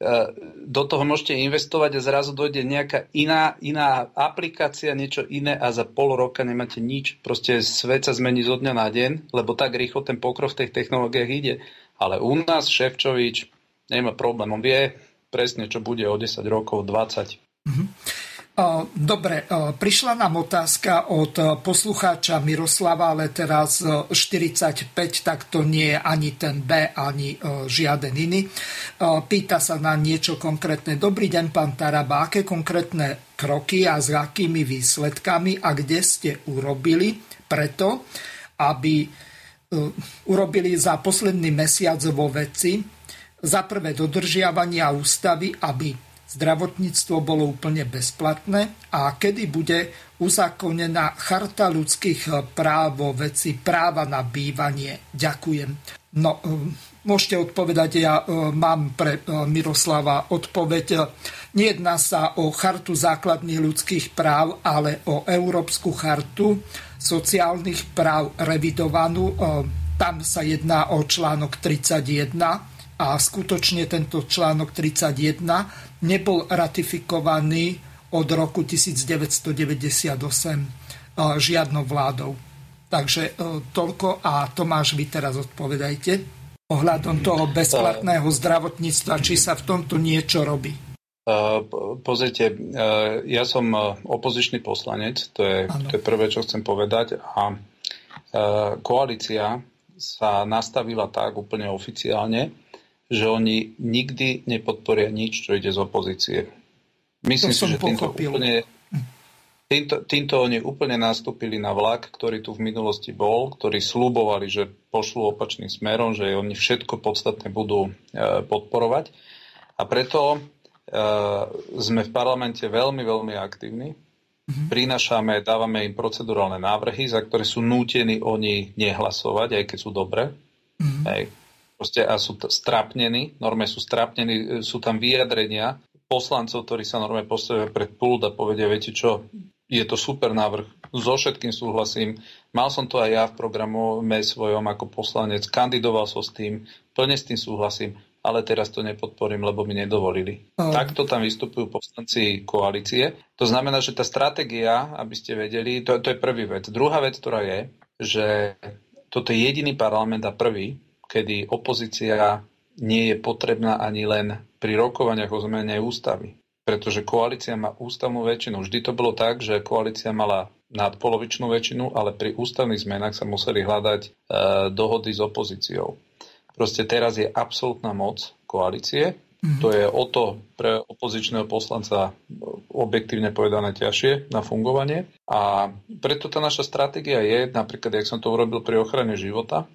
do toho môžete investovať a zrazu dojde nejaká iná, iná aplikácia, niečo iné a za pol roka nemáte nič. Proste svet sa zmení zo dňa na deň, lebo tak rýchlo ten pokrok v tých technológiách ide. Ale u nás Ševčovič nemá problém, on vie presne, čo bude o 10 rokov, 20. Mm-hmm. Dobre, prišla nám otázka od poslucháča Miroslava, ale teraz 45, tak to nie je ani ten B, ani žiaden iný. Pýta sa na niečo konkrétne. Dobrý deň, pán Taraba, aké konkrétne kroky a s akými výsledkami a kde ste urobili preto, aby urobili za posledný mesiac vo veci za prvé dodržiavania ústavy, aby zdravotníctvo bolo úplne bezplatné a kedy bude uzákonená charta ľudských práv vo veci práva na bývanie. Ďakujem. No, e, môžete odpovedať, ja e, mám pre Miroslava odpoveď. Nejedná sa o chartu základných ľudských práv, ale o Európsku chartu sociálnych práv revidovanú. Tam sa jedná o článok 31 a skutočne tento článok 31 nebol ratifikovaný od roku 1998 eh, žiadnou vládou. Takže eh, toľko a Tomáš, vy teraz odpovedajte. ohľadom toho bezplatného zdravotníctva, či sa v tomto niečo robí? Pozrite, ja som opozičný poslanec, to je, to je prvé, čo chcem povedať. A koalícia sa nastavila tak úplne oficiálne, že oni nikdy nepodporia nič, čo ide z opozície. Myslím si, že týmto úplne, týmto, týmto oni úplne nastúpili na vlak, ktorý tu v minulosti bol, ktorí slúbovali, že pošlú opačným smerom, že oni všetko podstatné budú podporovať. A preto sme v parlamente veľmi, veľmi aktívni. Mm-hmm. Prinášame, dávame im procedurálne návrhy, za ktoré sú nútení oni nehlasovať, aj keď sú dobré. Mm-hmm. Hej. Proste, a sú t- strapnení, norme sú strapnení, sú tam vyjadrenia poslancov, ktorí sa norme postavia pred pult a povedia, viete čo, je to super návrh, so všetkým súhlasím. Mal som to aj ja v programu svojom ako poslanec, kandidoval som s tým, plne s tým súhlasím ale teraz to nepodporím, lebo mi nedovolili. Oh. Takto tam vystupujú poslanci koalície. To znamená, že tá stratégia, aby ste vedeli, to, to je prvý vec. Druhá vec, ktorá je, že toto je jediný parlament a prvý, kedy opozícia nie je potrebná ani len pri rokovaniach o zmene ústavy. Pretože koalícia má ústavnú väčšinu. Vždy to bolo tak, že koalícia mala nadpolovičnú väčšinu, ale pri ústavných zmenách sa museli hľadať e, dohody s opozíciou. Proste teraz je absolútna moc koalície. Mm-hmm. To je o to pre opozičného poslanca objektívne povedané ťažšie na fungovanie. A preto tá naša stratégia je, napríklad, jak som to urobil pri ochrane života.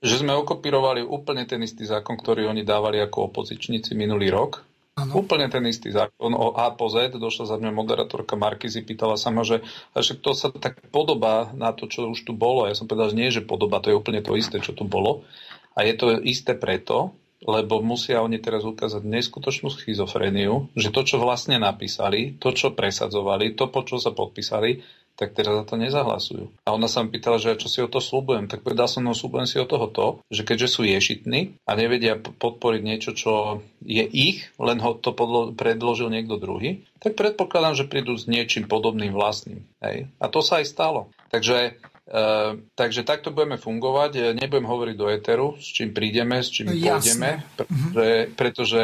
Že sme okopírovali úplne ten istý zákon, ktorý oni dávali ako opozičníci minulý rok. Ano. Úplne ten istý zákon o A po Z. Došla za mňa moderátorka Markizy, pýtala sa ma, že, že to sa tak podobá na to, čo už tu bolo. Ja som povedal, že nie, že podobá, to je úplne to isté, čo tu bolo. A je to isté preto, lebo musia oni teraz ukázať neskutočnú schizofréniu, že to, čo vlastne napísali, to, čo presadzovali, to, po čo sa podpísali, tak teraz za to nezahlasujú. A ona sa mi pýtala, že čo si o to slúbujem. Tak povedal som, no slúbujem si o toho to, že keďže sú ješitní a nevedia podporiť niečo, čo je ich, len ho to podlo- predložil niekto druhý, tak predpokladám, že prídu s niečím podobným vlastným. Hej. A to sa aj stalo. Takže Uh, takže takto budeme fungovať. Nebudem hovoriť do éteru, s čím prídeme, s čím no, pôjdeme, pretože, pretože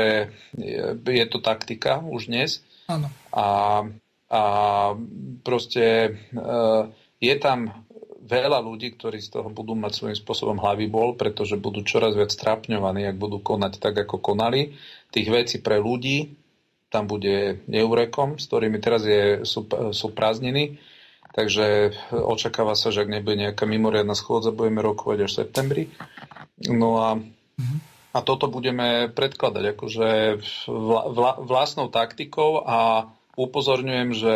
je, je to taktika už dnes. Ano. A a proste e, je tam veľa ľudí, ktorí z toho budú mať svojím spôsobom hlavy bol, pretože budú čoraz viac strapňovaní, ak budú konať tak, ako konali. Tých vecí pre ľudí tam bude neurekom, s ktorými teraz je, sú, sú prázdniny. Takže očakáva sa, že ak nebude nejaká mimoriadná schôdza, budeme rokovať až v septembri. No a, a toto budeme predkladať akože vla, vla, vlastnou taktikou a upozorňujem, že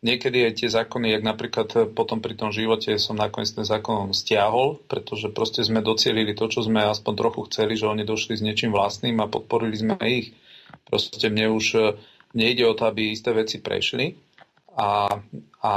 niekedy aj tie zákony, jak napríklad potom pri tom živote som nakoniec ten zákon stiahol, pretože proste sme docielili to, čo sme aspoň trochu chceli, že oni došli s niečím vlastným a podporili sme ich. Proste mne už nejde o to, aby isté veci prešli. A, a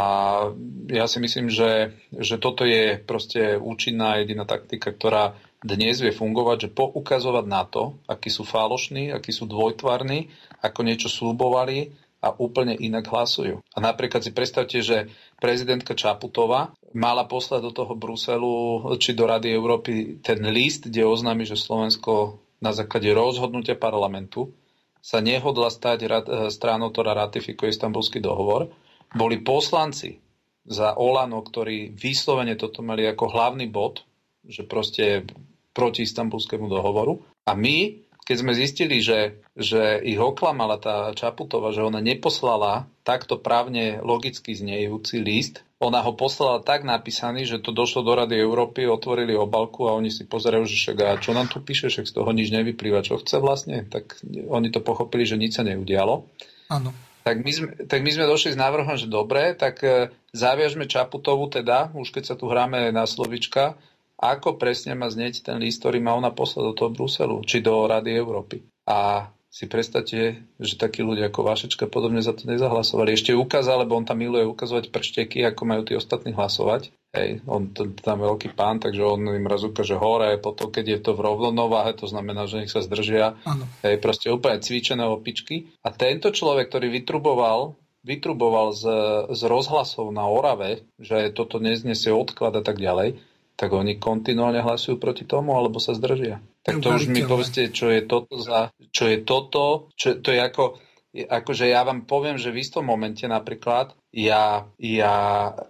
ja si myslím, že, že toto je proste účinná jediná taktika, ktorá dnes vie fungovať, že poukazovať na to, akí sú falošní, akí sú dvojtvarní, ako niečo slúbovali a úplne inak hlasujú. A napríklad si predstavte, že prezidentka Čaputová mala poslať do toho Bruselu či do Rady Európy ten list, kde oznámi, že Slovensko na základe rozhodnutia parlamentu sa nehodla stať e, stránou, ktorá ratifikuje istambulský dohovor. Boli poslanci za Olano, ktorí vyslovene toto mali ako hlavný bod, že proste proti istambulskému dohovoru. A my keď sme zistili, že, že ich oklamala tá Čaputová, že ona neposlala takto právne logicky znejúci list, ona ho poslala tak napísaný, že to došlo do Rady Európy, otvorili obalku a oni si pozerajú, že však a čo nám tu píše, však z toho nič nevyplýva, čo chce vlastne, tak oni to pochopili, že nič sa neudialo. Áno. Tak my, sme, tak my sme došli s návrhom, že dobre, tak e, zaviažme Čaputovu teda, už keď sa tu hráme na slovička, ako presne má znieť ten list, ktorý má ona poslať do toho Bruselu, či do Rady Európy. A si predstavte, že takí ľudia ako Vašečka podobne za to nezahlasovali. Ešte ukázal, lebo on tam miluje ukazovať pršteky, ako majú tí ostatní hlasovať. Hej, on to, tam veľký pán, takže on im raz ukáže hore, potom keď je to v rovnováhe, to znamená, že nech sa zdržia. Ano. Hej, proste úplne cvičené opičky. A tento človek, ktorý vytruboval vytruboval z, z rozhlasov na Orave, že toto neznesie odklad a tak ďalej, tak oni kontinuálne hlasujú proti tomu, alebo sa zdržia. Tak to už mi povedzte, čo je toto za, čo je toto, čo, to je ako, akože ja vám poviem, že v istom momente napríklad ja, ja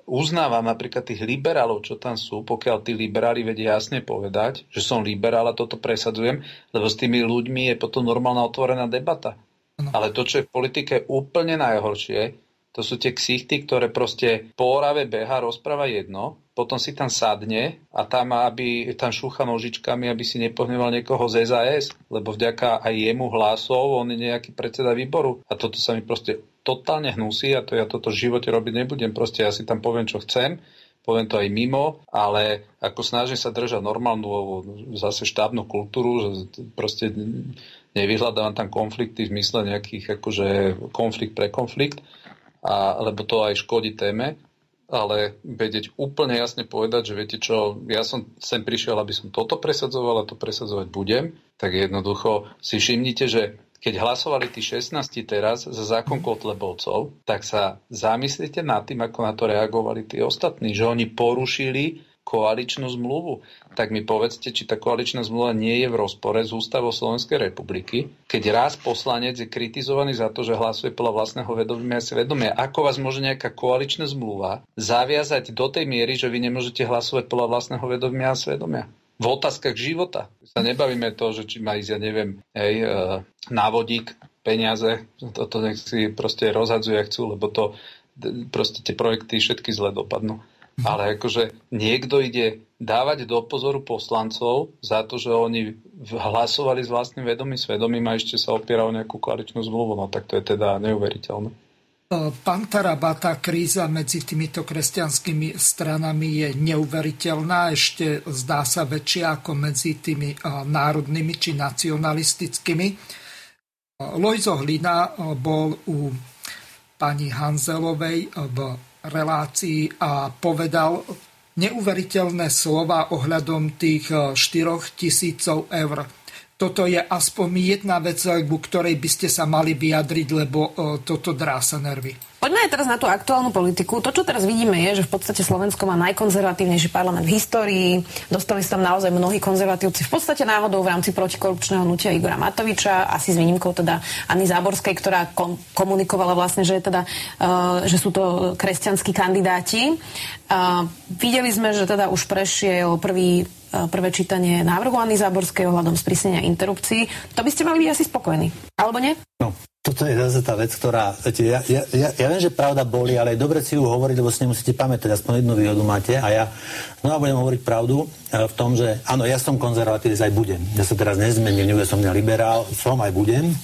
uznávam napríklad tých liberálov, čo tam sú, pokiaľ tí liberáli vedia jasne povedať, že som liberál a toto presadzujem, lebo s tými ľuďmi je potom normálna otvorená debata. No. Ale to, čo je v politike úplne najhoršie, to sú tie ksichty, ktoré proste po orave beha, rozpráva jedno, potom si tam sadne a tam, aby tam šúcha nožičkami, aby si nepohneval niekoho z SAS, lebo vďaka aj jemu hlasov on je nejaký predseda výboru. A toto sa mi proste totálne hnusí a to ja toto v živote robiť nebudem. Proste ja si tam poviem, čo chcem, poviem to aj mimo, ale ako snažím sa držať normálnu zase štábnu kultúru, proste nevyhľadávam tam konflikty v zmysle nejakých akože konflikt pre konflikt, a, lebo to aj škodí téme, ale vedieť úplne jasne povedať, že viete čo, ja som sem prišiel, aby som toto presadzoval a to presadzovať budem, tak jednoducho si všimnite, že keď hlasovali tí 16 teraz za zákon Kotlebovcov, tak sa zamyslite nad tým, ako na to reagovali tí ostatní, že oni porušili koaličnú zmluvu, tak mi povedzte, či tá koaličná zmluva nie je v rozpore s ústavou Slovenskej republiky, keď raz poslanec je kritizovaný za to, že hlasuje podľa vlastného vedomia a svedomia. Ako vás môže nejaká koaličná zmluva zaviazať do tej miery, že vy nemôžete hlasovať podľa vlastného vedomia a svedomia? V otázkach života. Sa nebavíme to, že či má ísť, ja neviem, hej, e, návodík, peniaze, toto nech si proste rozhadzujú, ak chcú, lebo to proste tie projekty všetky zle dopadnú. Ale akože niekto ide dávať do pozoru poslancov za to, že oni hlasovali s vlastným vedomým svedomím a ešte sa opiera o nejakú koaličnú zmluvu, no tak to je teda neuveriteľné. E, pán Tarabata, kríza medzi týmito kresťanskými stranami je neuveriteľná, ešte zdá sa väčšia ako medzi tými e, národnými či nacionalistickými. E, Lojzo Hlina bol u pani Hanzelovej v relácii a povedal neuveriteľné slova ohľadom tých 4 eh, tisícov eur. Toto je aspoň jedna vec, ku ktorej by ste sa mali vyjadriť, lebo eh, toto drása nervy. Poďme aj teraz na tú aktuálnu politiku. To, čo teraz vidíme, je, že v podstate Slovensko má najkonzervatívnejší parlament v histórii. Dostali sa tam naozaj mnohí konzervatívci v podstate náhodou v rámci protikorupčného hnutia Igora Matoviča, asi s výnimkou teda Anny Záborskej, ktorá kom- komunikovala vlastne, že, je teda, uh, že sú to kresťanskí kandidáti. Uh, videli sme, že teda už prešiel prvý prvé čítanie návrhu Anny Záborskej ohľadom sprísnenia interrupcií. To by ste mali byť asi spokojní. Alebo nie? No, toto je zase tá vec, ktorá, viete, ja, ja, ja, ja viem, že pravda boli, ale je dobre si ju hovoriť, lebo si nemusíte pamätať, aspoň jednu výhodu máte a ja znova budem hovoriť pravdu e, v tom, že áno, ja som konzervatívec, aj budem. Ja sa teraz nezmením, nebude som mňa liberál, som aj budem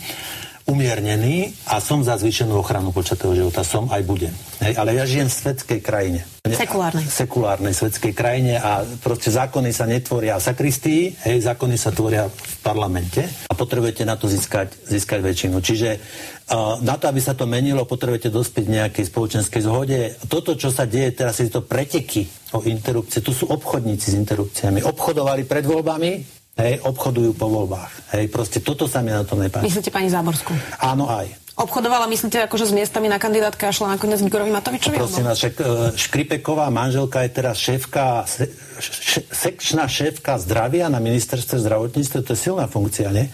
umiernený a som za zvýšenú ochranu počatého života. Som aj budem. Hej, ale ja žijem v svetskej krajine. Sekulárnej. Sekulárnej svetskej krajine a proste zákony sa netvoria v sakristii, hej, zákony sa tvoria v parlamente a potrebujete na to získať, získať väčšinu. Čiže uh, na to, aby sa to menilo, potrebujete dospieť nejakej spoločenskej zhode. Toto, čo sa deje teraz, je to preteky o interrupcie. Tu sú obchodníci s interrupciami. Obchodovali pred voľbami, Hej, obchodujú po voľbách. Hej, proste toto sa mi na to nepáči. Myslíte pani Záborskú? Áno, aj. Obchodovala, myslíte, akože s miestami na kandidátke a šla nakoniec Igorovi Matovičovi? Prosím vás, však, e, Škripeková manželka je teraz šéfka, se, sekčná šéfka zdravia na ministerstve zdravotníctva, to je silná funkcia, nie?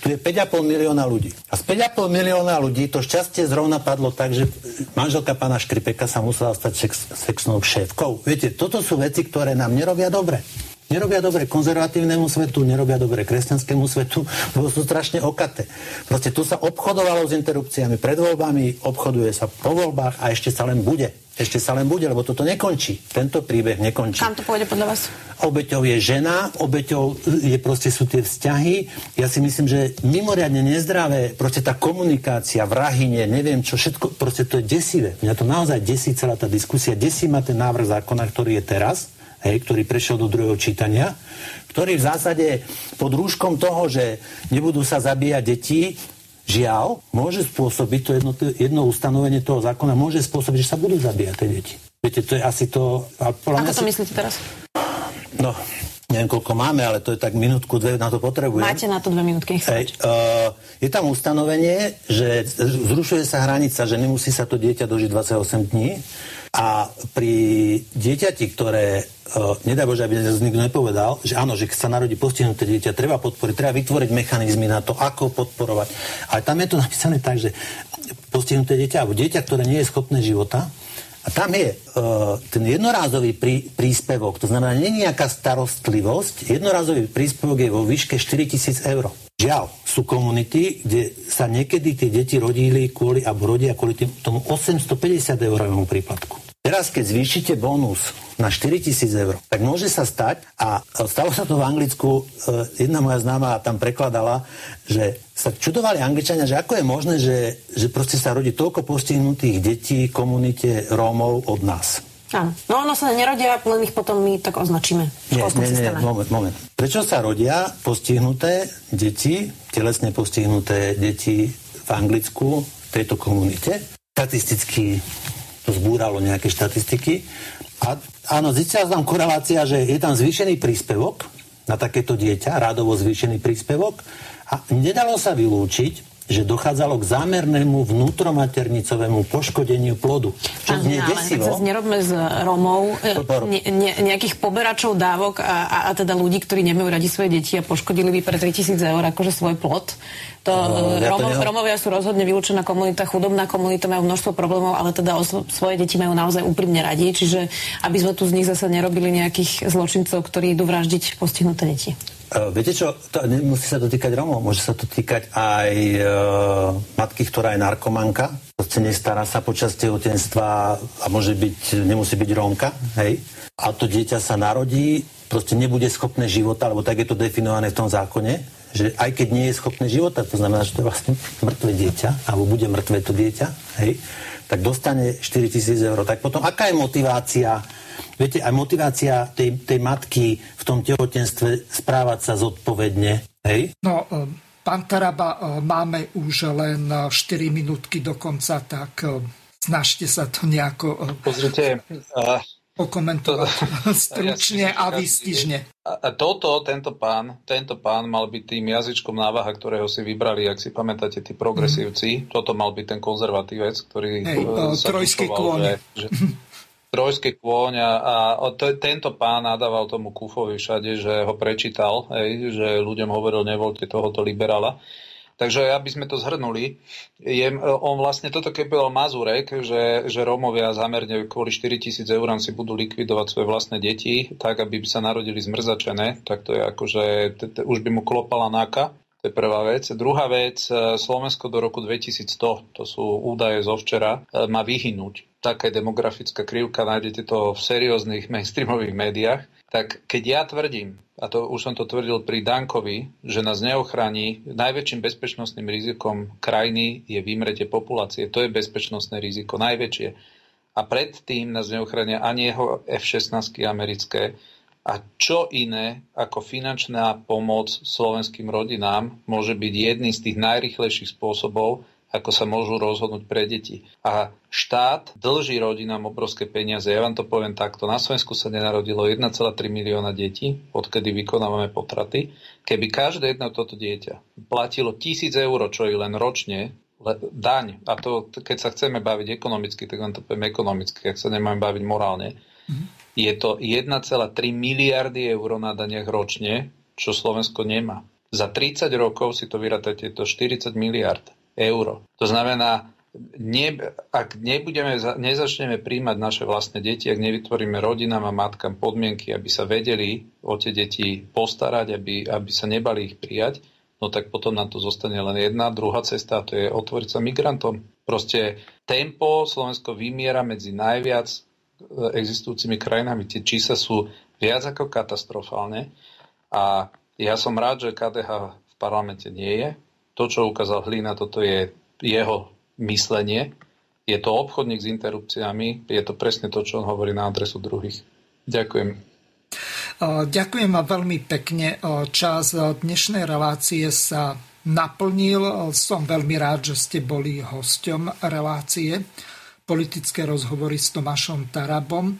Tu je 5,5 milióna ľudí. A z 5,5 milióna ľudí to šťastie zrovna padlo tak, že manželka pána Škripeka sa musela stať sex, sexnou šéfkou. Viete, toto sú veci, ktoré nám nerobia dobre. Nerobia dobre konzervatívnemu svetu, nerobia dobre kresťanskému svetu, lebo sú strašne okaté. Proste tu sa obchodovalo s interrupciami pred voľbami, obchoduje sa po voľbách a ešte sa len bude. Ešte sa len bude, lebo toto nekončí. Tento príbeh nekončí. Kam to pôjde podľa vás? Obeťou je žena, obeťou je proste sú tie vzťahy. Ja si myslím, že mimoriadne nezdravé, proste tá komunikácia, vrahyne, neviem čo, všetko, proste to je desivé. Mňa to naozaj desí celá tá diskusia, desí ma ten návrh zákona, ktorý je teraz, hej, ktorý prešiel do druhého čítania, ktorý v zásade pod rúškom toho, že nebudú sa zabíjať deti, žiaľ, môže spôsobiť, to jedno, jedno ustanovenie toho zákona, môže spôsobiť, že sa budú zabíjať tie deti. Viete, to je asi to... A Ako to si... myslíte teraz? No, neviem koľko máme, ale to je tak minútku, dve na to potrebujem. Máte na to dve minútky, Hej, uh, Je tam ustanovenie, že zrušuje sa hranica, že nemusí sa to dieťa dožiť 28 dní a pri dieťati, ktoré, uh, nedaj Bože, aby nikto nepovedal, že áno, že keď sa narodí postihnuté dieťa, treba podporiť, treba vytvoriť mechanizmy na to, ako podporovať. Ale tam je to napísané tak, že postihnuté dieťa, alebo dieťa, ktoré nie je schopné života, a tam je uh, ten jednorázový prí, príspevok, to znamená, nie nejaká starostlivosť, jednorázový príspevok je vo výške 4000 eur. Žiaľ, sú komunity, kde sa niekedy tie deti rodili kvôli, alebo rodia kvôli tomu 850 eurovému príplatku. Teraz, keď zvýšite bonus na 4000 eur, tak môže sa stať, a stalo sa to v Anglicku, e, jedna moja známa tam prekladala, že sa čudovali Angličania, že ako je možné, že, že proste sa rodí toľko postihnutých detí komunite Rómov od nás. Áno. No ono sa nerodia, len ich potom my tak označíme. Nie, nie, nie, moment, moment. Prečo sa rodia postihnuté deti, telesne postihnuté deti v Anglicku, v tejto komunite? Statisticky to zbúralo nejaké štatistiky a áno, zistila tam korelácia, že je tam zvýšený príspevok na takéto dieťa, rádovo zvýšený príspevok a nedalo sa vylúčiť, že dochádzalo k zámernému vnútromaternicovému poškodeniu plodu. Čo Áno, znie desivo. Ale nerobme z Romov e, ne, ne, nejakých poberačov dávok a, a, a teda ľudí, ktorí nemajú radi svoje deti a poškodili by pre 3000 eur akože svoj plod. To, no, ja Romo, to Romovia sú rozhodne vylúčená komunita, chudobná komunita, majú množstvo problémov, ale teda o svoje deti majú naozaj úprimne radi, čiže aby sme tu z nich zase nerobili nejakých zločincov, ktorí idú vraždiť postihnuté deti. Uh, viete čo, to nemusí sa to týkať Romov, môže sa to týkať aj uh, matky, ktorá je narkomanka, proste nestará sa počas tehotenstva a môže byť, nemusí byť Rómka, hej. A to dieťa sa narodí, proste nebude schopné života, lebo tak je to definované v tom zákone, že aj keď nie je schopné života, to znamená, že to je vlastne mŕtve dieťa, alebo bude mŕtve to dieťa, hej, tak dostane 4000 eur. Tak potom, aká je motivácia Viete, aj motivácia tej, tej matky v tom tehotenstve správať sa zodpovedne, hej? No, e, pán Taraba, e, máme už len 4 minútky do konca, tak e, snažte sa to nejako Pozrite, okomentovať stručne a výstižne. Toto, tento pán, tento pán mal byť tým jazyčkom návaha, ktorého si vybrali, ak si pamätáte, tí progresívci. Mm. Toto mal byť ten konzervatívec, ktorý Hej, sa trojský kôň. Že, že, trojský kôň a, a to, tento pán nadával tomu Kufovi všade, že ho prečítal, hej, že ľuďom hovoril, nevolte tohoto liberála. Takže aby sme to zhrnuli, je, on vlastne toto bol Mazurek, že, že Rómovia zamerne kvôli 4 tisíc eur si budú likvidovať svoje vlastné deti, tak aby sa narodili zmrzačené, tak to je akože, už by mu klopala náka. To je prvá vec. Druhá vec, Slovensko do roku 2100, to sú údaje zo včera, má vyhynúť. Taká demografická krivka, nájdete to v serióznych mainstreamových médiách. Tak keď ja tvrdím, a to už som to tvrdil pri Dankovi, že nás neochrání, najväčším bezpečnostným rizikom krajiny je vymrete populácie. To je bezpečnostné riziko, najväčšie. A predtým nás neochránia ani jeho F-16 americké, a čo iné ako finančná pomoc slovenským rodinám môže byť jedným z tých najrychlejších spôsobov, ako sa môžu rozhodnúť pre deti. A štát dlží rodinám obrovské peniaze. Ja vám to poviem takto. Na Slovensku sa nenarodilo 1,3 milióna detí, odkedy vykonávame potraty. Keby každé jedno toto dieťa platilo tisíc eur, čo je len ročne, daň, a to keď sa chceme baviť ekonomicky, tak len to poviem ekonomicky, ak sa nemáme baviť morálne, mm-hmm je to 1,3 miliardy eur na daniach ročne, čo Slovensko nemá. Za 30 rokov si to vyrátate, to 40 miliard eur. To znamená, ne, ak nebudeme, nezačneme príjmať naše vlastné deti, ak nevytvoríme rodinám a matkám podmienky, aby sa vedeli o tie deti postarať, aby, aby sa nebali ich prijať, no tak potom nám to zostane len jedna. Druhá cesta, a to je otvoriť sa migrantom. Proste tempo Slovensko vymiera medzi najviac existujúcimi krajinami. Tie čísla sú viac ako katastrofálne a ja som rád, že KDH v parlamente nie je. To, čo ukázal Hlina, toto je jeho myslenie. Je to obchodník s interrupciami, je to presne to, čo on hovorí na adresu druhých. Ďakujem. Ďakujem vám veľmi pekne. Čas dnešnej relácie sa naplnil. Som veľmi rád, že ste boli hosťom relácie politické rozhovory s Tomášom Tarabom.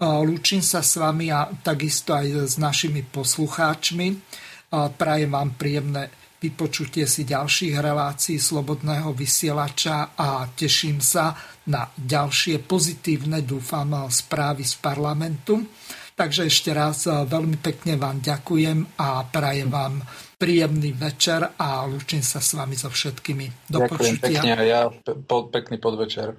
Lúčim sa s vami a takisto aj s našimi poslucháčmi. Prajem vám príjemné vypočutie si ďalších relácií Slobodného vysielača a teším sa na ďalšie pozitívne, dúfam, správy z parlamentu. Takže ešte raz veľmi pekne vám ďakujem a prajem vám príjemný večer a lúčim sa s vami so všetkými. Do Ďakujem počutia. pekne ja po, pekný podvečer.